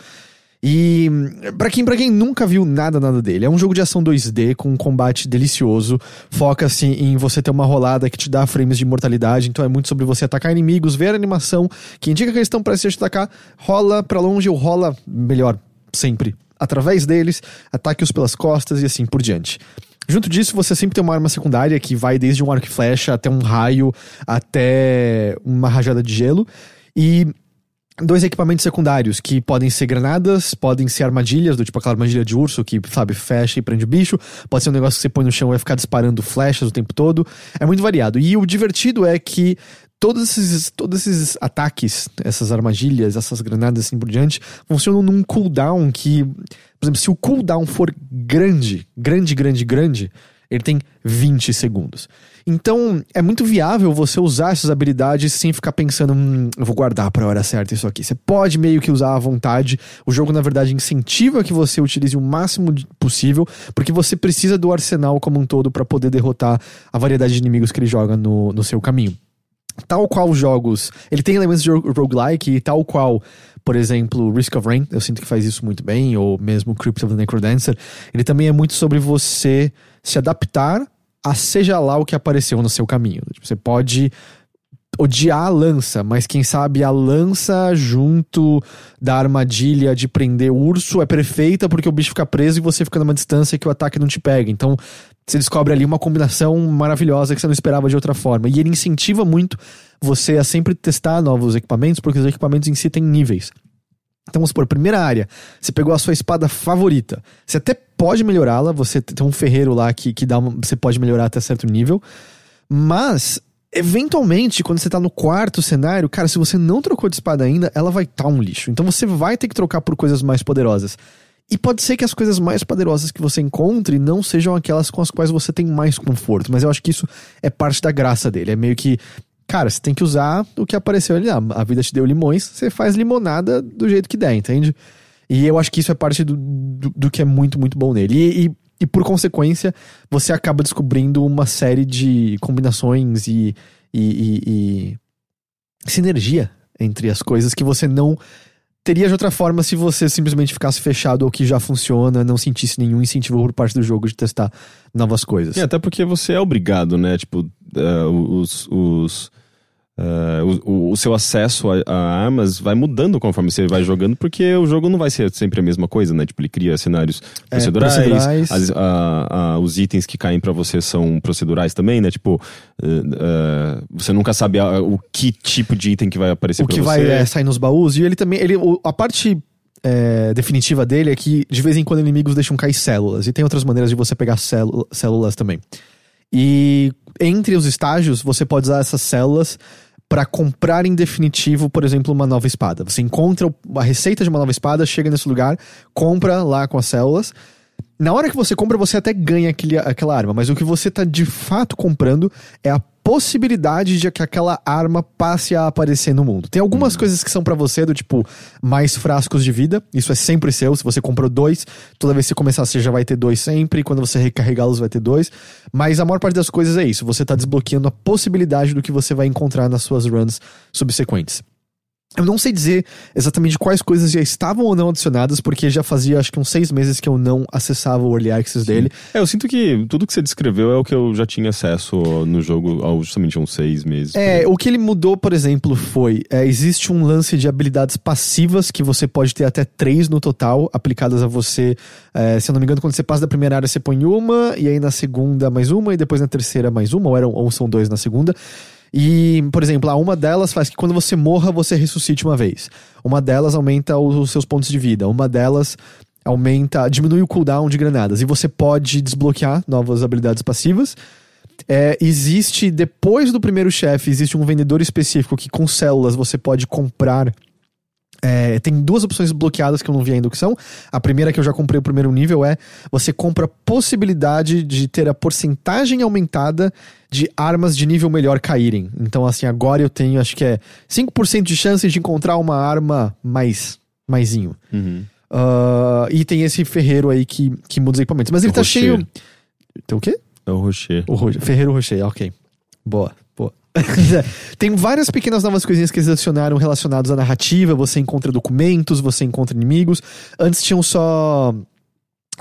A: E pra quem, pra quem nunca viu nada, nada dele, é um jogo de ação 2D com um combate delicioso. Foca-se em você ter uma rolada que te dá frames de imortalidade. Então é muito sobre você atacar inimigos, ver a animação que indica que eles estão prestes a te atacar. Rola pra longe ou rola melhor, sempre. Através deles, ataque-os pelas costas e assim por diante. Junto disso, você sempre tem uma arma secundária que vai desde um arco e flecha até um raio, até uma rajada de gelo. E dois equipamentos secundários, que podem ser granadas, podem ser armadilhas, do tipo aquela armadilha de urso que, sabe, fecha e prende o bicho, pode ser um negócio que você põe no chão e vai ficar disparando flechas o tempo todo. É muito variado. E o divertido é que todos esses, todos esses ataques, essas armadilhas, essas granadas assim por diante, funcionam num cooldown que, por exemplo, se o cooldown for grande, grande, grande, grande, ele tem 20 segundos. Então, é muito viável você usar essas habilidades sem ficar pensando, hum, eu vou guardar para a hora certa isso aqui. Você pode meio que usar à vontade. O jogo, na verdade, incentiva que você utilize o máximo possível, porque você precisa do arsenal como um todo para poder derrotar a variedade de inimigos que ele joga no, no seu caminho. Tal qual jogos. Ele tem elementos de roguelike, tal qual por exemplo, Risk of Rain, eu sinto que faz isso muito bem, ou mesmo Crypt of the Necrodancer, ele também é muito sobre você se adaptar a seja lá o que apareceu no seu caminho. Tipo, você pode odiar a lança, mas quem sabe a lança junto da armadilha de prender o urso é perfeita porque o bicho fica preso e você fica numa distância que o ataque não te pega. Então, você descobre ali uma combinação maravilhosa que você não esperava de outra forma. E ele incentiva muito você a sempre testar novos equipamentos, porque os equipamentos em si têm níveis. Então vamos supor, primeira área, você pegou a sua espada favorita. Você até pode melhorá-la, você tem um ferreiro lá que, que dá uma, você pode melhorar até certo nível. Mas, eventualmente, quando você tá no quarto cenário, cara, se você não trocou de espada ainda, ela vai estar tá um lixo. Então você vai ter que trocar por coisas mais poderosas. E pode ser que as coisas mais poderosas que você encontre não sejam aquelas com as quais você tem mais conforto, mas eu acho que isso é parte da graça dele. É meio que Cara, você tem que usar o que apareceu ali. Ah, a vida te deu limões, você faz limonada do jeito que der, entende? E eu acho que isso é parte do, do, do que é muito, muito bom nele. E, e, e, por consequência, você acaba descobrindo uma série de combinações e, e, e sinergia entre as coisas que você não teria de outra forma se você simplesmente ficasse fechado ao que já funciona, não sentisse nenhum incentivo por parte do jogo de testar novas coisas.
B: É, até porque você é obrigado, né? Tipo, uh, os, os Uh, o, o, seu acesso a, a, armas vai mudando conforme você vai jogando, porque o jogo não vai ser sempre a mesma coisa, né? Tipo, ele cria cenários é, procedurais, procedurais. As, a, a, os itens que caem para você são procedurais também, né? Tipo, uh, uh, você nunca sabe o que tipo de item que vai aparecer
A: o
B: pra
A: você. O que vai é, sair nos baús, e ele também, ele, a parte é, definitiva dele é que de vez em quando inimigos deixam cair células, e tem outras maneiras de você pegar células também. E entre os estágios, você pode usar essas células para comprar em definitivo, por exemplo, uma nova espada. Você encontra a receita de uma nova espada, chega nesse lugar, compra lá com as células. Na hora que você compra, você até ganha aquele, aquela arma, mas o que você tá de fato comprando é a possibilidade de que aquela arma passe a aparecer no mundo. Tem algumas uhum. coisas que são para você, do tipo, mais frascos de vida. Isso é sempre seu. Se você comprou dois, toda vez que você começar, você já vai ter dois sempre. Quando você recarregá-los, vai ter dois. Mas a maior parte das coisas é isso. Você tá desbloqueando a possibilidade do que você vai encontrar nas suas runs subsequentes. Eu não sei dizer exatamente quais coisas já estavam ou não adicionadas, porque já fazia acho que uns seis meses que eu não acessava o Early Access dele.
B: É, eu sinto que tudo que você descreveu é o que eu já tinha acesso no jogo há justamente uns seis meses.
A: É, o que ele mudou, por exemplo, foi: é, existe um lance de habilidades passivas que você pode ter até três no total, aplicadas a você. É, se eu não me engano, quando você passa da primeira área, você põe uma, e aí na segunda mais uma, e depois na terceira mais uma, ou, eram, ou são dois na segunda. E, por exemplo, uma delas faz que quando você morra, você ressuscite uma vez. Uma delas aumenta os seus pontos de vida. Uma delas aumenta, diminui o cooldown de granadas. E você pode desbloquear novas habilidades passivas. É, existe, depois do primeiro chefe, existe um vendedor específico que com células você pode comprar é, tem duas opções bloqueadas que eu não vi ainda que são. A primeira que eu já comprei o primeiro nível é você compra a possibilidade de ter a porcentagem aumentada de armas de nível melhor caírem. Então, assim, agora eu tenho, acho que é 5% de chance de encontrar uma arma mais, maisinho.
B: Uhum.
A: Uh, e tem esse ferreiro aí que, que muda os equipamentos. Mas ele o tá Rocher. cheio. Tem o quê?
B: É o Rocher.
A: O Rocher. Ferreiro Rocher, ok. Boa. Tem várias pequenas novas coisinhas que eles adicionaram relacionados à narrativa. Você encontra documentos, você encontra inimigos. Antes tinham só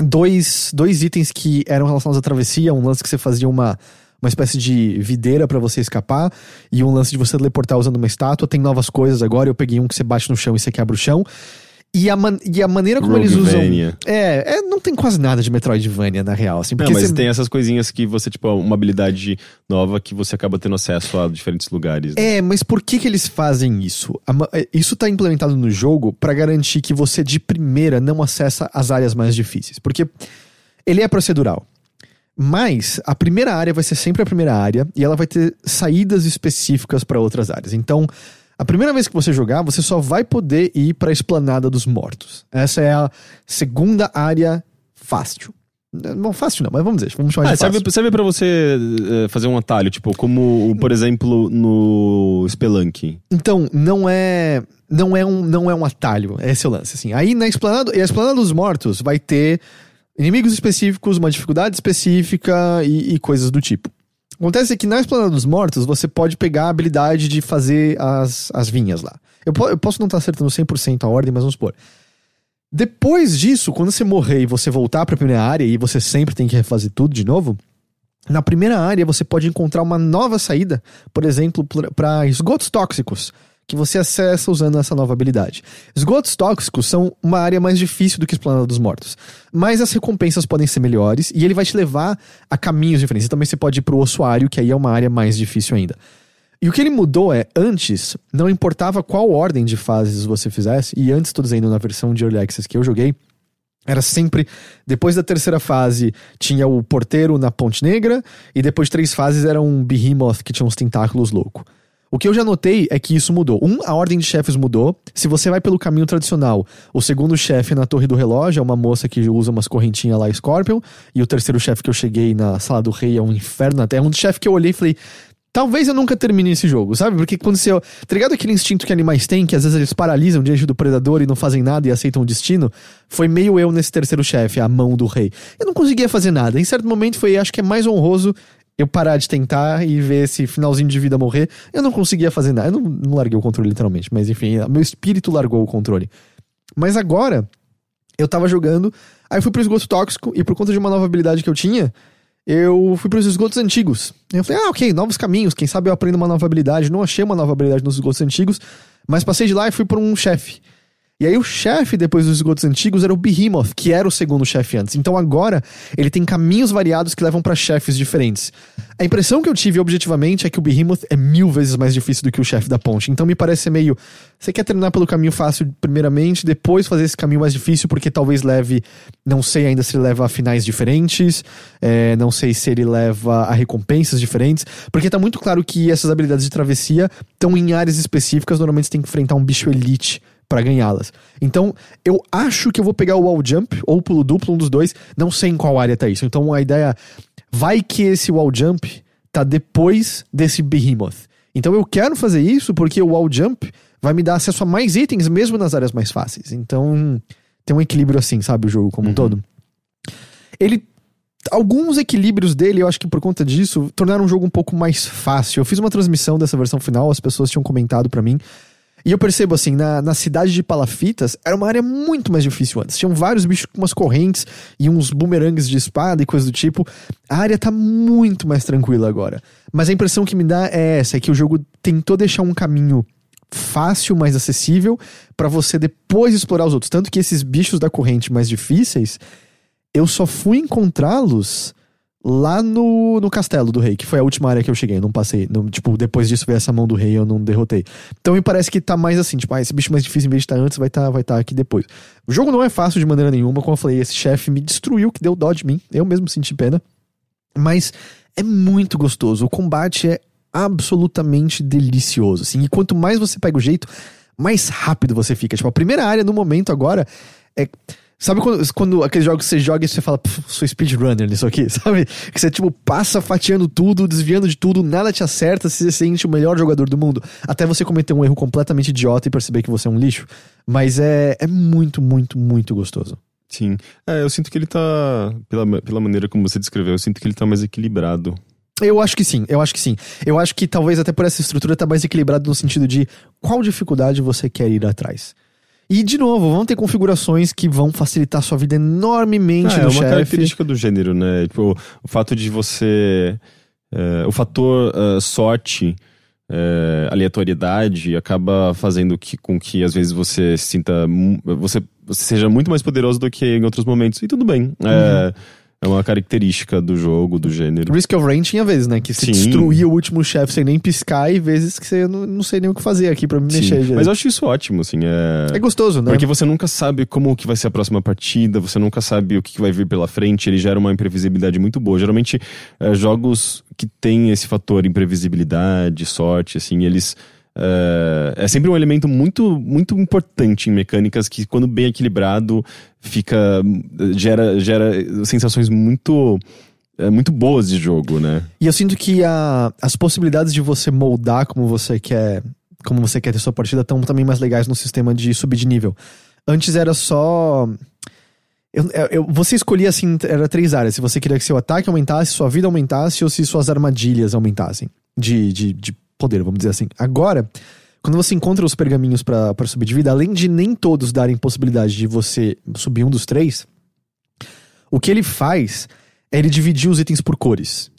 A: dois, dois itens que eram relacionados à travessia. Um lance que você fazia uma, uma espécie de videira para você escapar. E um lance de você teleportar usando uma estátua. Tem novas coisas agora. Eu peguei um que você bate no chão e você quebra o chão. E a, man- e a maneira como eles usam. É, é, não tem quase nada de Metroidvania, na real. Assim,
B: Não,
A: porque
B: mas
A: você-
B: tem essas coisinhas que você, tipo, uma habilidade nova que você acaba tendo acesso a diferentes lugares. né?
A: É, mas por que que eles fazem isso? É, Isso tá implementado no jogo pra garantir que você de primeira não acessa as áreas mais difíceis, porque ele é procedural. Mas a primeira área vai ser sempre a primeira área e ela vai ter saídas específicas pra outras áreas. Então, a primeira vez que você jogar, você só vai poder ir pra esplanada dos mortos. Essa é a segunda área fácil. Não fácil não, mas vamos dizer, vamos chamar
B: Ah,
A: de fácil.
B: serve, serve pra você eh, fazer um atalho, tipo, como, por exemplo, no Spelunky.
A: Então, não é não é um não é um atalho, esse é o lance, assim. Aí na esplanada, e a esplanada dos mortos vai ter inimigos específicos, uma dificuldade específica e, e coisas do tipo. Acontece que na esplanada dos mortos você pode pegar a habilidade de fazer as, as vinhas lá. Eu, eu posso não estar acertando 100% a ordem, mas vamos supor. Depois disso, quando você morrer e você voltar pra primeira área e você sempre tem que refazer tudo de novo, na primeira área você pode encontrar uma nova saída, por exemplo, para esgotos tóxicos, que você acessa usando essa nova habilidade. Esgotos tóxicos são uma área mais difícil do que Esplanada dos Mortos, mas as recompensas podem ser melhores e ele vai te levar a caminhos diferentes. E também você pode ir pro ossuário, que aí é uma área mais difícil ainda. E o que ele mudou é, antes, não importava qual ordem de fases você fizesse, e antes, tô dizendo, na versão de Early Access que eu joguei, era sempre, depois da terceira fase, tinha o porteiro na Ponte Negra, e depois de três fases era um Behemoth que tinha uns tentáculos loucos. O que eu já notei é que isso mudou. Um, a ordem de chefes mudou. Se você vai pelo caminho tradicional, o segundo chefe na Torre do Relógio é uma moça que usa umas correntinhas lá, Scorpion. E o terceiro chefe que eu cheguei na Sala do Rei é um inferno na Terra. Um chefe que eu olhei e falei, Talvez eu nunca termine esse jogo, sabe? Porque quando você. Tá ligado aquele instinto que animais têm, que às vezes eles paralisam diante do predador e não fazem nada e aceitam o destino? Foi meio eu nesse terceiro chefe, a mão do rei. Eu não conseguia fazer nada. Em certo momento foi, acho que é mais honroso eu parar de tentar e ver esse finalzinho de vida morrer. Eu não conseguia fazer nada. Eu não, não larguei o controle literalmente, mas enfim, meu espírito largou o controle. Mas agora, eu tava jogando, aí eu fui pro esgoto tóxico e por conta de uma nova habilidade que eu tinha, eu fui pros esgotos antigos. Eu falei, ah, ok, novos caminhos, quem sabe eu aprendo uma nova habilidade. Não achei uma nova habilidade nos esgotos antigos, mas passei de lá e fui por um chefe. E aí o chefe, depois dos esgotos antigos, era o Behemoth, que era o segundo chefe antes. Então agora, ele tem caminhos variados que levam pra chefes diferentes. A impressão que eu tive objetivamente é que o Behemoth é mil vezes mais difícil do que o chefe da ponte. Então me parece meio. Você quer terminar pelo caminho fácil primeiramente, depois fazer esse caminho mais difícil, porque talvez leve. Não sei ainda se ele leva a finais diferentes, é, não sei se ele leva a recompensas diferentes, porque tá muito claro que essas habilidades de travessia estão em áreas específicas, normalmente você tem que enfrentar um bicho elite para ganhá-las. Então, eu acho que eu vou pegar o wall jump ou o pulo duplo, um dos dois, não sei em qual área tá isso. Então, a ideia vai que esse wall jump tá depois desse behemoth. Então, eu quero fazer isso porque o wall jump vai me dar acesso a mais itens mesmo nas áreas mais fáceis. Então, tem um equilíbrio assim, sabe, o jogo como um todo. Ele alguns equilíbrios dele, eu acho que por conta disso, tornaram o jogo um pouco mais fácil. Eu fiz uma transmissão dessa versão final, as pessoas tinham comentado para mim. E eu percebo assim, na, na cidade de Palafitas, era uma área muito mais difícil antes. Tinham vários bichos com umas correntes e uns bumerangues de espada e coisa do tipo. A área tá muito mais tranquila agora. Mas a impressão que me dá é essa, é que o jogo tentou deixar um caminho fácil, mais acessível, para você depois explorar os outros. Tanto que esses bichos da corrente mais difíceis, eu só fui encontrá-los lá no, no castelo do rei, que foi a última área que eu cheguei, não passei. Não, tipo, depois disso veio essa mão do rei eu não derrotei. Então me parece que tá mais assim, tipo, ah, esse bicho mais difícil, em vez de estar antes, vai estar vai tá aqui depois. O jogo não é fácil de maneira nenhuma, como eu falei, esse chefe me destruiu, que deu dó de mim. Eu mesmo senti pena. Mas é muito gostoso. O combate é absolutamente delicioso, assim. E quanto mais você pega o jeito, mais rápido você fica. Tipo, a primeira área no momento agora é. Sabe quando, quando aqueles jogos que você joga e você fala, "Pff, sou speedrunner nisso aqui, sabe? Que você, tipo, passa fatiando tudo, desviando de tudo, nada te acerta, você se sente o melhor jogador do mundo. Até você cometer um erro completamente idiota e perceber que você é um lixo. Mas é, é muito, muito, muito gostoso.
B: Sim. É, eu sinto que ele tá. Pela, pela maneira como você descreveu, eu sinto que ele tá mais equilibrado.
A: Eu acho que sim, eu acho que sim. Eu acho que talvez até por essa estrutura tá mais equilibrado no sentido de qual dificuldade você quer ir atrás. E, de novo, vão ter configurações que vão facilitar a sua vida enormemente
B: Ah, é
A: no
B: uma
A: chefe.
B: característica do gênero, né? Tipo, o fato de você. é, o fator é, sorte, é, aleatoriedade, acaba fazendo que, com que às vezes você sinta. Você, você seja muito mais poderoso do que em outros momentos. E tudo bem. É, é uma característica do jogo, do gênero.
A: Risk of Rain tinha vezes, né? Que você
B: Sim.
A: destruía o último chefe sem nem piscar e vezes que você não, não sei nem o que fazer aqui pra me
B: Sim.
A: mexer. direito.
B: Mas eu acho isso ótimo, assim. É...
A: É gostoso, né?
B: Porque você nunca sabe como que vai ser a próxima partida, você nunca sabe o que que vai vir pela frente, ele gera uma imprevisibilidade muito boa. Geralmente, eh, jogos que têm esse fator imprevisibilidade, sorte, assim, eles. Eh, é sempre um elemento muito, muito importante em mecânicas que, quando bem equilibrado, fica. gera, gera sensações muito. eh, muito boas de jogo, né?
A: E eu sinto que a- as possibilidades de você moldar como você quer, como você quer ter sua partida estão também mais legais no sistema de subir de nível. Antes era só eu- eu- você escolhia assim, era três áreas. Se você queria que seu ataque aumentasse, sua vida aumentasse ou se suas armadilhas aumentassem de, de, de poder, vamos dizer assim. Agora, quando você encontra os pergaminhos pra subir de vida, além de nem todos darem possibilidade de você subir um dos três, o que ele faz é ele dividir os itens por cores.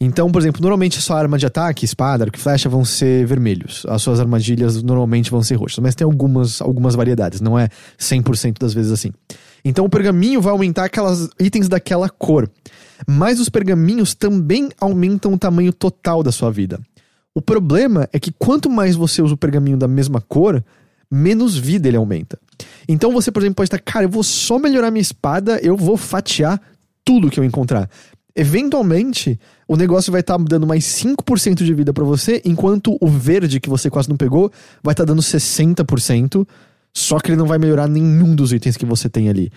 A: Então, por exemplo, normalmente a sua arma de ataque, espada, arco e flecha vão ser vermelhos. As suas armadilhas normalmente vão ser roxas. Mas tem algumas, algumas variedades, não é 100% das vezes assim. Então o pergaminho vai aumentar aquelas itens daquela cor. Mas os pergaminhos também aumentam o tamanho total da sua vida. O problema é que quanto mais você usa o pergaminho da mesma cor, menos vida ele aumenta. Então você, por exemplo, pode estar, cara, eu vou só melhorar minha espada, eu vou fatiar tudo que eu encontrar. Eventualmente, o negócio vai estar dando mais 5% de vida pra você, enquanto o verde que você quase não pegou vai estar dando 60%, só que ele não vai melhorar nenhum dos itens que você tem ali.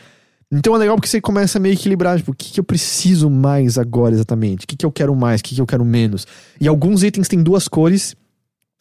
A: Então é legal porque você começa a meio equilibrar, tipo, o que, que eu preciso mais agora exatamente? O que, que eu quero mais? O que, que eu quero menos? E alguns itens têm duas cores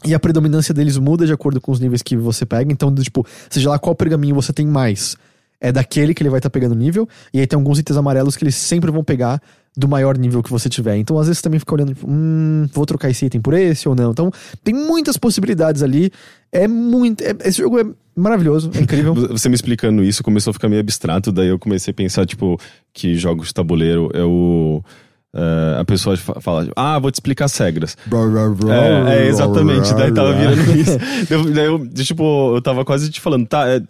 A: e a predominância deles muda de acordo com os níveis que você pega. Então, tipo, seja lá qual pergaminho você tem mais, é daquele que ele vai estar pegando nível. E aí tem alguns itens amarelos que eles sempre vão pegar do maior nível que você tiver. Então, às vezes, você também fica olhando, tipo, hum, vou trocar esse item por esse ou não. Então, tem muitas possibilidades ali. É muito. é- esse jogo é maravilhoso, é incrível.
B: Você me explicando isso começou a ficar meio abstrato, daí eu comecei a pensar, tipo, que jogos de tabuleiro é o. é, a pessoa fa- fala, ah, vou te explicar as regras. É, é, exatamente, daí tava virando isso. Daí, daí eu, tipo, eu tava quase te falando, tá, é,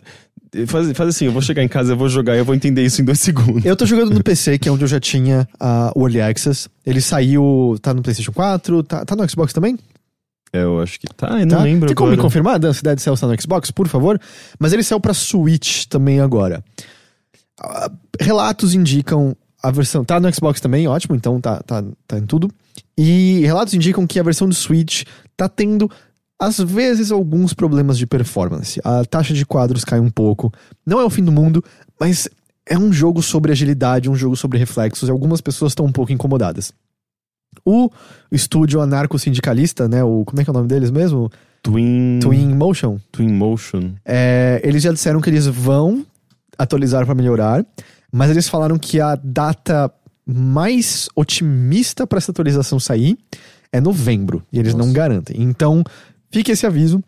B: faz, faz assim, eu vou chegar em casa, eu vou jogar e eu vou entender isso em dois segundos.
A: Eu tô jogando no PC, que é onde eu já tinha ah, o Early Access. Ele saiu. Tá no PlayStation 4, tá, tá no Xbox também?
B: É, eu acho que tá, eu não
A: Tá?
B: lembro
A: Tem como me confirmar, Dan, se Dead Cells tá no Xbox, por favor? Mas ele saiu pra Switch também agora. Ah, relatos indicam a versão. Tá no Xbox também, ótimo, então tá, tá, tá em tudo. E relatos indicam que a versão do Switch tá tendo, às vezes, alguns problemas de performance. A taxa de quadros cai um pouco. Não é o fim do mundo, mas é um jogo sobre agilidade, um jogo sobre reflexos, e algumas pessoas estão um pouco incomodadas. O estúdio anarco-sindicalista, né? O, como é que é o nome deles mesmo?
B: Twin,
A: Twin Motion.
B: Twin Motion.
A: É, eles já disseram que eles vão atualizar para melhorar, mas eles falaram que a data mais otimista para essa atualização sair é novembro, e eles não garantem. Então, fica esse aviso.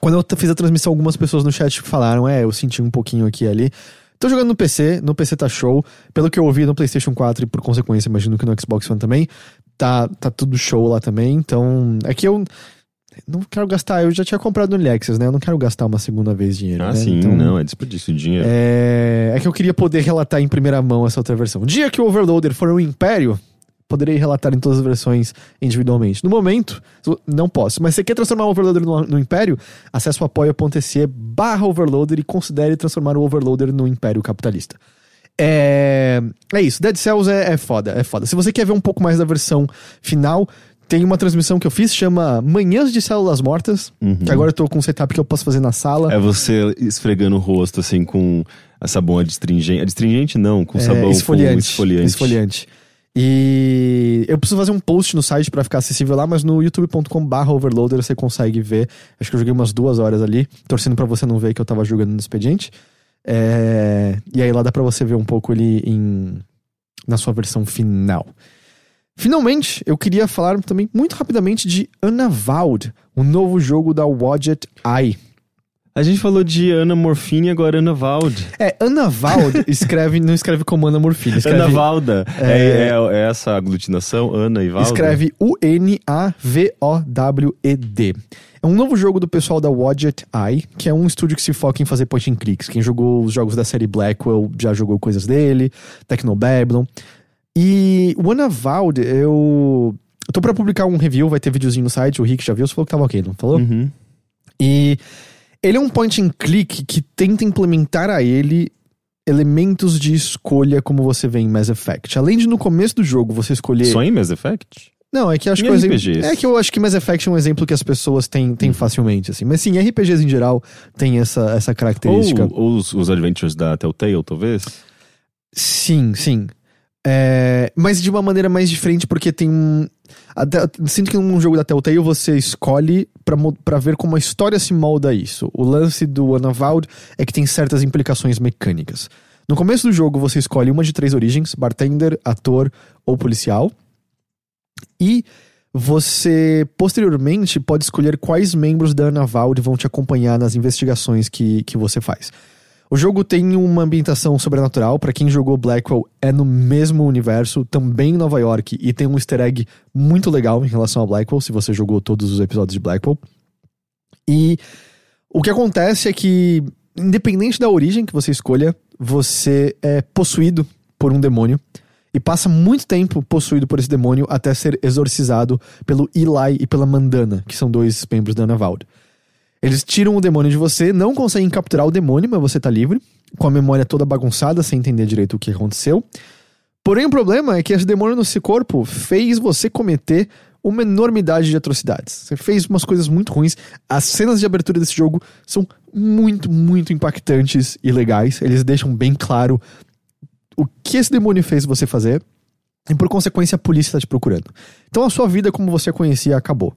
A: Quando eu fiz a transmissão, algumas pessoas no chat falaram: É, eu senti um pouquinho aqui e ali. Tô jogando no PC, no PC tá show. Pelo que eu ouvi no PlayStation 4 e por consequência, imagino que no Xbox One também, tá, tá tudo show lá também. Então, é que eu não quero gastar. Eu já tinha comprado no Lexus, né? Eu não quero gastar uma segunda vez dinheiro.
B: Ah,
A: né?
B: sim,
A: Então,
B: não, é desperdício de dinheiro.
A: É... é que eu queria poder relatar em primeira mão essa outra versão. O dia que o Overloader for um império, poderei relatar em todas as versões individualmente. No momento, não posso. Mas se você quer transformar o Overloader no, no império, acesse o apoia.se barra Overloader e considere transformar o Overloader no império capitalista. É, é isso, Dead Cells é, é foda, é foda. Se você quer ver um pouco mais da versão final, tem uma transmissão que eu fiz, chama Manhãs de Células Mortas, que agora eu tô com um setup que eu posso fazer na sala.
B: É você esfregando o rosto, assim, com a sabão adstringente. Adstringente não, com
A: É,
B: sabão
A: esfoliante,
B: com esfoliante.
A: esfoliante. E eu preciso fazer um post no site pra ficar acessível lá, mas no youtube.com/barra overloader você consegue ver. Acho que eu joguei umas duas horas ali, torcendo pra você não ver que eu tava jogando no expediente. É, E aí lá dá pra você ver um pouco ele em... na sua versão final. Finalmente, eu queria falar também muito rapidamente de Unavowed, o novo jogo da Wadget Eye.
B: A gente falou de Ana Morfine e agora Ana Vald.
A: É, Unavowed escreve, não escreve como Ana Morfina, escreve,
B: Ana Valda. É... É, é essa aglutinação, Ana e Valda?
A: escreve U-N-A-V-O-W-E-D. É um novo jogo do pessoal da Wadget Eye, que é um estúdio que se foca em fazer point and clicks. Quem jogou os jogos da série Blackwell já jogou coisas dele, Technobabylon. E o Unavowed, eu... eu tô pra publicar um review, vai ter videozinho no site, o Rick já viu, você falou que tava ok, não falou?
B: Uhum.
A: E ele é um point and click que tenta implementar a ele elementos de escolha como você vê em Mass Effect. Além de no começo do jogo você escolher.
B: Só em Mass Effect?
A: Não, é que eu acho que o exemplo...
B: RPGs?
A: É que eu acho que Mass Effect é um exemplo que as pessoas têm, têm facilmente, assim. Mas sim, RPGs em geral têm essa, essa característica.
B: Ou, ou os, os Adventures da Telltale, talvez?
A: Sim, sim. É, mas de uma maneira mais diferente, porque tem um. Até- sinto que num jogo da Telltale você escolhe pra ver como a história se molda isso. O lance do Unavowed é que tem certas implicações mecânicas. No começo do jogo você escolhe uma de três origens: bartender, ator ou policial. E você, posteriormente, pode escolher quais membros da Unavowed vão te acompanhar nas investigações que, que você faz. O jogo tem uma ambientação sobrenatural, pra quem jogou Blackwell, é no mesmo universo, também em Nova York, e tem um easter egg muito legal em relação a Blackwell, se você jogou todos os episódios de Blackwell. E o que acontece é que, independente da origem que você escolha, você é possuído por um demônio e passa muito tempo possuído por esse demônio até ser exorcizado pelo Eli e pela Mandana, que são dois membros da Anavald. Eles tiram o demônio de você, não conseguem capturar o demônio, mas você tá livre, com a memória toda bagunçada, sem entender direito o que aconteceu. Porém, o problema é que esse demônio no seu corpo fez você cometer uma enormidade de atrocidades. Você fez umas coisas muito ruins. As cenas de abertura desse jogo são muito, muito impactantes e legais. Eles deixam bem claro o que esse demônio fez você fazer. E por consequência, a polícia está te procurando. Então a sua vida como você a conhecia acabou.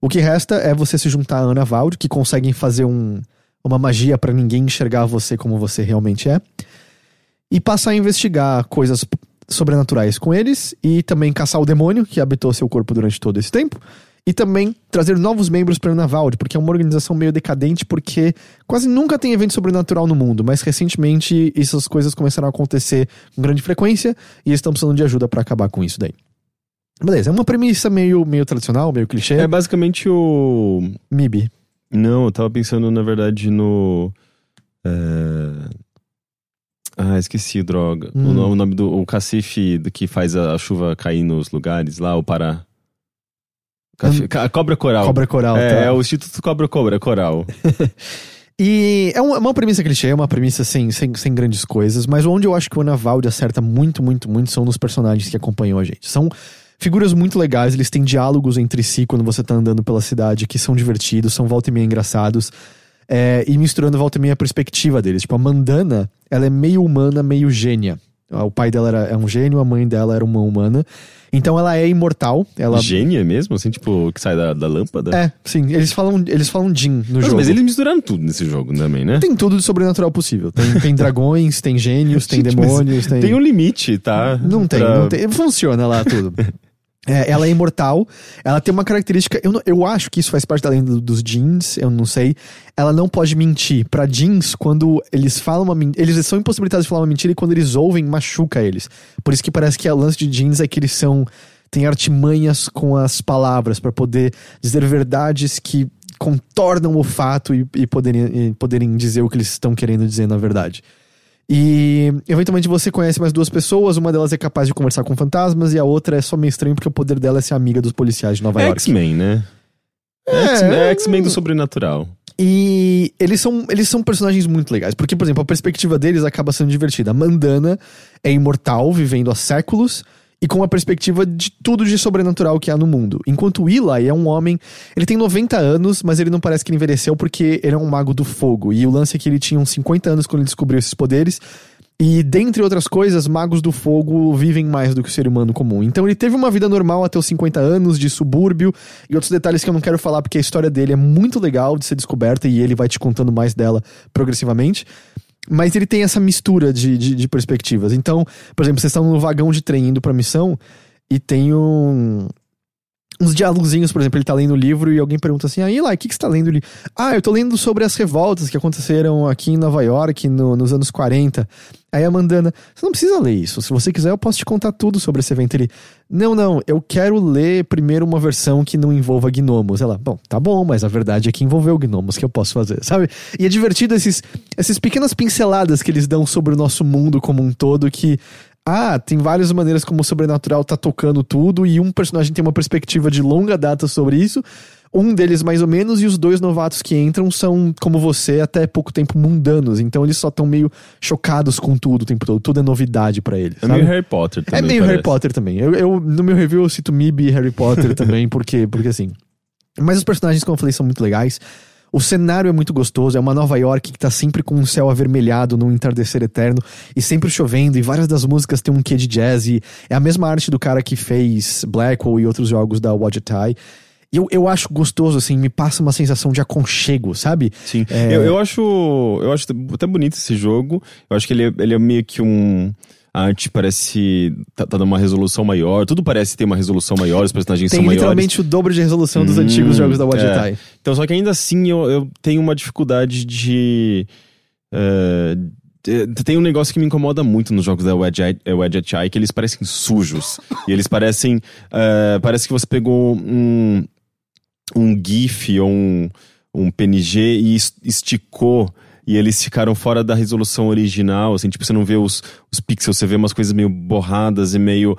A: O que resta é você se juntar a Ana Vald, que conseguem fazer um, uma magia para ninguém enxergar você como você realmente é. E passar a investigar coisas sobrenaturais com eles. E também caçar o demônio que habitou seu corpo durante todo esse tempo. E também trazer novos membros para Ana Vald, porque é uma organização meio decadente, porque quase nunca tem evento sobrenatural no mundo, mas recentemente essas coisas começaram a acontecer com grande frequência e eles estão precisando de ajuda para acabar com isso daí. Beleza, é uma premissa meio, meio tradicional, meio clichê.
B: É basicamente o.
A: MIB.
B: Não, eu tava pensando, na verdade, no. é, Ah, esqueci, droga.
A: Hum.
B: O, nome, o nome do o cacife do que faz a, a chuva cair nos lugares lá, o Pará. Cafi-
A: Hum.
B: ca- Cobra Coral.
A: Cobra Coral,
B: É,
A: tá.
B: é o Instituto Cobra Cobra Coral.
A: E é uma, é uma premissa clichê, é uma premissa sem, sem, sem grandes coisas, mas onde eu acho que o Anavaldi acerta muito, muito, muito são nos personagens que acompanham a gente. São figuras muito legais, eles têm diálogos entre si quando você tá andando pela cidade que são divertidos, são volta e meia engraçados. É, e misturando volta e meia a perspectiva deles. Tipo, a Mandana, ela é meio humana, meio gênia. O pai dela era, é um gênio, a mãe dela era uma humana. Então ela é imortal. Ela...
B: Gênia mesmo, assim, tipo, que sai da, da lâmpada?
A: É, sim, eles falam, eles falam Jin no
B: Mas,
A: jogo.
B: mas eles misturaram tudo nesse jogo também, né?
A: Tem tudo de sobrenatural possível. Tem, tem dragões, tem gênios, tem
B: Gente,
A: demônios, tem.
B: Tem um limite, tá?
A: Não tem,
B: Pra-
A: não tem. Funciona lá tudo. É, ela é imortal, ela tem uma característica. Eu, eu acho que isso faz parte da lenda do- dos jeans, eu não sei. Ela não pode mentir. Pra jeans, quando eles falam uma. Eles são impossibilitados de falar uma mentira e quando eles ouvem, machuca eles. Por isso que parece que o lance de jeans é que eles são. têm artimanhas com as palavras pra poder dizer verdades que contornam o fato e, e poderem, e poderem dizer o que eles estão querendo dizer na verdade. E eventualmente você conhece mais duas pessoas, uma delas é capaz de conversar com fantasmas e a outra é só meio estranho porque o poder dela é ser amiga dos policiais de Nova
B: É
A: York.
B: X-Men, né? É
A: É,
B: X-Men do sobrenatural.
A: E eles são, eles são personagens muito legais, porque, por exemplo, a perspectiva deles acaba sendo divertida. A Mandana é imortal, vivendo há séculos, e com a perspectiva de tudo de sobrenatural que há no mundo. Enquanto Eli é um homem, ele tem 90 anos, mas ele não parece que envelheceu porque ele é um mago do fogo. E o lance é que ele tinha uns 50 anos quando ele descobriu esses poderes. E, dentre outras coisas, magos do fogo vivem mais do que o ser humano comum. Então ele teve uma vida normal até os 50 anos, de subúrbio, e outros detalhes que eu não quero falar porque a história dele é muito legal de ser descoberta e ele vai te contando mais dela progressivamente. Mas ele tem essa mistura de, de, de perspectivas. Então, por exemplo, vocês estão no vagão de trem indo pra missão, e tem um, uns diálogozinhos, por exemplo, ele tá lendo o livro e alguém pergunta assim: aí lá, o que, que você tá lendo ali? Ah, eu tô lendo sobre as revoltas que aconteceram aqui em Nova York no- nos anos 40. Aí a Mandana, você não precisa ler isso. Se você quiser, eu posso te contar tudo sobre esse evento. Ele, não, não, eu quero ler primeiro uma versão que não envolva gnomos. Ela, bom, tá bom, mas a verdade é que envolveu gnomos que eu posso fazer, sabe? E é divertido esses, essas pequenas pinceladas que eles dão sobre o nosso mundo como um todo que ah, tem várias maneiras como o sobrenatural tá tocando tudo e um personagem tem uma perspectiva de longa data sobre isso. Um deles mais ou menos e os dois novatos que entram são como você até pouco tempo mundanos, então eles só estão meio chocados com tudo o tempo todo, tudo é novidade pra eles.
B: É
A: sabe?
B: meio Harry Potter também.
A: É meio
B: parece.
A: Harry Potter também. Eu, eu- no meu review eu cito Mib e Harry Potter também, porque, porque assim. Mas os personagens, como eu falei, são muito legais. O cenário é muito gostoso, é uma Nova York que tá sempre com um céu avermelhado num entardecer eterno e sempre chovendo, e várias das músicas têm um quê de jazz, e é a mesma arte do cara que fez Blackwell e outros jogos da Wajatai. Eu, eu acho gostoso, assim, me passa uma sensação de aconchego, sabe?
B: Sim.
A: É.
B: Eu, eu acho. Eu acho até bonito esse jogo. Eu acho que ele, é- ele é meio que um. A arte parece. Tá, tá numa resolução maior. Tudo parece ter uma resolução maior, os personagens
A: Tem
B: são maiores.
A: literalmente o dobro de resolução dos
B: Hum,
A: antigos jogos da Wajatai.
B: é. Então, só que ainda assim eu, eu tenho uma dificuldade de. de- tem um negócio que me incomoda muito nos jogos da Wedge Eye, que eles parecem sujos. e eles parecem. eh, parece que você pegou um, um GIF ou um, um PNG e es- esticou. E eles ficaram fora da resolução original, assim, tipo, você não vê os, os pixels, você vê umas coisas meio borradas e meio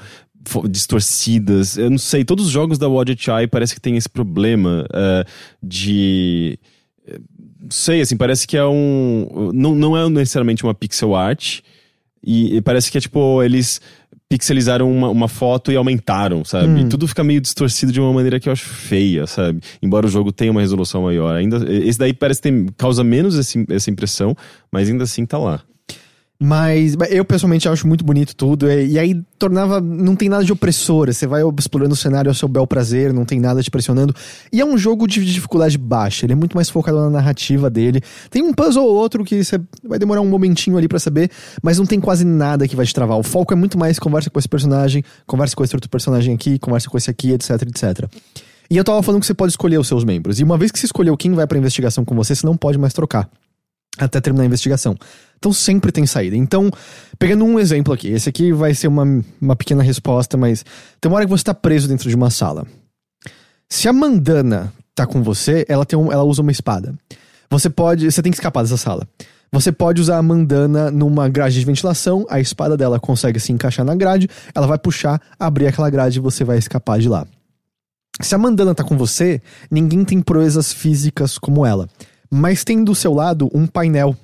B: distorcidas. Eu não sei, todos os jogos da Wadget Eye parece que tem esse problema eh, de. eh, sei, assim, parece que é um. Não, não é necessariamente uma pixel art. E, e parece que é tipo, eles pixelizaram uma, uma foto e aumentaram, sabe? Tudo fica meio distorcido de uma maneira que eu acho feia, sabe? Embora o jogo tenha uma resolução maior. Ainda, esse daí parece que tem, causa menos esse- essa impressão, mas ainda assim tá lá.
A: Mas eu pessoalmente acho muito bonito tudo. E, e aí tornava. Não tem nada de opressor. Você vai explorando o cenário ao seu bel prazer, não tem nada te pressionando. E é um jogo de dificuldade baixa. Ele é muito mais focado na narrativa dele. Tem um puzzle ou outro que você vai demorar um momentinho ali pra saber, mas não tem quase nada que vai te travar. O foco é muito mais conversa com esse personagem, conversa com esse outro personagem aqui, conversa com esse aqui, etc, etc. E eu tava falando que você pode escolher os seus membros. E uma vez que você escolheu quem vai pra investigação com você, você não pode mais trocar até terminar a investigação. Então sempre tem saída. Então, pegando um exemplo aqui, esse aqui vai ser uma, uma pequena resposta, mas tem uma hora que você tá preso dentro de uma sala. Se a Mandana tá com você, ela, tem um- ela usa uma espada. Você pode. Você tem que escapar dessa sala. Você pode usar a Mandana numa grade de ventilação, a espada dela consegue se encaixar na grade, ela vai puxar, abrir aquela grade e você vai escapar de lá. Se a Mandana tá com você, ninguém tem proezas físicas como ela. Mas tem do seu lado um painel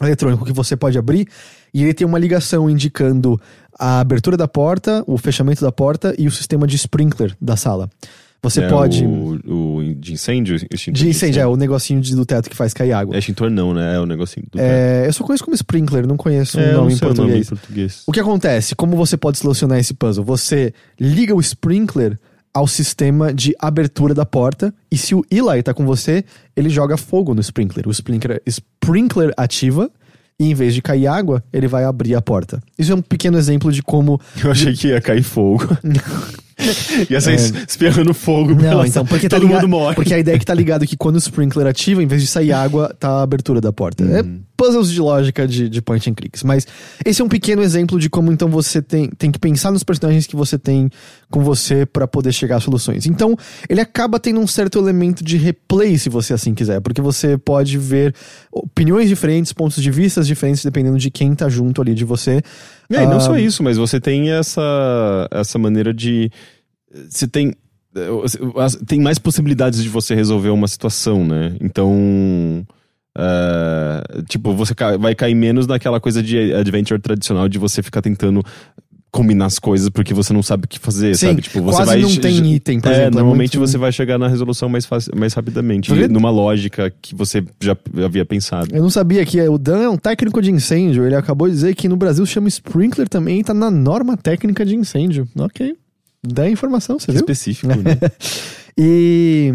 A: eletrônico que você pode abrir e ele tem uma ligação indicando a abertura da porta, o fechamento da porta e o sistema de sprinkler da sala. Você
B: É
A: pode.
B: O, o de incêndio? extintor
A: De incêndio, é o negocinho de- do teto que faz cair água.
B: É extintor não, né? É o negocinho do
A: É, eu só conheço como sprinkler, não conheço
B: É,
A: o
B: eu
A: nome
B: não
A: em
B: o nome
A: português.
B: em português.
A: O que acontece? Como você pode solucionar esse puzzle? Você liga o sprinkler ao sistema de abertura da porta e se o Eli tá com você, ele joga fogo no sprinkler. O sprinkler, sprinkler ativa e em vez de cair água, ele vai abrir a porta. Isso é um pequeno exemplo de como
B: Eu achei que ia cair fogo. ia sair espirrando fogo.
A: É. Não, então, porque tá
B: todo
A: ligado,
B: mundo morre.
A: Porque a ideia é que tá ligado que quando o sprinkler ativa, em vez de sair água, tá a abertura da porta. É
B: Uhum.
A: puzzles de lógica de, de point and clicks. Mas esse é um pequeno exemplo de como então você tem, tem que pensar nos personagens que você tem com você pra poder chegar a soluções. Então, ele acaba tendo um certo elemento de replay, se você assim quiser, porque você pode ver opiniões diferentes, pontos de vista diferentes, dependendo de quem tá junto ali de você.
B: E não
A: Ah,
B: só isso, mas você tem essa, essa maneira de. Você tem. as- Tem mais possibilidades de você resolver uma situação, né? Então. ah, tipo, você vai cair menos naquela coisa de adventure tradicional de você ficar tentando combinar as coisas porque você não sabe o que fazer,
A: Sim,
B: sabe? Tipo, você
A: quase
B: vai
A: não tem item, por
B: é,
A: exemplo, é
B: Normalmente
A: muito-
B: você vai chegar na resolução mais, fácil, mais rapidamente,
A: Porque-
B: numa lógica que você já havia pensado.
A: Eu não sabia que o Dan é um técnico de incêndio. Ele acabou de dizer que no Brasil chama sprinkler também e tá na norma técnica de incêndio. Ok. Dá informação, você viu?
B: Específico, né?
A: E.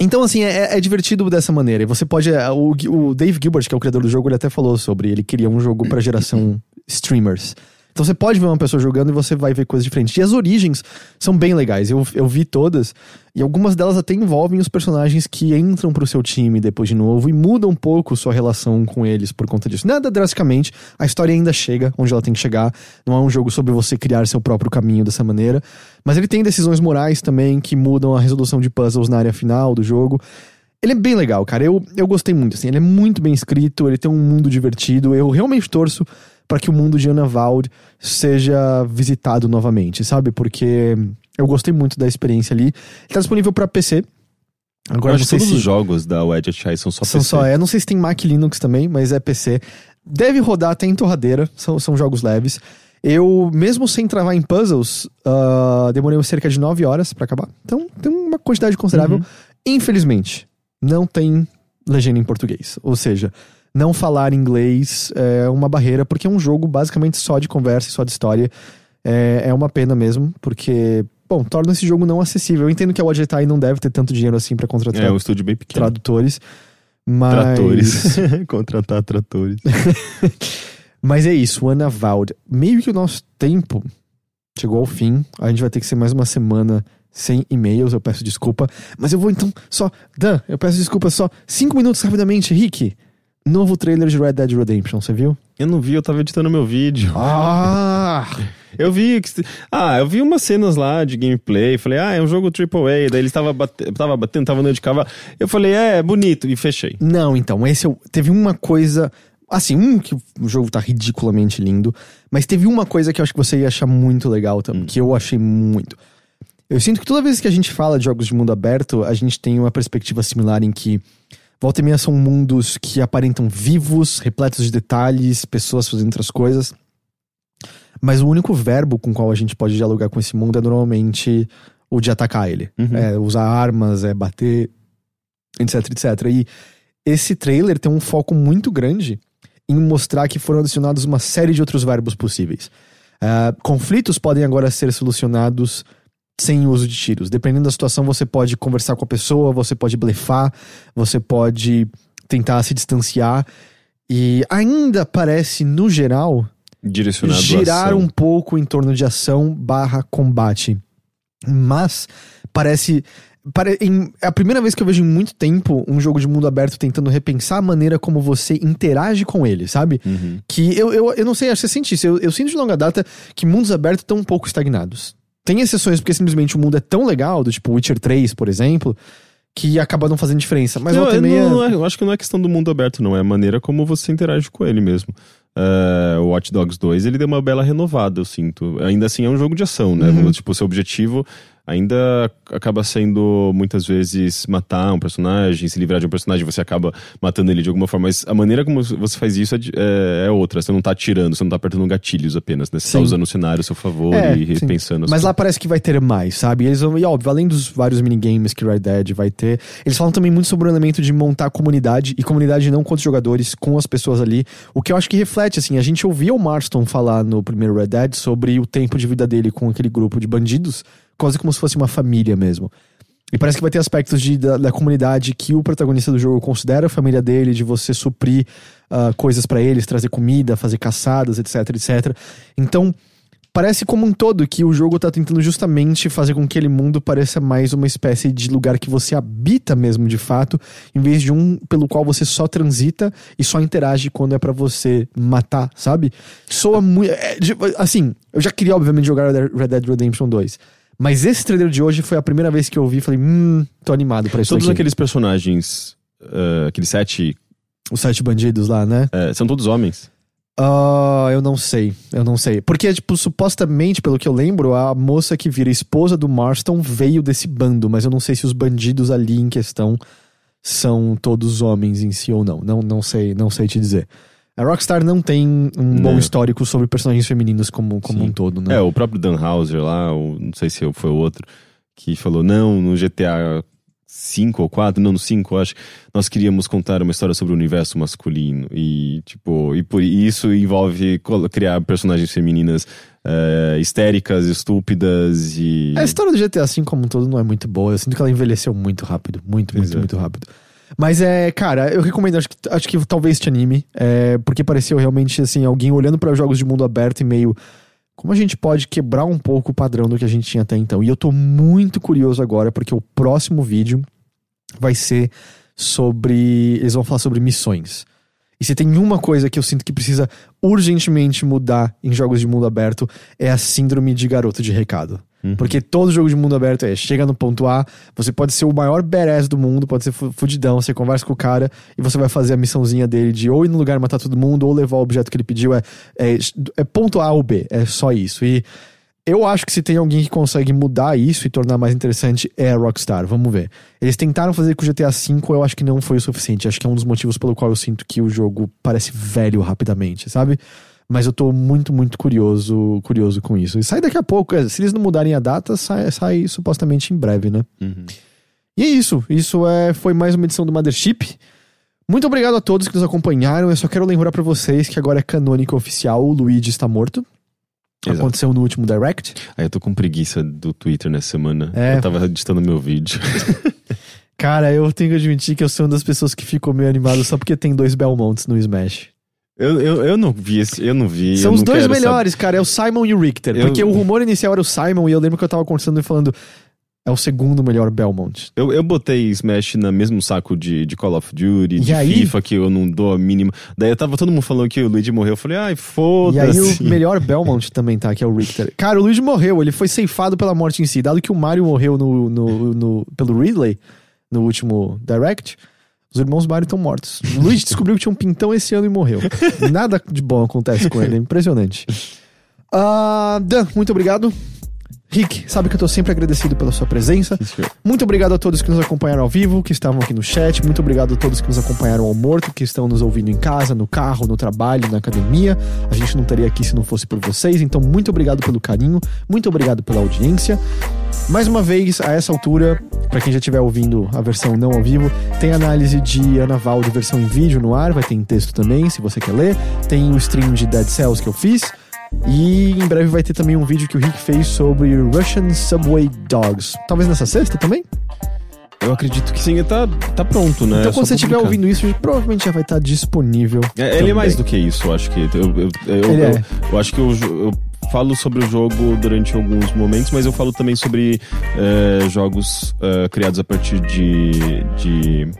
A: Então, assim, é, é divertido dessa maneira. E você pode. é, O, o Dave Gilbert, que é o criador do jogo, ele até falou sobre. Ele queria um jogo pra geração streamers. Então você pode ver uma pessoa jogando e você vai ver coisas diferentes. E as origens são bem legais. Eu, eu vi todas, e algumas delas até envolvem os personagens que entram pro seu time depois de novo e mudam um pouco sua relação com eles por conta disso. Nada drasticamente, a história ainda chega onde ela tem que chegar. Não é um jogo sobre você criar seu próprio caminho dessa maneira. Mas ele tem decisões morais também que mudam a resolução de puzzles na área final do jogo. Ele é bem legal, cara. Eu, eu gostei muito, assim. Ele é muito bem escrito, ele tem um mundo divertido. Eu realmente torço para que o mundo de Anna seja visitado novamente, sabe? Porque eu gostei muito da experiência ali. Ele tá disponível para PC. Agora
B: Eu
A: não
B: acho que
A: sei
B: todos
A: se
B: os jogos da Wedge Chai são só
A: são
B: PC.
A: só, é, não sei se tem Mac e Linux também, mas é PC. Deve rodar até em torradeira, são, são jogos leves. Eu, mesmo sem travar em puzzles, ah, demorei cerca de 9 horas pra acabar. Então, tem uma quantidade considerável. Infelizmente, não tem legenda em português. Ou seja, não falar inglês é uma barreira, porque é um jogo basicamente só de conversa e só de história. É, é uma pena mesmo, porque, bom, torna esse jogo não acessível. Eu entendo que a Wajetai não deve ter tanto dinheiro assim pra contratar
B: É um estúdio bem pequeno.
A: tradutores. Mas...
B: Tratores. Contratar tratores.
A: Mas é isso, Ana Vald. Meio que o nosso tempo chegou ao fim. A gente vai ter que ser mais uma semana sem e-mails, eu peço desculpa. Mas eu vou então só. Dan, eu peço desculpa só. Cinco minutos rapidamente, Rick. Novo trailer de Red Dead Redemption, você viu?
B: Eu não vi, eu tava editando meu vídeo.
A: Ah!
B: Eu vi. que- Ah, eu vi umas cenas lá de gameplay. Falei, ah, é um jogo AAA. Daí eles tava, bate... tava batendo, tava andando de cavalo. Eu falei, é, é bonito. E fechei.
A: Não, então, esse eu, teve uma coisa. Assim, um que o jogo tá ridiculamente lindo, mas teve uma coisa que eu acho que você ia achar muito legal também, que eu achei muito. Eu sinto que toda vez que a gente fala de jogos de mundo aberto, a gente tem uma perspectiva similar em que volta e meia são mundos que aparentam vivos, repletos de detalhes, pessoas fazendo outras coisas. Mas o único verbo com o qual a gente pode dialogar com esse mundo é normalmente o de atacar ele. É usar armas, é bater, etc, etc. E esse trailer tem um foco muito grande em mostrar que foram adicionados uma série de outros verbos possíveis. Ah, conflitos podem agora ser solucionados sem uso de tiros. Dependendo da situação, você pode conversar com a pessoa, você pode blefar, você pode tentar se distanciar. E ainda parece, no geral,
B: Direcionado
A: girar um pouco em torno de ação barra combate. Mas parece. pare- em- é a primeira vez que eu vejo em muito tempo um jogo de mundo aberto tentando repensar a maneira como você interage com ele, sabe?
B: Uhum.
A: Que eu, eu, eu não sei, acho que você sente isso. Eu, eu sinto de longa data que mundos abertos estão um pouco estagnados. Tem exceções porque simplesmente o mundo é tão legal, do tipo Witcher 3, por exemplo, que acaba não fazendo diferença. Mas
B: não,
A: volta
B: eu
A: meia.
B: não, é- eu acho que não é questão do mundo aberto, não. É a maneira como você interage com ele mesmo. É, o Watch Dogs 2, ele deu uma bela renovada, eu sinto. Ainda assim, é um jogo de ação, né?
A: Uhum.
B: Tipo, o seu objetivo ainda acaba sendo, muitas vezes, matar um personagem, se livrar de um personagem, você acaba matando ele de alguma forma. Mas a maneira como você faz isso é, é- é outra. Você não tá atirando, você não tá apertando gatilhos apenas, né? Você tá
A: Sim.
B: usando o cenário a seu favor
A: É,
B: e repensando as
A: Mas
B: coisas.
A: lá parece que vai ter mais, sabe? E Eles vão, e óbvio, além dos vários minigames que Red Dead vai ter, eles falam também muito sobre o elemento de montar comunidade, e comunidade não com os jogadores, com as pessoas ali. O que eu acho que reflete, assim, a gente ouvia o Marston falar no primeiro Red Dead sobre o tempo de vida dele com aquele grupo de bandidos, quase como se fosse uma família mesmo. E parece que vai ter aspectos de, da, da comunidade que o protagonista do jogo considera a família dele, de você suprir ah, coisas pra eles, trazer comida, fazer caçadas, etc, etc. Então, parece como um todo que o jogo tá tentando justamente fazer com que aquele mundo pareça mais uma espécie de lugar que você habita mesmo de fato, em vez de um pelo qual você só transita e só interage quando é pra você matar, sabe? Soa muito. é, assim, eu já queria, obviamente, jogar Red Dead Redemption 2. Mas esse trailer de hoje foi a primeira vez que eu ouvi e falei, hum, tô animado pra isso
B: Todos
A: aqui.
B: aqueles personagens, eh, aqueles sete,
A: Os sete bandidos lá, né?
B: eh, são todos homens.
A: Ah, eu não sei, eu não sei. Porque, tipo, supostamente, pelo que eu lembro, a moça que vira esposa do Marston veio desse bando, mas eu não sei se os bandidos ali em questão são todos homens em si ou não. Não, não sei, não sei te dizer. A Rockstar não tem um bom
B: Não.
A: histórico sobre personagens femininos como, como
B: Sim.
A: um todo, né?
B: É, o próprio Dan Houser lá, o- não sei se foi o outro, que falou, não, no GTA 5 ou 4, não, no 5, eu acho, nós queríamos contar uma história sobre o universo masculino. E, tipo, e por e isso envolve criar personagens femininas eh, histéricas, estúpidas e.
A: A história do GTA V como um todo não é muito boa. Eu sinto que ela envelheceu muito rápido. Muito, muito,
B: é.
A: muito rápido. Mas é, cara, eu recomendo, acho que, acho que talvez te anime, é, porque pareceu realmente, assim, alguém olhando para jogos de mundo aberto e meio. Como a gente pode quebrar um pouco o padrão do que a gente tinha até então? E eu tô muito curioso agora, porque o próximo vídeo vai ser sobre. Eles vão falar sobre missões. E se tem uma coisa que eu sinto que precisa urgentemente mudar em jogos de mundo aberto, é a síndrome de garoto de recado. Porque todo jogo de mundo aberto é, chega no ponto A, você pode ser o maior badass do mundo, pode ser fu- fudidão, você conversa com o cara e você vai fazer a missãozinha dele de ou ir no lugar matar todo mundo, ou levar o objeto que ele pediu, é, é, é ponto A ou B, é só isso. E eu acho que se tem alguém que consegue mudar isso e tornar mais interessante é a Rockstar. Vamos ver. Eles tentaram fazer com o GTA V, eu acho que não foi o suficiente. Acho que é um dos motivos pelo qual eu sinto que o jogo parece velho rapidamente, sabe? Mas eu tô muito, muito curioso, curioso com isso. E sai daqui a pouco. é, Se eles não mudarem a data, sai, sai supostamente em breve, né? E é isso. Isso é, foi mais uma edição do Mothership. Muito obrigado a todos que nos acompanharam. Eu só quero lembrar pra vocês que agora é canônico oficial. O Luigi está morto.
B: Exato.
A: Aconteceu no último Direct.
B: Aí eu tô com preguiça do Twitter nessa semana.
A: É.
B: Eu tava editando meu vídeo.
A: Cara, eu tenho que admitir que eu sou uma das pessoas que ficou meio animado só porque tem dois Belmonts no Smash.
B: Eu, eu, eu não vi esse, eu não vi.
A: São os dois melhores, cara. É o Simon e o Richter.
B: Eu-
A: Porque o rumor inicial era o Simon e eu lembro que eu tava conversando e falando. É o segundo melhor Belmont.
B: Eu, eu botei Smash no mesmo saco de, de Call of Duty,
A: E
B: de
A: aí?
B: FIFA, que eu não dou a mínima. Daí eu tava todo mundo falando que o Luigi morreu. Eu falei, ai,
A: E aí
B: foda-se.
A: o melhor Belmont também tá, que é o Richter. Cara, o Luigi morreu, ele foi ceifado pela morte em si. Dado que o Mario morreu no, no, no- pelo Ridley, no último Direct, os irmãos Mario estão mortos. O Luigi descobriu que tinha um pintão esse ano e morreu. Nada de bom acontece com ele, é impressionante. Ah, Dan, muito obrigado. Rick, sabe que eu tô sempre agradecido pela sua presença. Muito obrigado a todos que nos acompanharam ao vivo, que estavam aqui no chat. Muito obrigado a todos que nos acompanharam ao morto, que estão nos ouvindo em casa, no carro, no trabalho, na academia. A gente não estaria aqui se não fosse por vocês. Então, muito obrigado pelo carinho, muito obrigado pela audiência. Mais uma vez, a essa altura, para quem já estiver ouvindo a versão não ao vivo, tem análise de Ana Val de versão em vídeo no ar, vai ter em texto também, se você quer ler. Tem o stream de Dead Cells que eu fiz. E em breve vai ter também um vídeo que o Rick fez sobre Russian Subway Dogs. Talvez nessa sexta também?
B: Eu acredito que sim, tá, tá pronto, né?
A: então,
B: É
A: quando você estiver ouvindo isso, provavelmente já vai estar disponível.
B: É, ele é mais do que isso, eu acho que. Eu, eu, eu, eu,
A: é.
B: eu acho que eu falo sobre o jogo durante alguns momentos, mas eu falo também sobre eh, jogos eh, criados a partir de. de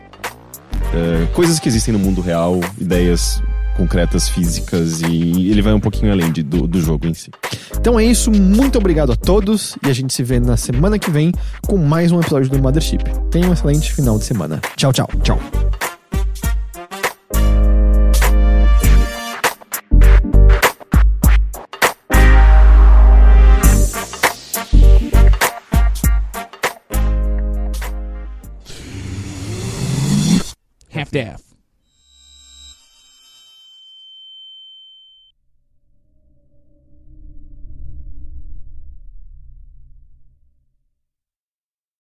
B: eh, coisas que existem no mundo real, ideias concretas, físicas, e ele vai um pouquinho além de- do, do jogo em si.
A: Então é isso, muito obrigado a todos e a gente se vê na semana que vem com mais um episódio do Mothership. Tenha um excelente final de semana. Tchau, tchau. Tchau.
C: half-daff.